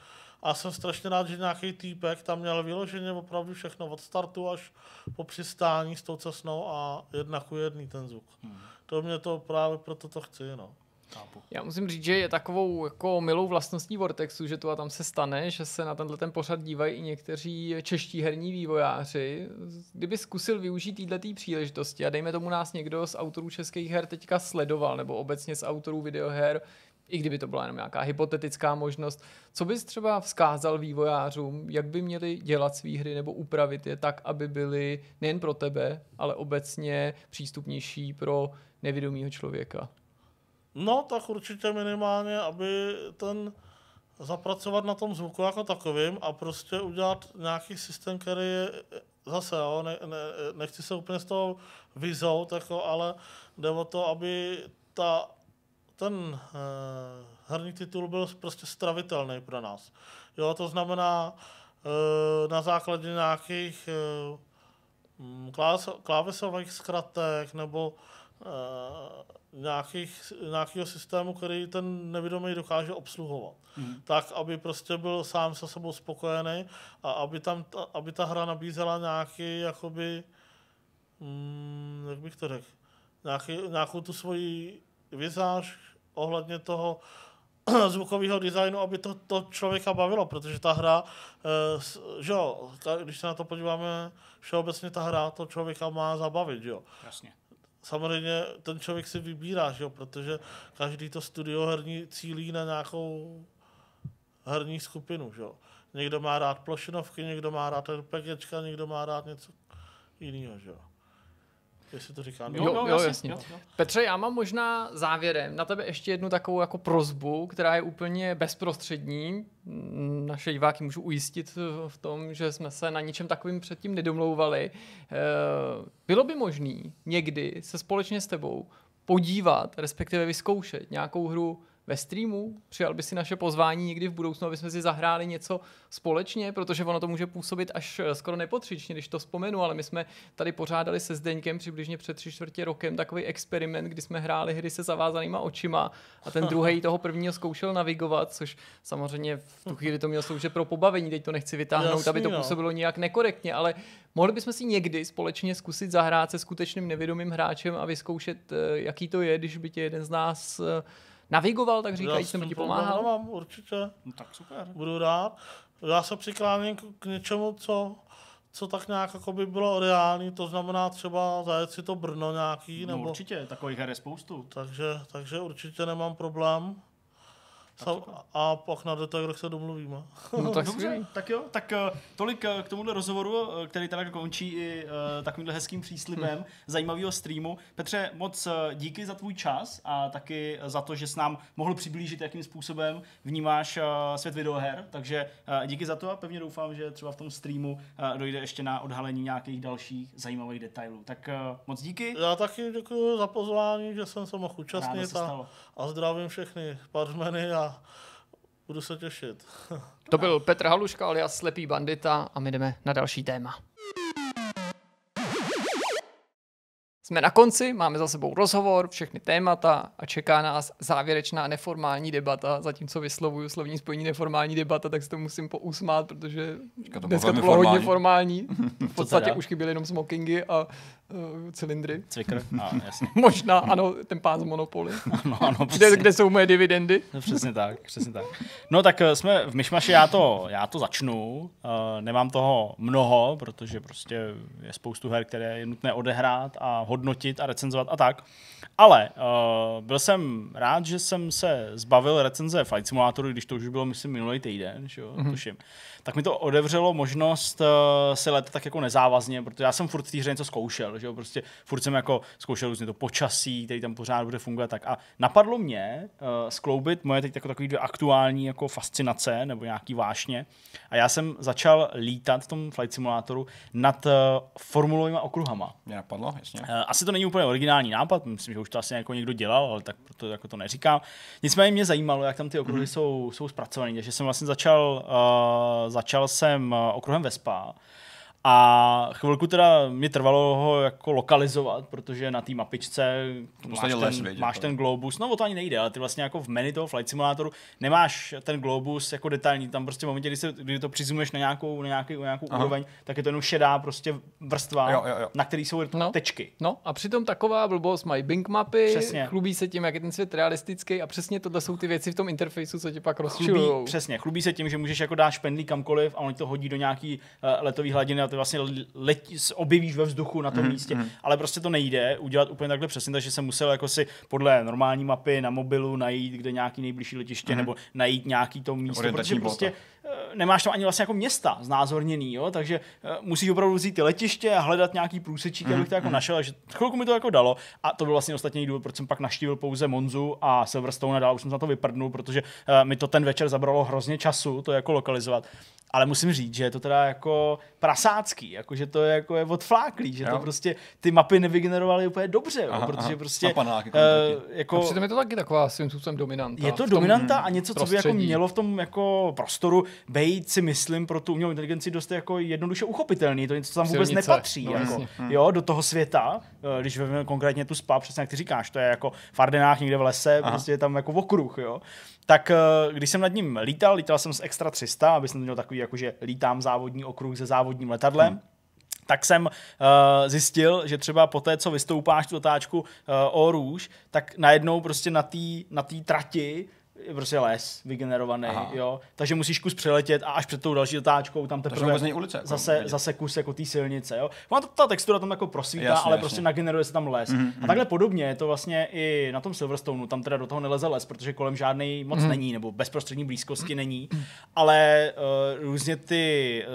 A jsem strašně rád, že nějaký týpek tam měl vyloženě opravdu všechno od startu až po přistání s tou cesnou a jedna ku jedný ten zvuk. Hmm. To mě to právě proto to chci, no. Já musím říct, že je takovou jako milou vlastností Vortexu, že tu a tam se stane, že se na tenhle ten pořad dívají i někteří čeští herní vývojáři. Kdyby zkusil využít této příležitosti a dejme tomu nás někdo z autorů českých her teďka sledoval, nebo obecně z autorů videoher, i kdyby to byla jenom nějaká hypotetická možnost. Co bys třeba vzkázal vývojářům, jak by měli dělat své hry nebo upravit je tak, aby byly nejen pro tebe, ale obecně přístupnější pro nevědomého člověka? No, tak určitě minimálně, aby ten zapracovat na tom zvuku jako takovým a prostě udělat nějaký systém, který je zase, jo, ne, ne, nechci se úplně z toho vyzout, jako, ale jde o to, aby ta, ten eh, herní titul byl prostě stravitelný pro nás. Jo, to znamená eh, na základě nějakých eh, klávesových zkratek nebo eh, nějakých, nějakého systému, který ten nevědomý dokáže obsluhovat. Hmm. Tak, aby prostě byl sám se sebou spokojený a aby, tam, aby ta hra nabízela nějaký, jakoby, hmm, jak bych to řekl, nějaký, nějakou tu svoji vizáž ohledně toho zvukového designu, aby to, to člověka bavilo, protože ta hra, eh, že jo, když se na to podíváme, všeobecně ta hra to člověka má zabavit, že jo. Jasně samozřejmě ten člověk si vybírá, že jo, protože každý to studio herní cílí na nějakou herní skupinu. Že jo. Někdo má rád plošinovky, někdo má rád RPGčka, někdo má rád něco jiného. Že jo jestli to říká. Jo, jo, jo, jasně. Jo, jo. Petře, já mám možná závěrem na tebe ještě jednu takovou jako prozbu, která je úplně bezprostřední. Naše diváky můžu ujistit v tom, že jsme se na ničem takovým předtím nedomlouvali. Eh, bylo by možné někdy se společně s tebou podívat, respektive vyzkoušet nějakou hru ve streamu? Přijal by si naše pozvání někdy v budoucnu, aby jsme si zahráli něco společně, protože ono to může působit až eh, skoro nepotřičně, když to vzpomenu, ale my jsme tady pořádali se Zdeňkem přibližně před tři čtvrtě rokem takový experiment, kdy jsme hráli hry se zavázanýma očima a ten druhý toho prvního zkoušel navigovat, což samozřejmě v tu chvíli to mělo sloužit pro pobavení, teď to nechci vytáhnout, Jasný, aby to no. působilo nějak nekorektně, ale mohli bychom si někdy společně zkusit zahrát se skutečným nevědomým hráčem a vyzkoušet, eh, jaký to je, když by tě jeden z nás eh, navigoval, tak říkají, jsem ti pomáhal? Mám, určitě. No, tak super. Budu rád. Já se přikláním k, k něčemu, co, co tak nějak jako by bylo reálný, to znamená třeba zajet si to Brno nějaký. No, nebo... určitě, takových her je spoustu. Takže, takže určitě nemám problém. Tak a pak na detailech se domluvíme. No, tak Dobře, tak jo, tak uh, tolik uh, k tomuhle rozhovoru, uh, který teda končí i uh, takovýmhle hezkým příslibem hmm. zajímavého streamu. Petře, moc díky za tvůj čas a taky za to, že s nám mohl přiblížit, jakým způsobem vnímáš uh, svět videoher, takže uh, díky za to a pevně doufám, že třeba v tom streamu dojde ještě na odhalení nějakých dalších zajímavých detailů. Tak moc díky. Já taky děkuji za pozvání, že jsem se mohl účastnit a, a zdravím všechny partmeny a budu se těšit. To byl Petr Haluška alias Slepý bandita a my jdeme na další téma. Jsme na konci, máme za sebou rozhovor, všechny témata a čeká nás závěrečná neformální debata. Zatímco vyslovuju slovní spojení neformální debata, tak si to musím pousmát, protože to dneska to bylo hodně formální. V podstatě už chyběly jenom smokingy a uh, cylindry. Cvikr, a, jasně. Možná, ano, ten pán z Monopoly. ano, ano, kde, kde jsou moje dividendy? No, přesně tak, přesně tak. No tak eh, jsme v Myšmaši, já to, já to začnu. Uh, nemám toho mnoho, protože prostě je spoustu her, které je nutné odehrát a hodnotit a recenzovat a tak. Ale uh, byl jsem rád, že jsem se zbavil recenze Flight Simulatoru, když to už bylo, myslím, minulý týden, že jo, mm-hmm. tuším. Tak mi to odevřelo možnost uh, si let tak jako nezávazně, protože já jsem furt v té hře něco zkoušel, že jo, prostě furt jsem jako zkoušel různě to počasí, který tam pořád bude fungovat tak. A napadlo mě uh, skloubit moje teď jako takový dvě aktuální jako fascinace nebo nějaký vášně. A já jsem začal lítat v tom Flight Simulatoru nad uh, formulovými okruhama. Mě napadlo, jasně. Uh, asi to není úplně originální nápad, myslím, že už to asi jako někdo dělal, ale tak proto jako to neříkám. Nicméně mě zajímalo, jak tam ty okruhy mm. jsou, jsou zpracované, takže jsem vlastně začal, uh, začal jsem uh, okruhem Vespa A chvilku teda mi trvalo ho jako lokalizovat, protože na té mapičce máš, ten, les, vědět, máš ten globus, no o to ani nejde, ale ty vlastně jako v menu toho Flight Simulátoru nemáš ten globus jako detailní, tam prostě v momentě, kdy, se, kdy to přizumuješ na nějakou, na nějaký, na nějakou úroveň, tak je to jenom šedá prostě vrstva, Jo, jo, jo. na který jsou No. tečky. No a přitom taková blbost mají Bing mapy, Přesně. chlubí se tím, jak je ten svět realistický a přesně tohle jsou ty věci v tom interfejsu, co tě pak rozčilujou. přesně, chlubí se tím, že můžeš jako dát špendlík kamkoliv a on to hodí do nějaký uh, letový hladiny a ty vlastně letí, objevíš ve vzduchu na tom mm, místě, ale prostě to nejde udělat úplně takhle přesně, takže jsem musel jako si podle normální mapy na mobilu najít, kde nějaký nejbližší letiště, mm. nebo najít nějaký to místo, protože prostě nemáš tam ani vlastně jako města znázorněný, jo? takže eh, musíš opravdu vzít ty letiště a hledat nějaký průsečík, Mhm, abych to jako našel, že chvilku mi to jako dalo a to byl vlastně ostatní důvod, proč jsem pak naštívil pouze Monzu a Silverstone a dál už jsem se na to vyprdnul, protože eh, mi to ten večer zabralo hrozně času to jako lokalizovat. Ale musím říct, že je to teda jako prasácký, jako že to je jako je odfláklý, že Jo. to prostě ty mapy nevygenerovaly úplně dobře, jo, Aha, protože aha. prostě Na panáky eh, konkrétně. A jako přitom je to taky taková svým způsobem dominanta. je to dominanta a něco, co by jako mělo v tom jako prostoru být, si myslím, pro tu umělou inteligenci dost jako jednoduše uchopitelný. To něco, co tam vůbec Silnice, nepatří. no jako, jasně. jo, do toho světa, eh, když vezmeme konkrétně tu spa, přesně jak ty říkáš, to je jako v Ardenách někde v lese, Aha. prostě je tam jako okruh, jo. Tak eh, když jsem nad ním lítal, lítal jsem s Extra 300, aby jsem měl takový, jako že lítám závodní okruh se závodním letadlem, Hmm. tak jsem uh, zjistil, že třeba po té, co vystoupáš tu otáčku uh, o růž, tak najednou prostě na té na tý trati je prostě les vygenerovaný, Aha. jo. Takže musíš kus přeletět a až před tou další otáčkou tam teprve ulice, jako zase, vidět. zase kus jako té silnice, jo. Ona to, ta textura tam jako prosvítá, Jasně, ale jasně. prostě nageneruje se tam les. Mm-hmm. A takhle podobně je to vlastně i na tom Silverstoneu, tam teda do toho neleze les, protože kolem žádnej moc mm-hmm. není, nebo bezprostřední blízkosti není, ale uh, různě ty,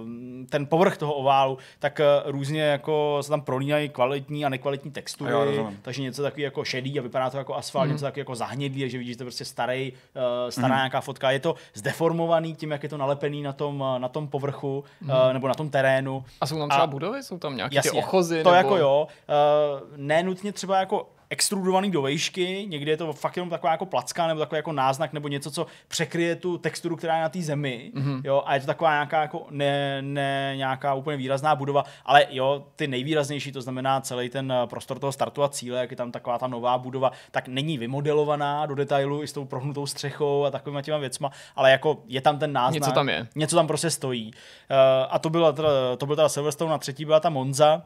uh, ten povrch toho oválu, tak uh, různě jako se tam prolínají kvalitní a nekvalitní textury, Jo, rozumím. takže něco takový jako šedý a vypadá to jako asfalt, mm-hmm. něco takový jako zahnědlý, že vidíš, prostě starý, uh, stará mm-hmm. nějaká fotka. Je to zdeformovaný tím, jak je to nalepený na tom, uh, na tom povrchu mm-hmm. uh, nebo na tom terénu. A jsou tam A- třeba budovy? Jsou tam nějaké ty ochozy? to nebo... jako jo. Uh, nenutně třeba jako extrudovaný do vejšky, někdy je to fakt jenom taková jako placka nebo takový jako náznak nebo něco, co překryje tu texturu, která je na té zemi, mm-hmm. jo, a je to taková nějaká jako ne, ne, nějaká úplně výrazná budova, ale jo, ty nejvýraznější, to znamená celý ten eh, prostor toho startu a cíle, jak je tam taková ta nová budova, tak není vymodelovaná do detailu i s tou prohnutou střechou a takovýma těma věcma, ale jako je tam ten náznak. Něco tam je. Něco tam prostě stojí. Uh, a to byla teda, to byl teda Silverstone, a třetí byla ta Monza,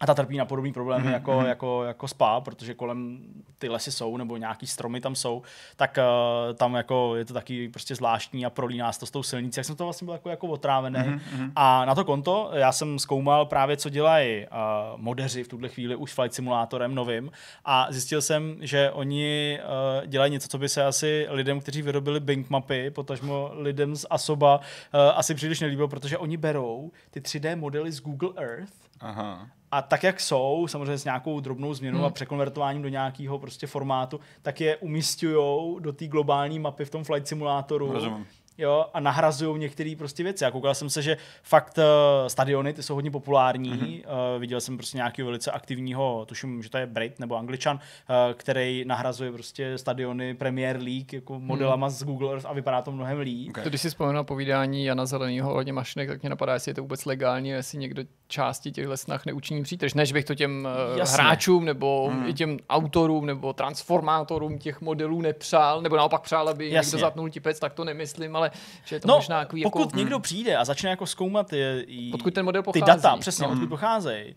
a ta trpí na podobný problémy mm-hmm. jako, jako, jako spa, protože kolem ty lesy jsou, nebo nějaký stromy tam jsou, tak uh, tam jako je to taky prostě zvláštní a prolíná se to s tou silnicí. Jak jsem to vlastně byl jako, jako otrávený. Mm-hmm. A na to konto já jsem zkoumal právě, co dělají uh, modeři v tuhle chvíli už flight simulátorem novým a zjistil jsem, že oni uh, dělají něco, co by se asi lidem, kteří vyrobili Bing mapy, potažmo lidem z Asoba, uh, asi příliš nelíbilo, protože oni berou ty 3D modely z Google Earth Aha. A tak, jak jsou, samozřejmě s nějakou drobnou změnou hmm. a překonvertováním do nějakého prostě formátu, tak je umístějou do té globální mapy v tom flight simulátoru. Rozumím. Jo, a nahrazují některé prostě věci. Já koukal jsem se, že fakt uh, stadiony, ty jsou hodně populární. Mm-hmm. Uh, viděl jsem prostě nějakého velice aktivního, tuším, že to je Brit nebo Angličan, uh, který nahrazuje prostě stadiony Premier League jako modelama z Google Earth a vypadá to mnohem líp. Okay. To, když si vzpomenu na povídání Jana Zeleného ohledně mašinek, tak mě napadá, jestli je to vůbec legální, jestli někdo části těchto snah neučiní přítrž. Než bych to těm eh, Jasně. hráčům nebo mm. i těm autorům nebo transformátorům těch modelů nepřál, nebo naopak přál, aby Jasně. někdo zapnul tipec, tak to nemyslím, ale že je to No, možná takový pokud jako... někdo přijde a začne jako zkoumat je, i, Odkud ten model ty pochází. data, přesně, No. odkud pocházejí,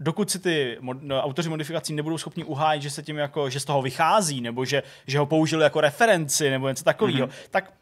dokud si ty mod, no, autoři modifikací nebudou schopni uhájit, že se tím jako, že z toho vychází, nebo že, že ho použili jako referenci, nebo něco takového, mm-hmm. tak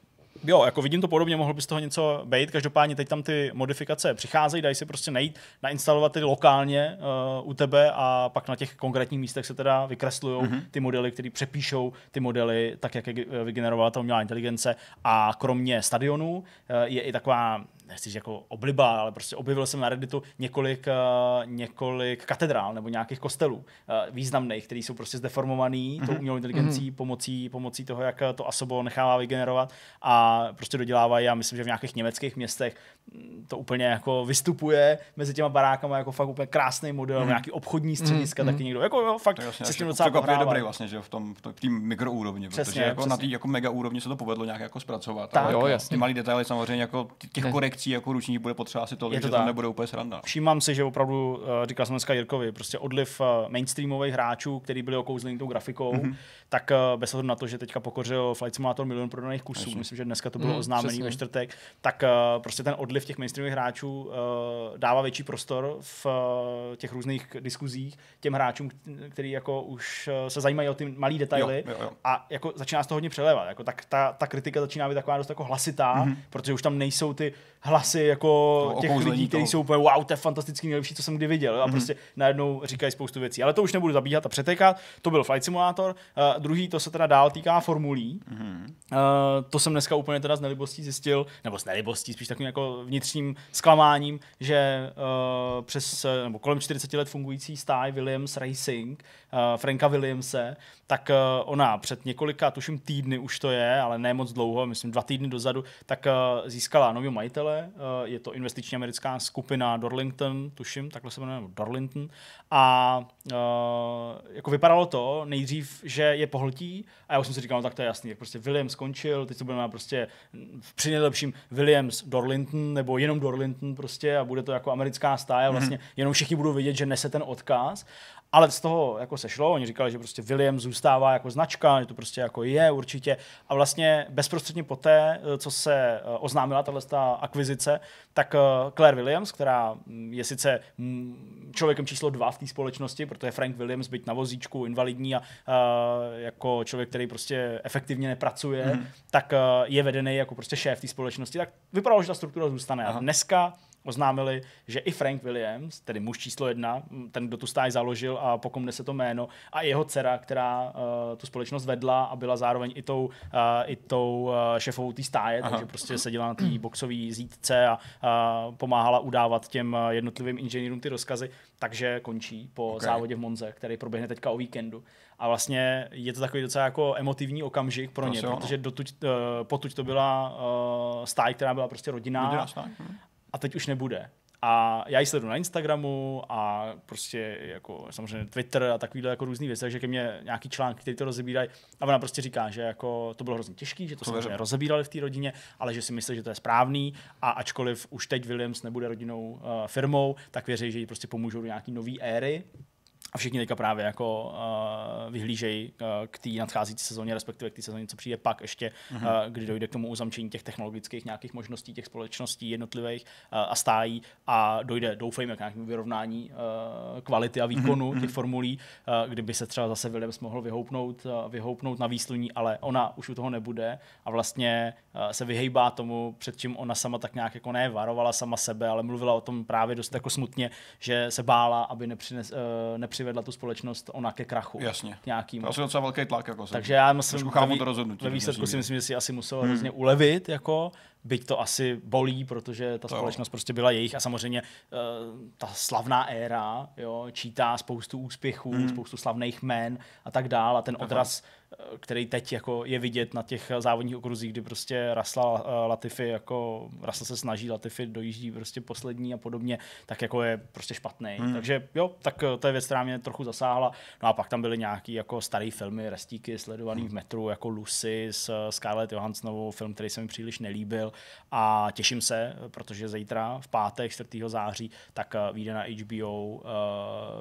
Jo, jako vidím to podobně, mohl by z toho něco být. Každopádně teď tam ty modifikace přicházejí, dají se prostě najít, nainstalovat ty lokálně uh, u tebe a pak na těch konkrétních místech se teda vykreslují mm-hmm. ty modely, které přepíšou ty modely tak, jak je vygenerovala ta umělá inteligence. A kromě stadionů uh, je i taková nechci říct jako obliba, ale prostě objevil jsem na Redditu několik, uh, několik katedrál nebo nějakých kostelů uh, významných, které jsou prostě zdeformovaný mm-hmm. tou umělou inteligencí mm-hmm. pomocí, pomocí toho, jak to Asobo nechává vygenerovat a prostě dodělávají a myslím, že v nějakých německých městech mm, to úplně jako vystupuje mezi těma barákama jako fakt úplně krásný model, mm-hmm. nějaký obchodní střediska, mm-hmm. taky někdo, jako jo, fakt To je vlastně se s tím jako docela pohrává. dobrý vlastně, že v tom, v tom- v té mikroúrovni, Přesně, protože jako na přesně. té jako mega úrovni se to povedlo nějak jako zpracovat. Tak. ale Jo, jasně. Ty malý detaily samozřejmě jako těch korekcí injekcí jako ruční bude potřeba asi tolik, to že to tak. nebude úplně sranda. Všímám si, že opravdu, eh, říkal jsem dneska Jirkovi, prostě odliv eh, mainstreamových hráčů, který byli okouzlení tou grafikou, Mhm. mm-hmm. tak eh, bez ohledu na to, že teďka pokořil Flight Simulator milion prodaných kusů, Jasně. myslím, že dneska to bylo Mm, oznámený přesně. ve čtvrtek, tak prostě ten odliv těch mainstreamových hráčů dává větší prostor v těch různých diskuzích těm hráčům, který jako už se zajímají o ty malé detaily Jo, jo, jo. a jako začíná z toho hodně přelévat. Jako tak ta, ta kritika začíná být taková dost jako hlasitá, mm-hmm. protože už tam nejsou ty hlasy jako To těch lidí, kteří jsou úplně wow, to je fantastický, nejlepší, co jsem kdy viděl. A prostě najednou říkají spoustu věcí. Ale to už nebudu zabíhat a přetékat. To byl Flight Simulator. Uh, druhý, to se teda dál týká formulí. Uh, to jsem dneska úplně teda z nelibostí zjistil, nebo z nelibostí, spíš takovým jako vnitřním zklamáním, že uh, přes, nebo kolem 40 let fungující stáj Williams Racing, uh, Franka Williamse, tak uh, ona před několika, tuším týdny už to je, ale ne moc dlouho, myslím dva týdny dozadu, tak uh, získala nového majitele, uh, je to investiční americká skupina Dorlington, tuším, takhle se jmenuje, nebo Dorlington, a uh, jako vypadalo to nejdřív, že je pohltí a já už jsem si říkal, no tak to je jasný, jak prostě Williams skončil, teď to budeme prostě v při nejlepším Williams Dorlinton nebo jenom Dorlinton prostě a bude to jako americká stáje a vlastně jenom všichni budou vědět, že nese ten odkaz. Ale z toho jako se šlo, oni říkali, že prostě Williams zůstává jako značka, že to prostě jako je určitě. A vlastně bezprostředně poté, eh, co se eh, oznámila tahle akvizice, tak eh, Claire Williams, která mm, je sice mm, člověkem číslo dva v té společnosti, protože Frank Williams, byť na vozíčku, invalidní a jako člověk, který prostě efektivně nepracuje, mm. tak je vedený jako prostě šéf té společnosti, tak vypadalo, že ta struktura zůstane. A dneska oznámili, že i Frank Williams, tedy muž číslo jedna, ten, kdo tu stáj založil a po kom nese to jméno, a jeho dcera, která uh, tu společnost vedla a byla zároveň i tou, uh, i tou uh, šefovou té stáje, Aha. takže prostě seděla na té boxové zítce a uh, pomáhala udávat těm jednotlivým inženýrům ty rozkazy, takže končí po okay. závodě v Monze, který proběhne teďka o víkendu. A vlastně je to takový docela jako emotivní okamžik pro ně, no. protože dotuď, uh, potuď to byla uh, stáj, která byla prostě rodinná, Rodinná stáj, hm. A teď už nebude. A já ji sleduju na Instagramu a prostě jako samozřejmě Twitter a takovýhle jako různý věci, takže ke mně nějaký články, který to rozebírají a ona prostě říká, že jako to bylo hrozně těžký, že to samozřejmě rozebírali v té rodině, ale že si myslí, že to je správný a ačkoliv už teď Williams nebude rodinnou uh, firmou, tak věří, že jí prostě pomůžou do nějaký nové éry. A všichni teďka právě jako uh, vyhlížejí uh, k té nadcházející sezóně, respektive k té sezóně, co přijde pak ještě, uh, kdy dojde k tomu uzamčení těch technologických nějakých možností těch společností jednotlivých uh, a stájí a dojde, doufejme, k nějakému vyrovnání uh, kvality a výkonu těch formulí, uh, kdyby se třeba zase Williams mohl vyhoupnout, uh, vyhoupnout na výsluní, ale ona už u toho nebude a vlastně uh, se vyhejbá tomu, před čím ona sama tak nějak jako ne varovala sama sebe, ale mluvila o tom právě dost jako smutně, že se bála, aby nepřines, uh, nepřivedla tu společnost ona ke krachu. Jasně. K nějakým. To asi docela velký tlak. Jako Takže já myslím, chápu ve vý- to rozhodnutí, Ve výsledku si že- myslím, že si asi musel hmm. hrozně ulevit, jako, byť to asi bolí, protože ta To jo. společnost prostě byla jejich a samozřejmě uh, ta slavná éra jo, čítá spoustu úspěchů, hmm. spoustu slavných jmén a tak dál a ten odraz, eh, který teď jako je vidět na těch závodních okruzích, kdy prostě Rasla uh, Latifi jako Rasla se snaží, Latifi dojíždí prostě poslední a podobně, tak jako je prostě špatný. Hmm. Takže jo, tak eh, to je věc, která mě trochu zasáhla. No a pak tam byly nějaký jako starý filmy, restíky sledovaný v metru, jako Lucy s eh, Scarlett Johanssonovou, film, který se mi příliš nelíbil a těším se, protože zítra v pátek 4. září tak eh, vyjde na HBO, uh,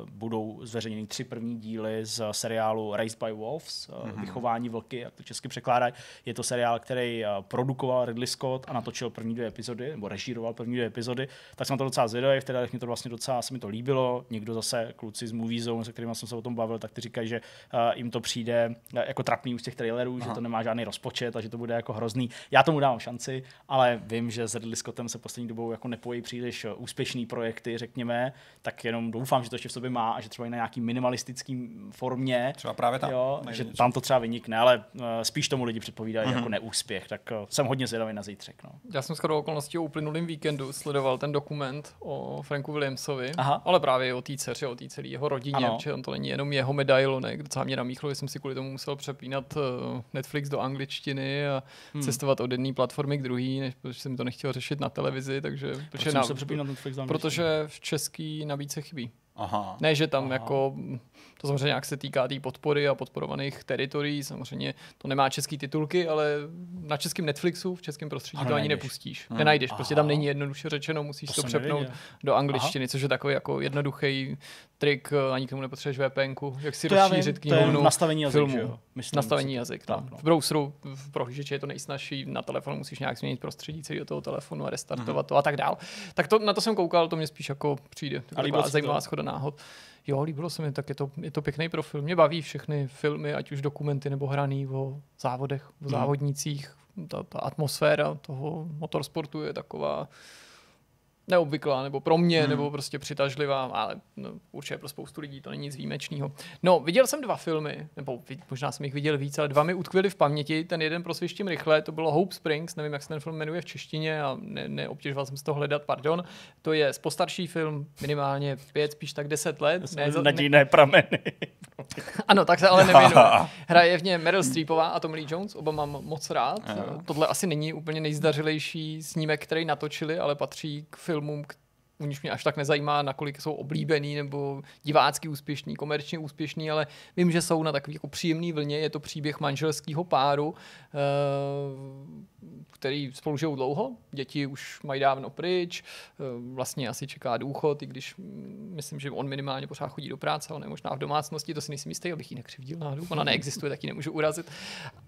budou zveřejněny tři první díly z seriálu Raised by Wolves, mm-hmm. vychování vlky, jak to česky překládají. Je to seriál, který eh, produkoval Ridley Scott a natočil první dvě epizody, nebo režíroval první dvě epizody, tak jsem na to docela zvědavý, v těch mi to vlastně docela se mi to líbilo. Někdo zase, kluci z Movie Zone, se kterými jsem se o tom bavil, tak ty říkají, že uh, jim to přijde eh, jako trapný už z těch trailerů, Aha. že to nemá žádný rozpočet a že to bude jako hrozný. Já tomu dávám šanci, ale vím, že s Ridley Scottem se poslední dobou jako nepojí příliš úspěšný projekty, řekněme, tak jenom doufám, že to ještě v sobě má a že třeba i na nějaký minimalistický formě, Třeba právě tam jo, že něco. tam to třeba vynikne, ale uh, spíš tomu lidi předpovídají mm-hmm. jako neúspěch, tak uh, jsem hodně zvědavý na zítřek. No. Já jsem skoro okolností o uplynulým víkendu sledoval ten dokument o Franku Williamsovi, Aha. ale právě o té dceři, o té celé jeho rodině, Ano. protože on to není jenom jeho medailonek, docela mě namíchlo, že jsem si kvůli tomu musel přepínat eh, Netflix do angličtiny a hmm. cestovat od jedné platformy k druhé, než protože jsem to nechtěl řešit na televizi, takže, Proč protože, jsem se Netflix angličtiny? protože v český nabídce chybí. Aha. Ne, že tam Aha. jako to samozřejmě nějak se týká té tý podpory a podporovaných teritorií. Samozřejmě to nemá český titulky, ale na českém Netflixu, v českém prostředí to ani nepustíš. Hmm. Nenajdeš, Aha. prostě tam není jednoduše řečeno, musíš to, to přepnout do angličtiny, Aha. což je takový jako jednoduchý trik, ani k tomu nepotřebuješ VPN, jak si to rozšířit knihovnu nastavení jazyk, filmu. Myslím, nastavení jazyk, no. no. V browseru, v prohlížeči je to nejsnažší, na telefonu musíš nějak změnit prostředí celého toho telefonu a restartovat mm-hmm. to a tak dál. Tak to, na to jsem koukal, to mě spíš jako přijde. To zajímavá schoda náhod jo, líbilo se mi, tak je to, je to pěkný profil. Mě baví všechny filmy, ať už dokumenty nebo hraný o závodech, o hmm. závodnicích. Ta, ta atmosféra toho motorsportu je taková neobvyklá, nebo pro mě, hmm. nebo prostě přitažlivá, ale no, určitě pro spoustu lidí to není nic výjimečného. No, viděl jsem dva filmy, nebo možná jsem jich viděl víc, ale dva mi utkvěly v paměti. Ten jeden prosvištím rychle, to bylo Hope Springs, nevím, jak se ten film jmenuje v češtině a ne, neobtěžoval jsem se to hledat, pardon. To je postarší film, minimálně pět, spíš tak deset let. Ne, nadějné prameny. ano, tak se ale nevěnuje. Hraje v něm Meryl Streepová a Tom Lee Jones, oba mám moc rád. Tohle asi není úplně nejzdařilejší snímek, který natočili, ale patří k filmům, u nich mě až tak nezajímá, nakolik jsou oblíbený nebo divácky úspěšný, komerčně úspěšný, ale vím, že jsou na takový jako příjemný vlně. Je to příběh manželského páru, eh, který spolu žijou dlouho. Děti už mají dávno pryč, eh, vlastně asi čeká důchod, i když mm, myslím, že on minimálně pořád chodí do práce, je možná v domácnosti, to si nejsem jistý, abych ji nekřivdil náhodou. Ona neexistuje, tak ji nemůžu urazit.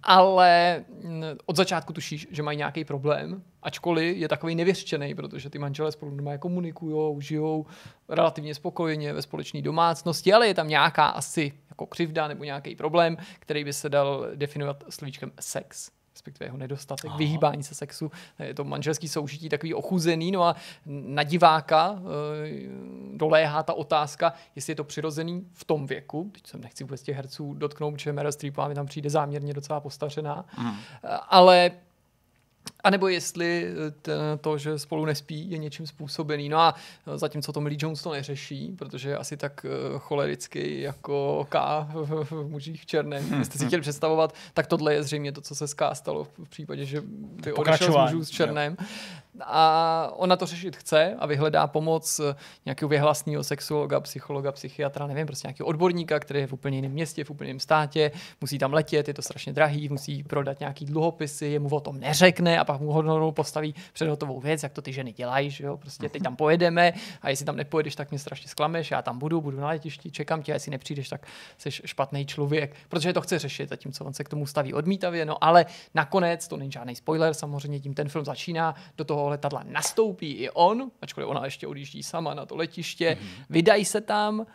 Ale mm, od začátku tušíš, že mají nějaký problém, ačkoliv je takový nevěřčený, protože ty manželé spolu doma komunikují, žijou relativně spokojeně ve společné domácnosti, ale je tam nějaká asi jako křivda nebo nějaký problém, který by se dal definovat slovíčkem sex respektive jeho nedostatek, Aha. vyhýbání se sexu. Je to manželský soužití takový ochuzený, no a na diváka e, doléhá ta otázka, jestli je to přirozený v tom věku, teď jsem nechci vůbec těch herců dotknout, že Meryl Streepová mi tam přijde záměrně docela postařená, mm. ale a nebo jestli eh, to, že spolu nespí, je něčím způsobený. No a eh, zatímco Tommy Lee Jones to neřeší, protože je asi tak eh, cholericky jako K v mužích v černém, hmm. jste si chtěli představovat, tak tohle je zřejmě to, co se s K stalo v případě, že by odešel z mužů s černém. Jo a ona to řešit chce a vyhledá pomoc nějakého vyhlasného sexuologa, psychologa, psychiatra, nevím, prostě nějakého odborníka, který je v úplně jiném městě, v úplně jiném státě, musí tam letět, je to strašně drahý, musí prodat nějaký dluhopisy, jemu o tom neřekne a pak mu hodnou postaví před hotovou věc, jak to ty ženy dělají, že jo, prostě teď tam pojedeme a jestli tam nepojedeš, tak mě strašně sklameš, já tam budu, budu na letišti, čekám tě, a jestli nepřijdeš, tak jsi špatný člověk, protože to chce řešit, zatímco on se k tomu staví odmítavě, no ale nakonec, to není žádný spoiler, samozřejmě tím ten film začíná, do toho toho letadla nastoupí i on, ačkoliv ona ještě odjíždí sama na to letiště, mm-hmm. vydají se tam,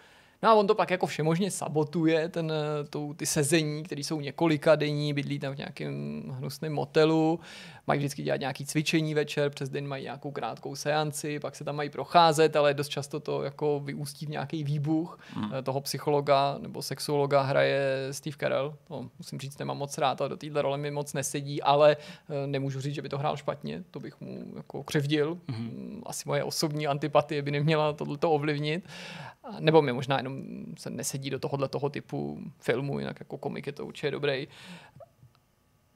No a on to pak jako všemožně sabotuje, ten, tu, ty sezení, které jsou několika denní, bydlí tam v nějakém hnusném motelu, mají vždycky dělat nějaké cvičení večer, přes den mají nějakou krátkou seanci, pak se tam mají procházet, ale dost často to jako vyústí v nějaký výbuch. Hmm. Eh, toho psychologa nebo sexuologa hraje Steve Carell, to musím říct, nemám moc rád a do téhle role mi moc nesedí, ale eh, nemůžu říct, že by to hrál špatně, to bych mu jako křivdil. Hmm. Asi moje osobní antipatie by neměla tohleto ovlivnit. Nebo mi možná jenom se nesedí do tohohle toho typu filmu, jinak jako komik je to určitě dobrý.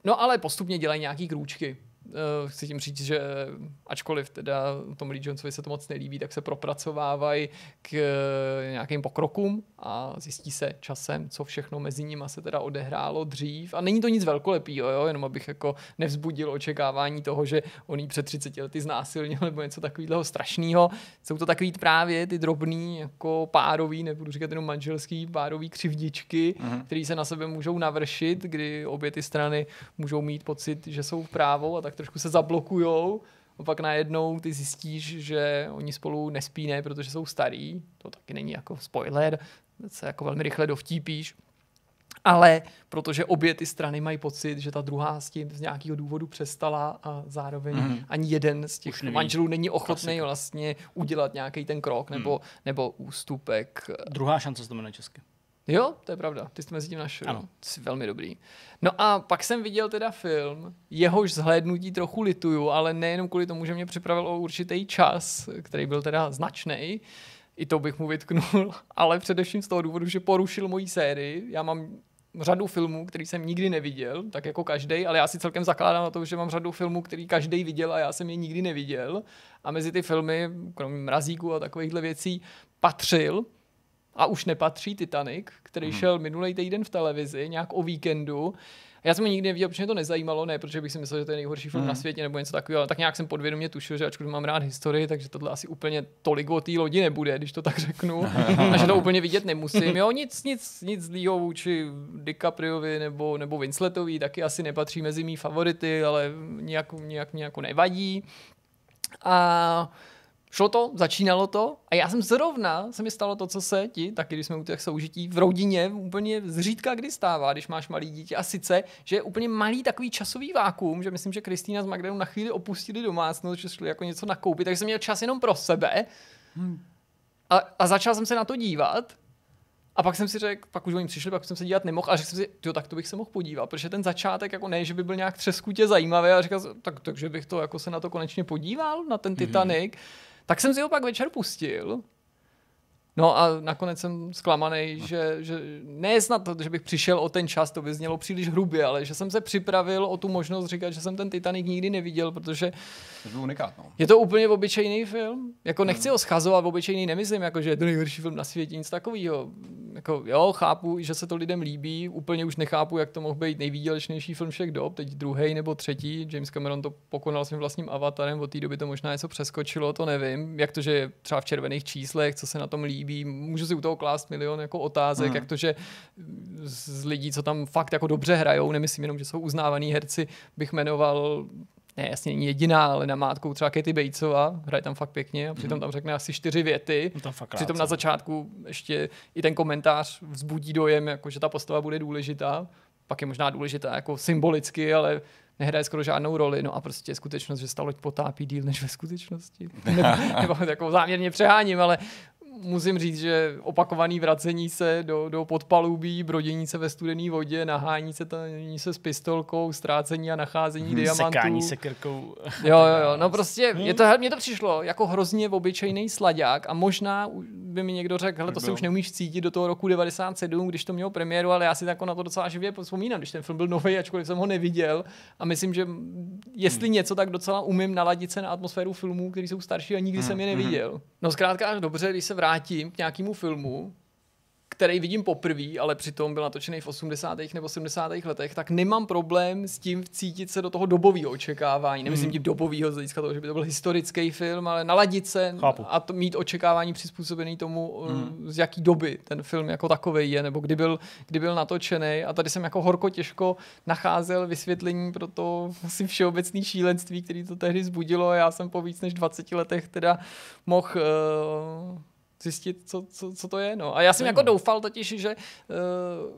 No ale postupně dělají nějaký krůčky. Uh, chci tím říct, že ačkoliv teda Tom Lee Jonesovi se to moc nelíbí, tak se propracovávají k uh, nějakým pokrokům a zjistí se časem, co všechno mezi nimi se teda odehrálo dřív. A není to nic velkolepého, jo? jenom abych jako nevzbudil očekávání toho, že on jí před 30 lety znásilnil nebo něco takového strašného. Jsou to takový právě ty drobný jako párový, nebudu říkat jenom manželský, párový křivdičky, mm-hmm. které se na sebe můžou navršit, kdy obě ty strany můžou mít pocit, že jsou v právo a tak trošku se zablokujou a pak najednou ty zjistíš, že oni spolu nespí, ne, protože jsou starý, to taky není jako spoiler, se jako velmi rychle dovtípíš, ale protože obě ty strany mají pocit, že ta druhá s tím z nějakého důvodu přestala a zároveň mm. ani jeden z těch manželů není ochotný Klasika. vlastně udělat nějaký ten krok nebo, mm. nebo ústupek. Druhá šance to jmenuje česky. Jo, to je pravda. Ty jsi mezi tím našel. Ano. Jsi velmi dobrý. No a pak jsem viděl teda film, jehož zhlédnutí trochu lituju, ale nejenom kvůli tomu, že mě připravil o určitý čas, který byl teda značný, i to bych mu vytknul, ale především z toho důvodu, že porušil moji sérii. Já mám řadu filmů, který jsem nikdy neviděl, tak jako každý, ale já si celkem zakládám na to, že mám řadu filmů, který každý viděl a já jsem je nikdy neviděl. A mezi ty filmy, kromě mrazíku a takovýchhle věcí, patřil a už nepatří Titanic, který hmm. šel minulý týden v televizi, nějak o víkendu. Já jsem ho nikdy neviděl, protože mě to nezajímalo, ne, protože bych si myslel, že to je nejhorší film mm. na světě nebo něco takového, ale tak nějak jsem podvědomě tušil, že ačkoliv mám rád historii, takže tohle asi úplně tolik o té lodi nebude, když to tak řeknu. a že to úplně vidět nemusím. Jo, nic, nic, nic zlýho vůči DiCapriovi nebo, nebo Winsletovi, taky asi nepatří mezi mý favority, ale nějak, nějak, nějak nevadí. A šlo to, začínalo to a já jsem zrovna, se mi stalo to, co se ti, taky když jsme u těch soužití, v rodině úplně zřídka kdy stává, když máš malý dítě a sice, že je úplně malý takový časový vákuum, že myslím, že Kristýna s Magdalou na chvíli opustili domácnost, že šli jako něco nakoupit, takže jsem měl čas jenom pro sebe hmm. a, a začal jsem se na to dívat a pak jsem si řekl, pak už oni přišli, pak jsem se dívat nemohl a řekl jsem si, jo, tak to bych se mohl podívat, protože ten začátek jako ne, že by byl nějak třeskutě zajímavý a říkal, tak, takže bych to jako se na to konečně podíval, na ten Titanic. Mm-hmm. Tak jsem si ho pak večer pustil. No a nakonec jsem zklamaný, že, že ne snad to, že bych přišel o ten čas, to by znělo příliš hrubě, ale že jsem se připravil o tu možnost říkat, že jsem ten Titanic nikdy neviděl, protože to unikát, no. je to úplně obyčejný film. Jako nechci ho schazovat, obyčejný nemyslím, jako že je to nejhorší film na světě, nic takového. Jako, jo, chápu, že se to lidem líbí, úplně už nechápu, jak to mohl být nejvýdělečnější film všech dob, teď druhý nebo třetí. James Cameron to pokonal svým vlastním avatarem, od té doby to možná něco přeskočilo, to nevím. Jak to, že je třeba v červených číslech, co se na tom líbí, můžu si u toho klást milion jako otázek, hmm. jak to, že z lidí, co tam fakt jako dobře hrajou, nemyslím jenom, že jsou uznávaný herci, bych jmenoval ne, jasně není jediná, ale na mátkou třeba Katy Batesova, hraje tam fakt pěkně a přitom mhm. tam řekne asi čtyři věty. No tam fakt přitom na začátku ještě i ten komentář vzbudí dojem, jako že ta postava bude důležitá. Pak je možná důležitá jako symbolicky, ale nehraje skoro žádnou roli. No a prostě skutečnost, že ta loď potápí díl než ve skutečnosti. nebo, nebo jako záměrně přeháním, ale musím říct, že opakovaný vracení se do, do podpalubí, brodění se ve studené vodě, nahání se, tání se s pistolkou, ztrácení a nacházení hmm, diamantů. Sekání se krkou. Jo, jo, jo. No prostě, mě to, mě to přišlo jako hrozně obyčejný sladák a možná by mi někdo řekl, hele, to se už neumíš cítit do toho roku 97, když to mělo premiéru, ale já si jako na to docela živě vzpomínám, když ten film byl nový, ačkoliv jsem ho neviděl a myslím, že jestli hmm. něco, tak docela umím naladit se na atmosféru filmů, které jsou starší a nikdy hmm. jsem je neviděl. No zkrátka dobře, když se vrátím k nějakému filmu, který vidím poprvé, ale přitom byl natočený v 80. nebo 70. letech, tak nemám problém s tím vcítit se do toho dobového očekávání. Nemyslím mm. tím dobového z hlediska toho, že by to byl historický film, ale naladit se Chápu. a to, mít očekávání přizpůsobený tomu, mm. z jaký doby ten film jako takový je, nebo kdy byl, kdy byl natočený. A tady jsem jako horko těžko nacházel vysvětlení pro to asi všeobecné šílenství, který to tehdy zbudilo. Já jsem po víc než 20 letech teda mohl uh, zjistit, co, co, co to je. No. A já jsem jako doufal totiž, že uh,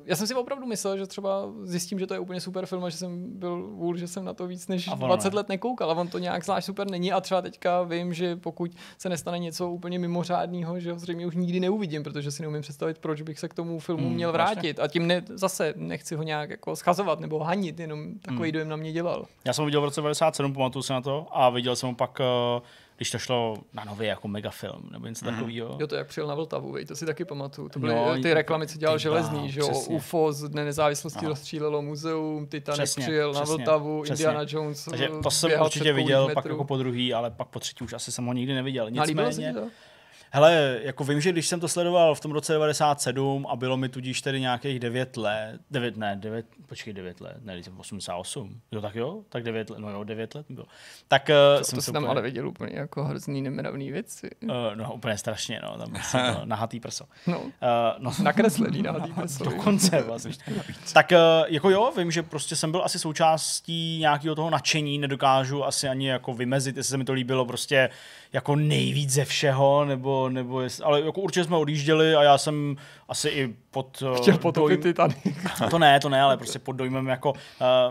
já jsem si opravdu myslel, že třeba zjistím, že to je úplně super film a že jsem byl vůl, že jsem na to víc než 20 ne. let nekoukal a on to nějak zvlášť super není a třeba teďka vím, že pokud se nestane něco úplně mimořádného, že ho zřejmě už nikdy neuvidím, protože si neumím představit, proč bych se k tomu filmu hmm, měl vrátit. Vlastně. A tím ne, zase nechci ho nějak jako schazovat nebo hanit, jenom takový hmm. dojem na mě dělal. Já jsem ho viděl v roce 97, pamatuju se na to a viděl jsem ho pak uh když to šlo na nový jako megafilm nebo něco mm. takového. Jo, to jak přijel na Vltavu, vej, to si taky pamatuju. To byly no, ty reklamy, co dělal Železný, že jo, UFO z Dne nezávislosti no. rozstřílelo muzeum, Titanic přesně, přijel přesně, na Vltavu, přesně. Indiana Jones Takže to jsem určitě viděl, metrů. pak jako po druhý, ale pak po třetí už asi jsem ho nikdy neviděl. Nicméně, Hele, jako vím, že když jsem to sledoval v tom roce 97 a bylo mi tudíž tedy nějakých 9 let, 9 ne, 9, počkej, 9 let, ne, jsem 88, jo, tak jo, tak 9 let, no jo, 9 let bylo. Tak uh, jsem to jsem tam ale viděl úplně jako hrozný nemravný věci. Uh, no úplně strašně, no, tam jsem no, nahatý prso. No, uh, no. nakreslený nahatý prso. Dokonce vlastně. tak uh, jako jo, vím, že prostě jsem byl asi součástí nějakého toho nadšení, nedokážu asi ani jako vymezit, jestli se mi to líbilo prostě jako nejvíc ze všeho, nebo, nebo jest, ale jako určitě jsme odjížděli a já jsem asi i pod... Eh, Chtěl potopit Titanic. to ne, to ne, ale prostě pod dojmem jako uh,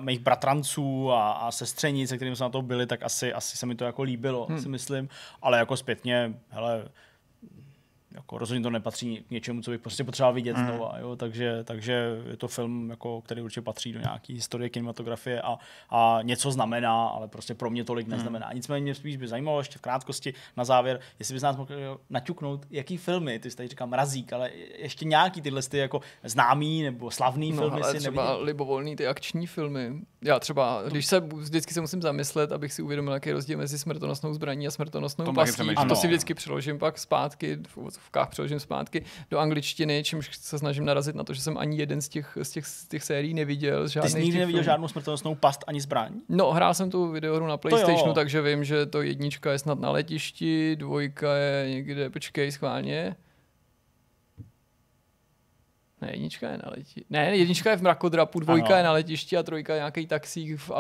mých bratranců a, a sestřenic, se kterými jsme na to byli, tak asi, asi se mi to jako líbilo, hmm. si myslím, ale jako zpětně, hele, jako rozhodně to nepatří k něčemu, co bych prostě potřeboval vidět mm. znova, jo? Takže, takže je to film, jako, který určitě patří do nějaké historie kinematografie a, a něco znamená, ale prostě pro mě tolik mm. neznamená. Nicméně mě spíš by zajímalo ještě v krátkosti na závěr, jestli bys nás mohl naťuknout, jaký filmy, ty jsi tady říkal Mrazík, ale ještě nějaký tyhle ty jako známý nebo slavný no, filmy si třeba neviděl? libovolný ty akční filmy. Já třeba, když se vždycky se musím zamyslet, abych si uvědomil, jaký je rozdíl mezi smrtonosnou zbraní a smrtonosnou pastí. To si vždycky přeložím pak zpátky v vkách přeložím zpátky do angličtiny, čímž se snažím narazit na to, že jsem ani jeden z těch, z těch, z těch sérií neviděl. Ty jsi nikdy neviděl filmů. žádnou smrtonosnou past ani zbraň? No, hrál jsem tu videohru na PlayStationu, takže vím, že to jednička je snad na letišti, dvojka je někde, počkej, schválně. Ne, jednička je na letišti. Ne, jednička je v mrakodrapu, dvojka ano. je na letišti a trojka je nějaký taxík v,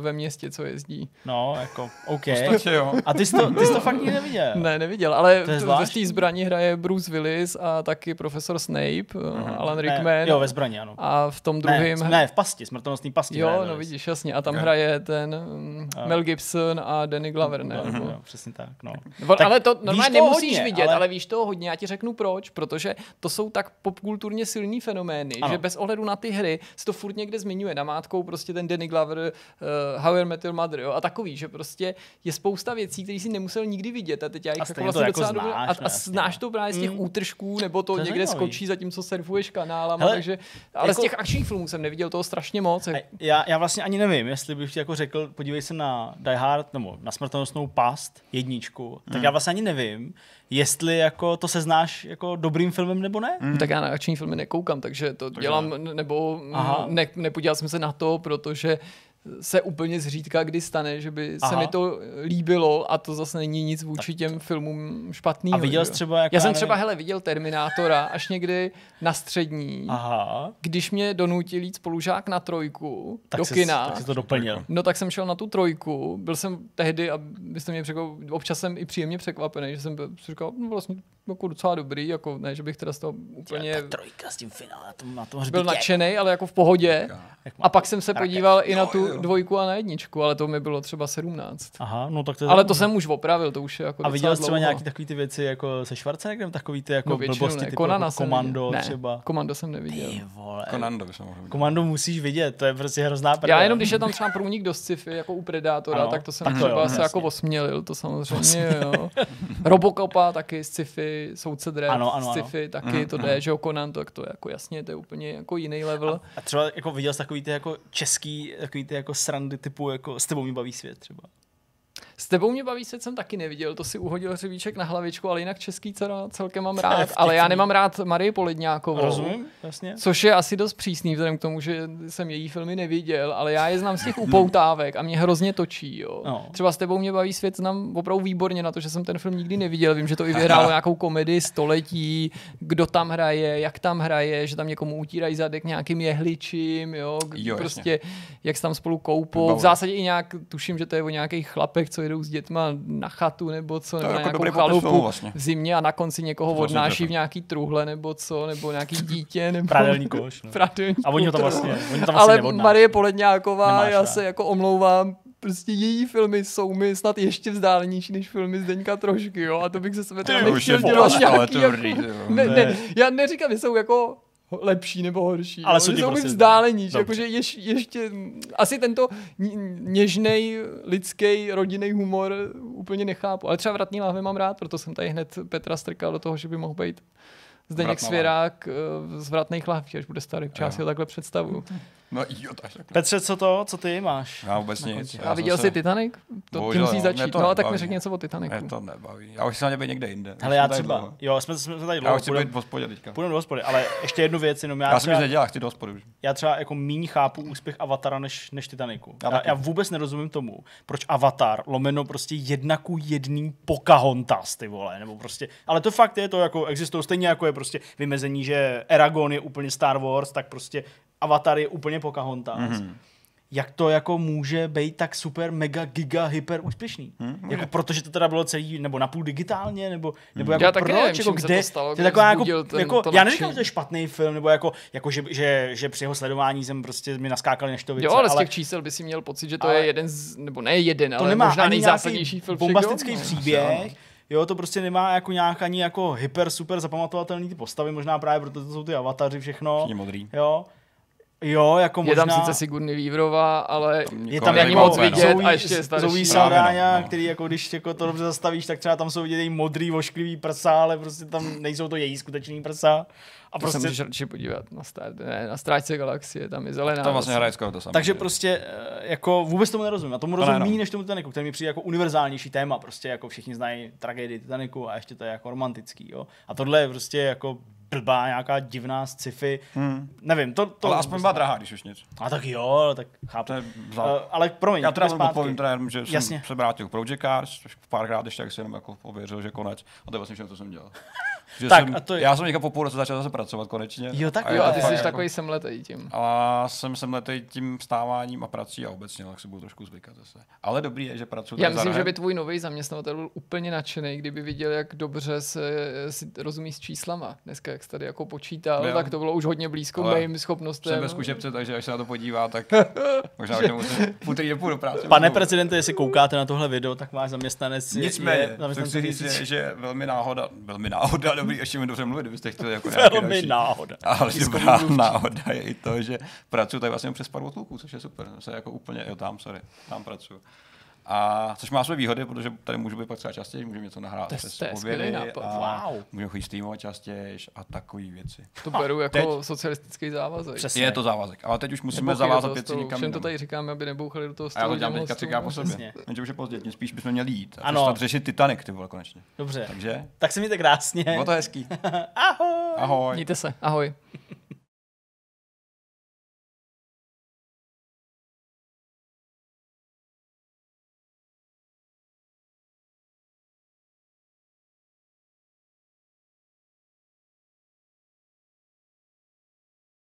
ve městě, co jezdí. No, jako, OK. Ostatě, jo. A ty jsi to, ty jsi to fakt nikdy neviděl? Ne, neviděl, ale ve té zbraní hraje Bruce Willis a taky profesor Snape, uh-huh. Alan Rickman. Ne, jo, ve zbraní, ano. A v tom druhém... Ne, ne v pasti, smrtonosný pasti. Jo, no vidíš, jasně. A tam hraje ten um, Mel Gibson a Danny Glover, ne? Uh-huh. Jo, přesně tak, no. tak ale to normálně nemusíš hodně, vidět, ale... ale víš toho hodně. Já ti řeknu proč, protože to jsou tak popkulturně silní silný fenomény, ano. že bez ohledu na ty hry se to furt někde zmiňuje. Namátkou prostě ten Danny Glover, uh, How I Met Your Mother, jo, a takový, že prostě je spousta věcí, které si nemusel nikdy vidět a teď já jich jako vlastně docela jako znáš, a, a, znáš to právě z těch mm. útržků, nebo to, to někde zajímavý. skočí, zatímco surfuješ kanálama, Hele, takže, ale jako, z těch akčních filmů jsem neviděl toho strašně moc. Já, já vlastně ani nevím, jestli bych ti jako řekl, podívej se na Die Hard, nebo na smrtonosnou past, jedničku, tak mm. já vlastně ani nevím, jestli jako to seznáš jako dobrým filmem nebo ne. Mm. Tak já na akční filmy nekoukám, takže to takže dělám, nebo ne, nepodíval jsem se na to, protože se úplně zřídka kdy stane, že by Aha. se mi to líbilo a to zase není nic vůči těm filmům špatný. A viděl jsi třeba Jak Já jsem třeba hele, viděl Terminátora až někdy na střední, Aha. když mě donutil jít spolužák na trojku tak do jsi, kina. Tak jsi to doplnil. No tak jsem šel na tu trojku, byl jsem tehdy, a byste mě překvapili, občas jsem i příjemně překvapený, že jsem si říkal, no vlastně jako docela dobrý, jako ne, že bych teda z toho úplně... Ta trojka s tím finále, na tom, na tom Byl nadšený, ale jako v pohodě. A pak jsem se podíval i na tu dvojku a na jedničku, ale to mi bylo třeba 17. Aha, no tak to Ale to jsem už opravil, to už je jako A viděl jsi třeba nějaký takový ty věci jako se Schwarzeneggerem, takový ty jako no, blbosti, typu Konana jako komando ne, třeba. Komando jsem neviděl. Ty vole. Komando bych mohl Komando musíš vidět, to je prostě hrozná prdele. Já jenom, když je tam třeba průnik do sci-fi, jako u Predátora, ano, tak to jsem tak třeba jo, se jako osmělil, to samozřejmě, jo. Robocopa taky sci-fi, soudce ano, ano, sci-fi, taky mm, to jde, mm. že jo, Conan, to, to je jako jasně, to je úplně jako jiný level. A, a třeba jako viděl jsi takový ty jako český, takový ty jako srandy typu jako s tebou mi baví svět třeba. S tebou mě baví svět jsem taky neviděl, to si uhodil hřebíček na hlavičku, ale jinak český dcera celkem mám rád, ale já nemám rád Marie Poledňákovou. Rozumím, jasně. Což je asi dost přísný, vzhledem k tomu, že jsem její filmy neviděl, ale já je znám z těch upoutávek a mě hrozně točí. Jo. No. Třeba s tebou mě baví svět znám opravdu výborně na to, že jsem ten film nikdy neviděl. Vím, že to i vyhrálo nějakou komedii století, kdo tam hraje, jak tam hraje, že tam někomu utírají zadek nějakým jehličím, jo, jo prostě jak se tam spolu koupou. V zásadě i nějak tuším, že to je o nějakých chlapech, co jedou s dětma na chatu nebo co, nebo jako na nějakou chalupu vlastně. v zimě a na konci někoho odnáší v nějaký truhle nebo co, nebo nějaký dítě. Nebo... Pradelní koš. No. Pradelní a oni tam vlastně, oni tam vlastně Ale neodnáší. Marie Poledňáková, Nemáš, já se jako omlouvám, prostě její filmy jsou mi snad ještě vzdálenější než filmy Zdeňka Trošky, jo, a to bych se sebe teda nechtěl dělat nějaký, jako, ne, ne, já neříkám, že jsou jako lepší nebo horší. Ale jsou, jsou prostě vzdálení, že jakože ješ, ještě asi tento něžný lidský rodinný humor úplně nechápu. Ale třeba vratný láhve mám rád, proto jsem tady hned Petra strkal do toho, že by mohl být Zdeněk Svěrák eh, z vratných láhví, až bude starý. Já si ho takhle představu. No jo, tak. Petře, co to, co ty máš? Já vůbec nic. A viděl jsi Titanic? To Bohužel, tím musí začít. To no, tak mi řekni něco o Titanicu. Mě to nebaví. Já už se na být někde jinde. Ale já třeba, dlouho. jo, jsme, jsme tady dlouho. Já chci být v hospodě teďka. Půjdeme do hospody, ale ještě jednu věc, jenom já, já třeba, jsem nedělal, chci do hospody už. Já třeba jako míň chápu úspěch Avatara než, než Titaniku. Já, já, já, vůbec nerozumím tomu, proč Avatar lomeno prostě jedna ku jedný Pocahontas, ty vole, nebo prostě, ale to fakt je to jako, existuje stejně jako je prostě vymezení, že Eragon je úplně Star Wars, tak prostě Avatar je úplně Pocahontas. Mm-hmm. Jak to jako může být tak super, mega, giga, hyper úspěšný? Mm-hmm. Jako protože to teda bylo celý, nebo napůl digitálně, nebo, nebo jako já proč, nevím, jako kde, to stalo, to je taková jako, ten, jako to já neříkám, že to je špatný film, nebo jako, jako že, že, že, při jeho sledování jsem prostě mi naskákali neštovice. Jo, ale, ale z těch čísel by si měl pocit, že to je jeden z, nebo ne jeden, to ale nemá možná nejzásadnější film. Bombastický příběh, Jo, to prostě nemá jako nějak ani jako hyper, super zapamatovatelný ty postavy, možná právě proto to jsou ty avataři všechno. modrý. Jo Jo, jako Je možná... tam sice Sigourney Weaverová, ale je tam není jako moc vidět Zoe- a ještě je starší. Zoe no, no. který jako když jako to dobře zastavíš, tak třeba tam jsou vidět její modrý, vošklivý prsa, ale prostě tam nejsou to její skutečný prsa. A To se prostě, můžeš radši podívat na, stát, ne, na stráčce galaxie, tam je zelená. To vlastně hraje skoro to samé. takže že? prostě eh, jako vůbec tomu nerozumím. A tomu To rozumím no. méně než tomu Titaniku, který mi přijde jako univerzálnější téma. Prostě jako všichni znají tragédii Titaniku a ještě to je jako romantický. Jo? A tohle je prostě jako blbá nějaká divná sci-fi. Hmm. Nevím, to, to Ale aspoň byla drahá, když už nic. A tak jo, tak chápu. To je Uh, za... ale promiň, Já teda odpovím teda jenom, že jsem Jasně. se vrátil k Project Cars, párkrát ještě jak jsem jenom jako ověřil, že konec. A to je vlastně všechno, co jsem dělal. Že Tak, jsem, a to je- Já jsem někam po půl roce začal zase pracovat konečně. Jo, tak je Jo, a ty jsi jako- takový semletej tím. A jsem sem letej tím vstáváním a prací a obecně, tak se budu trošku zvykat zase. Ale dobrý je, že pracuji Já myslím, že by tvůj nový zaměstnavatel byl úplně nadšený, kdyby viděl, jak dobře se si rozumí s číslama. Dneska, jak jsi tady jako počítal, Jo. tak to bylo už hodně blízko Ale mým schopnostem. Jsem ve zkušebce, takže až se na to podívá, tak možná v úterý nepůjdu do práce. Pane prezidente, jestli koukáte na tohle video, tak váš zaměstnanec je- Nicméně, je zaměstnanec chci říct, že velmi náhoda, velmi náhoda, dobrý, ještě mi dobře mluvit, kdybyste chtěli jako Velmi další. náhoda. Ale dobrá mluvčí. náhoda je i to, že pracuji tady vlastně přes pár otluků, což je super. Se jako úplně, jo tam, sorry, tam pracuji. A což má své výhody, protože tady můžu být pak třeba častěji, můžu něco nahrát To je- přes to je skvělý obědy nápad. a Wow. můžu chodit streamovat častěji a takové věci. To beru jako teď. socialistický závazek. Přesně. Je to závazek, ale teď už musíme Nebouchej do zavázat věci stolu. někam Všem to tady říkáme, aby nebouchali do toho A já stolu. to dělám teďka třikrát po sobě. Jenže už je pozdě, tím spíš bychom měli jít. A Ano. přestat řešit Titanic, ty vole, konečně. Dobře. Takže, Tak se mějte krásně. bylo to hezký. Ahoj. Ahoj. Mějte se, ahoj.